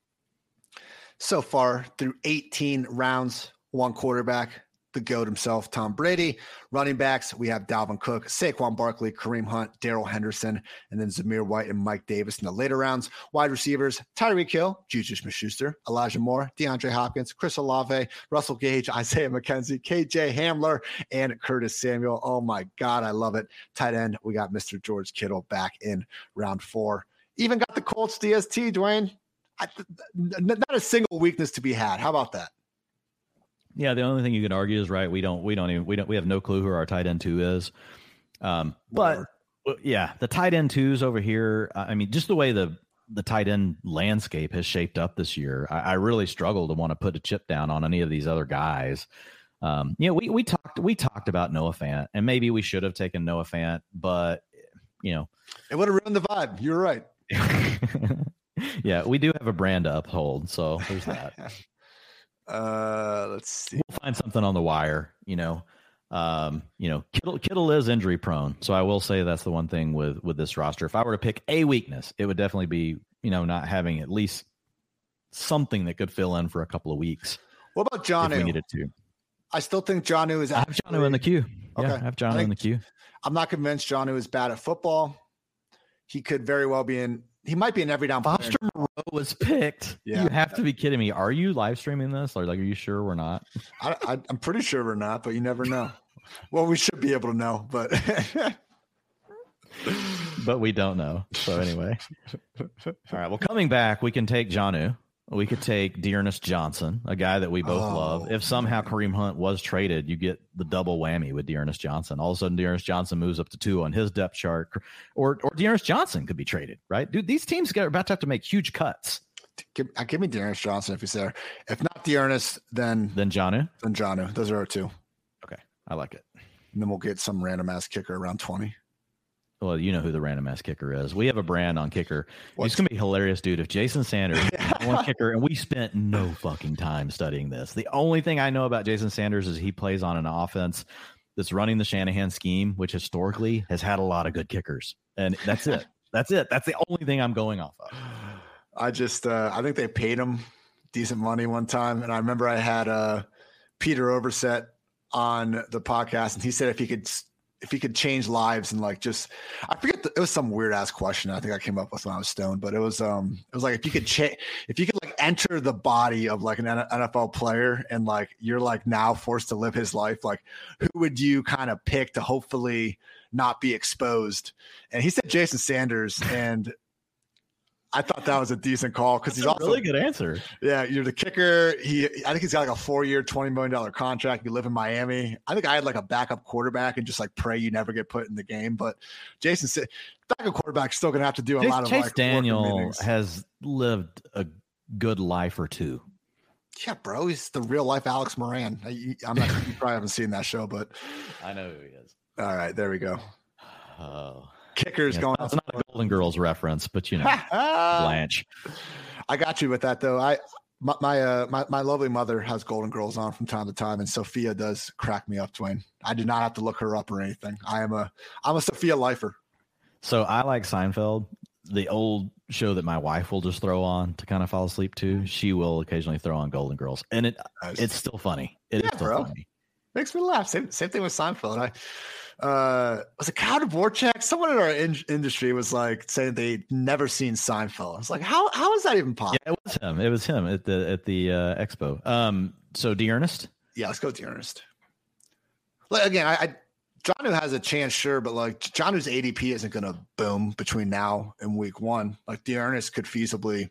so far through 18 rounds, one quarterback. The GOAT himself, Tom Brady. Running backs, we have Dalvin Cook, Saquon Barkley, Kareem Hunt, Darrell Henderson, and then Zamir White and Mike Davis in the later rounds. Wide receivers, Tyreek Hill, Juju Smith-Schuster, Elijah Moore, DeAndre Hopkins, Chris Olave, Russell Gage, Isaiah McKenzie, KJ Hamler, and Curtis Samuel. Oh my God, I love it. Tight end, we got Mr. George Kittle back in round four. Even got the Colts DST, Dwain. I, not a single weakness to be had. How about that? Yeah, the only thing you can argue is right. We don't. We don't even. We don't. We have no clue who our tight end two is. Um, but yeah, the tight end twos over here. I mean, just the way the the tight end landscape has shaped up this year, I, I really struggle to want to put a chip down on any of these other guys. Um, you know, we we talked we talked about Noah Fant, and maybe we should have taken Noah Fant, but you know, it would have ruined the vibe. You're right. yeah, we do have a brand to uphold, so there's that. Uh, let's see. We'll find something on the wire. You know, um, you know, Kittle, Kittle is injury prone, so I will say that's the one thing with with this roster. If I were to pick a weakness, it would definitely be you know not having at least something that could fill in for a couple of weeks. What about John? We needed to. I still think Jonnu is. I have Jonnu in the queue. Okay. Yeah, I have Jonnu in the queue. I'm not convinced Jonnu is bad at football. He could very well be in he might be an every down. Foster Moreau was picked. Yeah. You have to be kidding me. Are you live streaming this? Or like, are you sure we're not? I, I, I'm pretty sure we're not, but you never know. well, we should be able to know, but but we don't know. So anyway, all right. Well, coming back, we can take Jonnu. We could take D'Ernest Johnson, a guy that we both oh. love. If somehow Kareem Hunt was traded, you get the double whammy with D'Ernest Johnson. All of a sudden, D'Ernest Johnson moves up to two on his depth chart, or or D'Ernest Johnson could be traded, right? Dude, these teams are about to have to make huge cuts. Give, uh, give me D'Ernest Johnson if he's there. If not D'Ernest, then then Jonnu. Then Jonnu. Those are our two. Okay, I like it. And then we'll get some random ass kicker around twenty. Well, you know who the random ass kicker is. We have a brand on kicker. What? It's gonna be hilarious, dude. If Jason Sanders one kicker, and we spent no fucking time studying this. The only thing I know about Jason Sanders is he plays on an offense that's running the Shanahan scheme, which historically has had a lot of good kickers, and that's it. That's it. That's the only thing I'm going off of. I just, uh, I think they paid him decent money one time, and I remember I had uh, Peter Overzet on the podcast, and he said if he could if he could change lives and like just I forget the, it was some weird ass question I think I came up with when I was stoned, but it was um it was like if you could change if you could like enter the body of like an NFL player and like you're like now forced to live his life, like who would you kind of pick to hopefully not be exposed? And he said Jason Sanders and I thought that was a decent call because he's also really good answer. Yeah, you're the kicker. He, I think he's got like a four year, twenty million dollar contract. You live in Miami. I think I had like a backup quarterback and just like pray you never get put in the game. But Jason said backup quarterback still gonna have to do a Chase, lot of Chase like Daniel has lived a good life or two. Yeah, bro, he's the real life Alex Moran. I, am not. you probably haven't seen that show, but I know who he is. All right, there we go. Oh kickers yeah, going. It's not a Golden Girls reference, but you know, Blanche. I got you with that though. I my my, uh, my my lovely mother has Golden Girls on from time to time, and Sophia does crack me up, Dwain. I do not have to look her up or anything. I am a I'm a Sophia lifer. So I like Seinfeld, the old show that my wife will just throw on to kind of fall asleep to. She will occasionally throw on Golden Girls, and it nice. it's still funny. It yeah, is still bro. funny. Makes me laugh. Same same thing with Seinfeld. I uh, was it Kyle Dvorchak? Someone in our in- industry was like saying they'd never seen Seinfeld. I was like, how how is that even possible? Yeah, it was him. It was him at the at the uh, expo. Um, so D'Ernest. Yeah, let's go D'Ernest. Like, again, I, I Jonnu has a chance, sure, but like Jonnu's ADP isn't going to boom between now and week one. Like D'Ernest could feasibly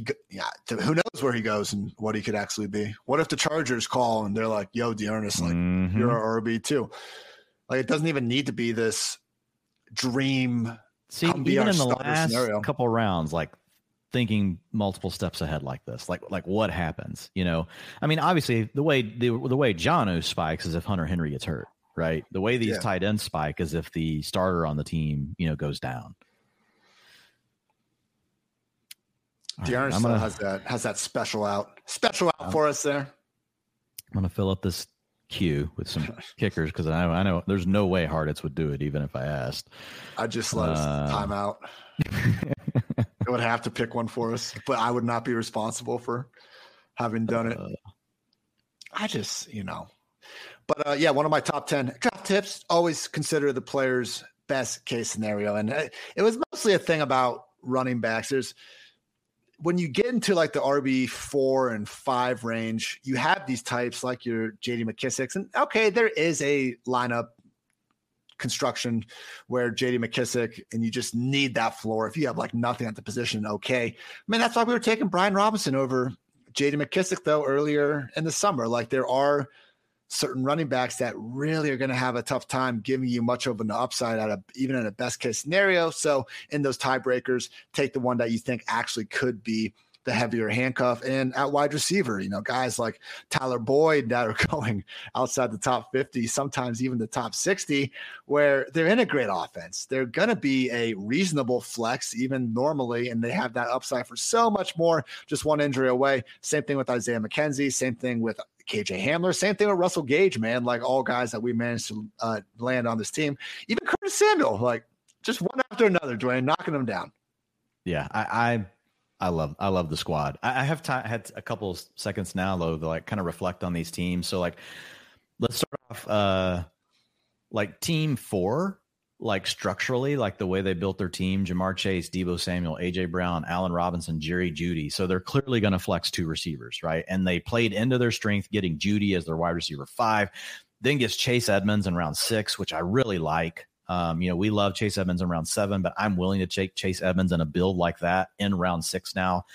be, yeah. Who knows where he goes and what he could actually be? What if the Chargers call and they're like, "Yo, D'Ernest, like mm-hmm. you're our RB too." Like it doesn't even need to be this dream. See, even in the last scenario. couple rounds, like thinking multiple steps ahead like this, like like what happens? You know, I mean, obviously the way the the way Jonnu spikes is if Hunter Henry gets hurt, right? The way these yeah. tight ends spike is if the starter on the team, you know, goes down. D'Ernest right, has that has that special out special out um, for us there. I'm gonna fill up this queue with some kickers because I, I know there's no way Hartitz would do it even if I asked. I just let uh, us time out. it would have to pick one for us, but I would not be responsible for having done it. Uh, I just, you know, but uh, yeah, one of my top 10 draft tips always consider the player's best case scenario. And uh, it was mostly a thing about running backs. There's, when you get into like the RB four and five range, you have these types like your JD McKissicks. And okay, there is a lineup construction where JD McKissick and you just need that floor. If you have like nothing at the position, okay. I mean, that's why we were taking Brian Robinson over JD McKissick though earlier in the summer. Like there are certain running backs that really are going to have a tough time giving you much of an upside at a even in a best case scenario. So in those tiebreakers, take the one that you think actually could be the heavier handcuff and at wide receiver, you know, guys like Tyler Boyd that are going outside the top 50, sometimes even the top 60, where they're in a great offense. They're going to be a reasonable flex, even normally, and they have that upside for so much more, just one injury away. Same thing with Isaiah McKenzie, same thing with KJ Hamler. Same thing with Russell Gage, man. Like all guys that we managed to uh, land on this team. Even Curtis Samuel, like just one after another, Dwain, knocking them down. Yeah, I, I, I love, I love the squad. I, I have t- had a couple seconds now though to like kind of reflect on these teams. So like, let's start off. uh Like team four like structurally, like the way they built their team, Ja'Marr Chase, Deebo Samuel, AJ Brown, Allen Robinson, Jerry Jeudy. So they're clearly going to flex two receivers, right? And they played into their strength, getting Judy as their wide receiver five, then gets Chase Edmonds in round six, which I really like. Um, you know, we love Chase Edmonds in round seven, but I'm willing to take Chase Edmonds in a build like that in round six now.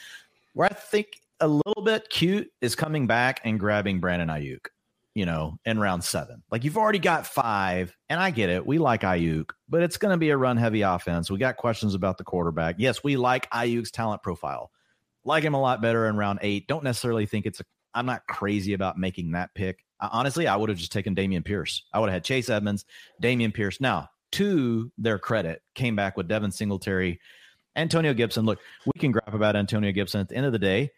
Where I think a little bit cute is coming back and grabbing Brandon Aiyuk you know, in round seven. Like you've already got five, and I get it. We like Aiyuk, but it's going to be a run heavy offense. We got questions about the quarterback. Yes, we like Aiyuk's talent profile. Like him a lot better in round eight. Don't necessarily think it's a. I'm not crazy about making that pick. I, honestly, I would have just taken Dameon Pierce. I would have had Chase Edmonds, Dameon Pierce. Now, to their credit, came back with Devin Singletary, Antonio Gibson. Look, we can grab about Antonio Gibson. At the end of the day,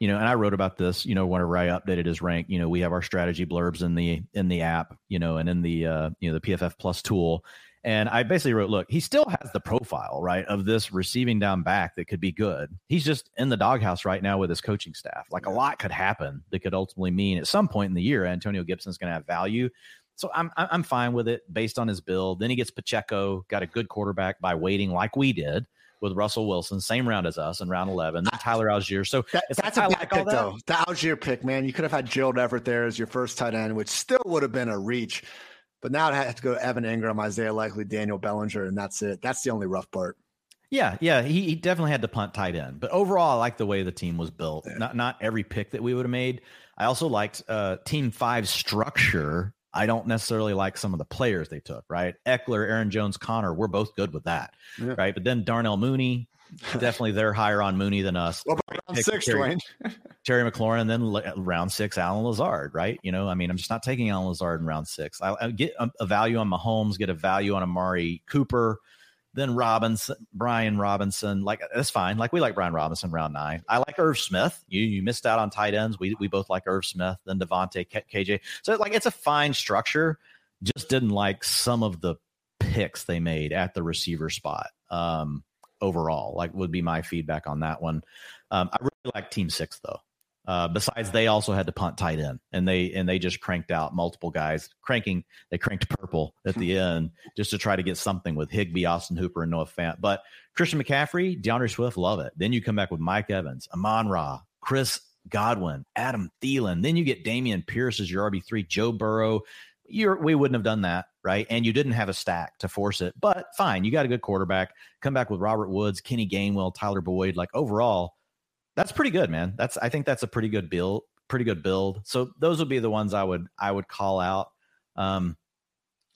you know, and I wrote about this, you know, whenever I updated his rank, you know, we have our strategy blurbs in the in the app, you know, and in the uh, you know, the PFF plus tool. And I basically wrote, look, he still has the profile, right, of this receiving down back that could be good. He's just in the doghouse right now with his coaching staff. Like a lot could happen that could ultimately mean at some point in the year, Antonio Gibson's going to have value. So I'm I'm fine with it based on his build. Then he gets Pacheco, got a good quarterback by waiting like we did with Russell Wilson, same round as us in round 11, then Tyler Allgeier. So that, that's like, a bad pick, though. The Allgeier pick, man. You could have had Gerald Everett there as your first tight end, which still would have been a reach. But now I have to go to Evan Ingram, Isaiah Likely, Daniel Bellinger, and that's it. That's the only rough part. Yeah, yeah, he, he definitely had to punt tight end, but overall, I like the way the team was built. Yeah. Not not every pick that we would have made. I also liked uh, Team Five structure I don't necessarily like some of the players they took, right? Ekeler, Aaron Jones, Conner, we're both good with that, yeah. right? But then Darnell Mooney, definitely they're higher on Mooney than us. Well, round six, Terry, Terry McLaurin, then round six, Allen Lazard, right? You know, I mean, I'm just not taking Allen Lazard in round six. I, I get a, a, value on Mahomes, get a value on Amari Cooper, then Robinson, Brian Robinson, like that's fine. Like we like Brian Robinson round nine. I like Irv Smith. You you missed out on tight ends. We we both like Irv Smith. Then Davante KJ. So like it's a fine structure. Just didn't like some of the picks they made at the receiver spot. Um, overall, like would be my feedback on that one. Um, I really like Team Six though. Uh, besides, they also had to punt tight end, and they and they just cranked out multiple guys, cranking. They cranked purple at the end just to try to get something with Higbee, Austin Hooper, and Noah Fant. But Christian McCaffrey, D'Andre Swift, love it. Then you come back with Mike Evans, Amon Ra, Chris Godwin, Adam Thielen. Then you get Dameon Pierce as your RB three, Joe Burrow. You're, we wouldn't have done that, right? And you didn't have a stack to force it, but fine. You got a good quarterback. Come back with Robert Woods, Kenny Gainwell, Tyler Boyd. Like overall, that's pretty good, man. That's I think that's a pretty good build, pretty good build. So those would be the ones I would I would call out. Um,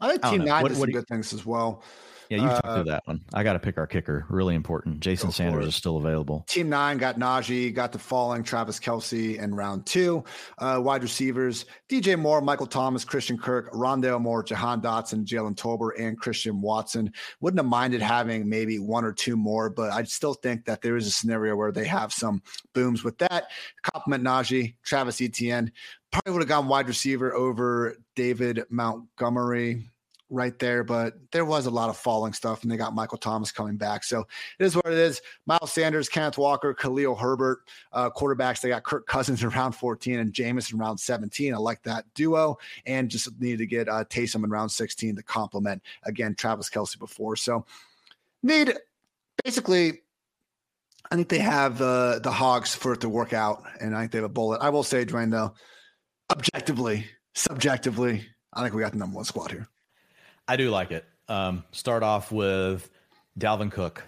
I think Team Nine did some good things as well. Yeah, you uh, talked through that one. I got to pick our kicker. Really important. Jason Sanders is still available. Team nine got Najee, got the falling Travis Kelce in round two. Uh, wide receivers DJ Moore, Michael Thomas, Christian Kirk, Rondale Moore, Jahan Dotson, Jalen Tolbert, and Christian Watson. Wouldn't have minded having maybe one or two more, but I still think that there is a scenario where they have some booms with that. Compliment Najee, Travis Etienne. Probably would have gone wide receiver over David Montgomery right there, but there was a lot of falling stuff, and they got Michael Thomas coming back. So it is what it is. Miles Sanders, Kenneth Walker, Khalil Herbert, uh, quarterbacks. They got Kirk Cousins in round 14 and Jameis in round 17. I like that duo, and just need to get uh, Taysom in round 16 to complement again Travis Kelce before. So need basically. I think they have uh, the hogs for it to work out, and I think they have a bullet. I will say, Dwain, though, objectively, subjectively, I think we got the number one squad here. I do like it. Um, start off with Dalvin Cook,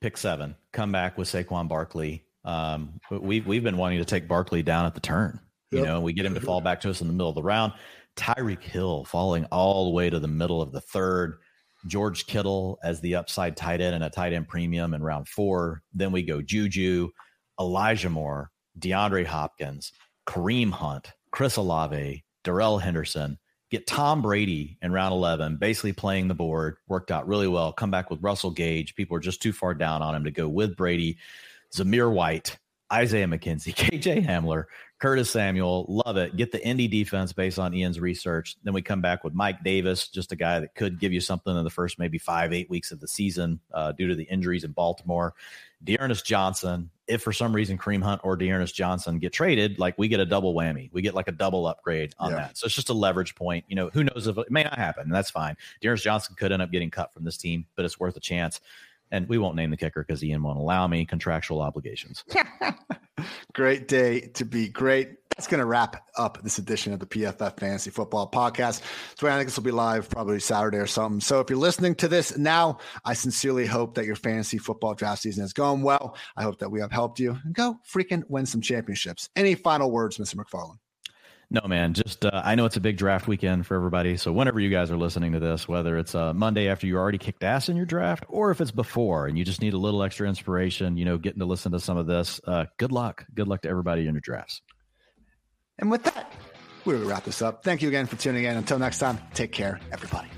pick seven. Come back with Saquon Barkley. Um, we've we've been wanting to take Barkley down at the turn. You yep. know, we get him to fall back to us in the middle of the round. Tyreek Hill falling all the way to the middle of the third. George Kittle as the upside tight end and a tight end premium in round four. Then we go Juju, Elijah Moore, DeAndre Hopkins, Kareem Hunt, Chris Olave, Darrell Henderson, get Tom Brady in round 11, basically playing the board, worked out really well. Come back with Russell Gage. People are just too far down on him to go with Brady. Zamir White, Isaiah McKenzie, KJ Hamler, Curtis Samuel. Love it. Get the Indy defense based on Ian's research. Then we come back with Mike Davis, just a guy that could give you something in the first maybe five, eight weeks of the season uh, due to the injuries in Baltimore. D'Ernest Johnson, if for some reason Kareem Hunt or D'Ernest Johnson get traded, like we get a double whammy. We get like a double upgrade on yeah. that. So it's just a leverage point. You know, who knows if it may not happen. That's fine. D'Ernest Johnson could end up getting cut from this team, but it's worth a chance. And we won't name the kicker because Ian won't allow me contractual obligations. great day to be great. That's going to wrap up this edition of the PFF Fantasy Football Podcast. So I think this will be live probably Saturday or something. So if you're listening to this now, I sincerely hope that your fantasy football draft season is going well. I hope that we have helped you and go freaking win some championships. Any final words, Mr. McFarland? No, man. Just uh, I know it's a big draft weekend for everybody. So whenever you guys are listening to this, whether it's uh, Monday after you already kicked ass in your draft, or if it's before and you just need a little extra inspiration, you know, getting to listen to some of this, uh, good luck. Good luck to everybody in your drafts. And with that, we're gonna wrap this up. Thank you again for tuning in. Until next time, take care, everybody.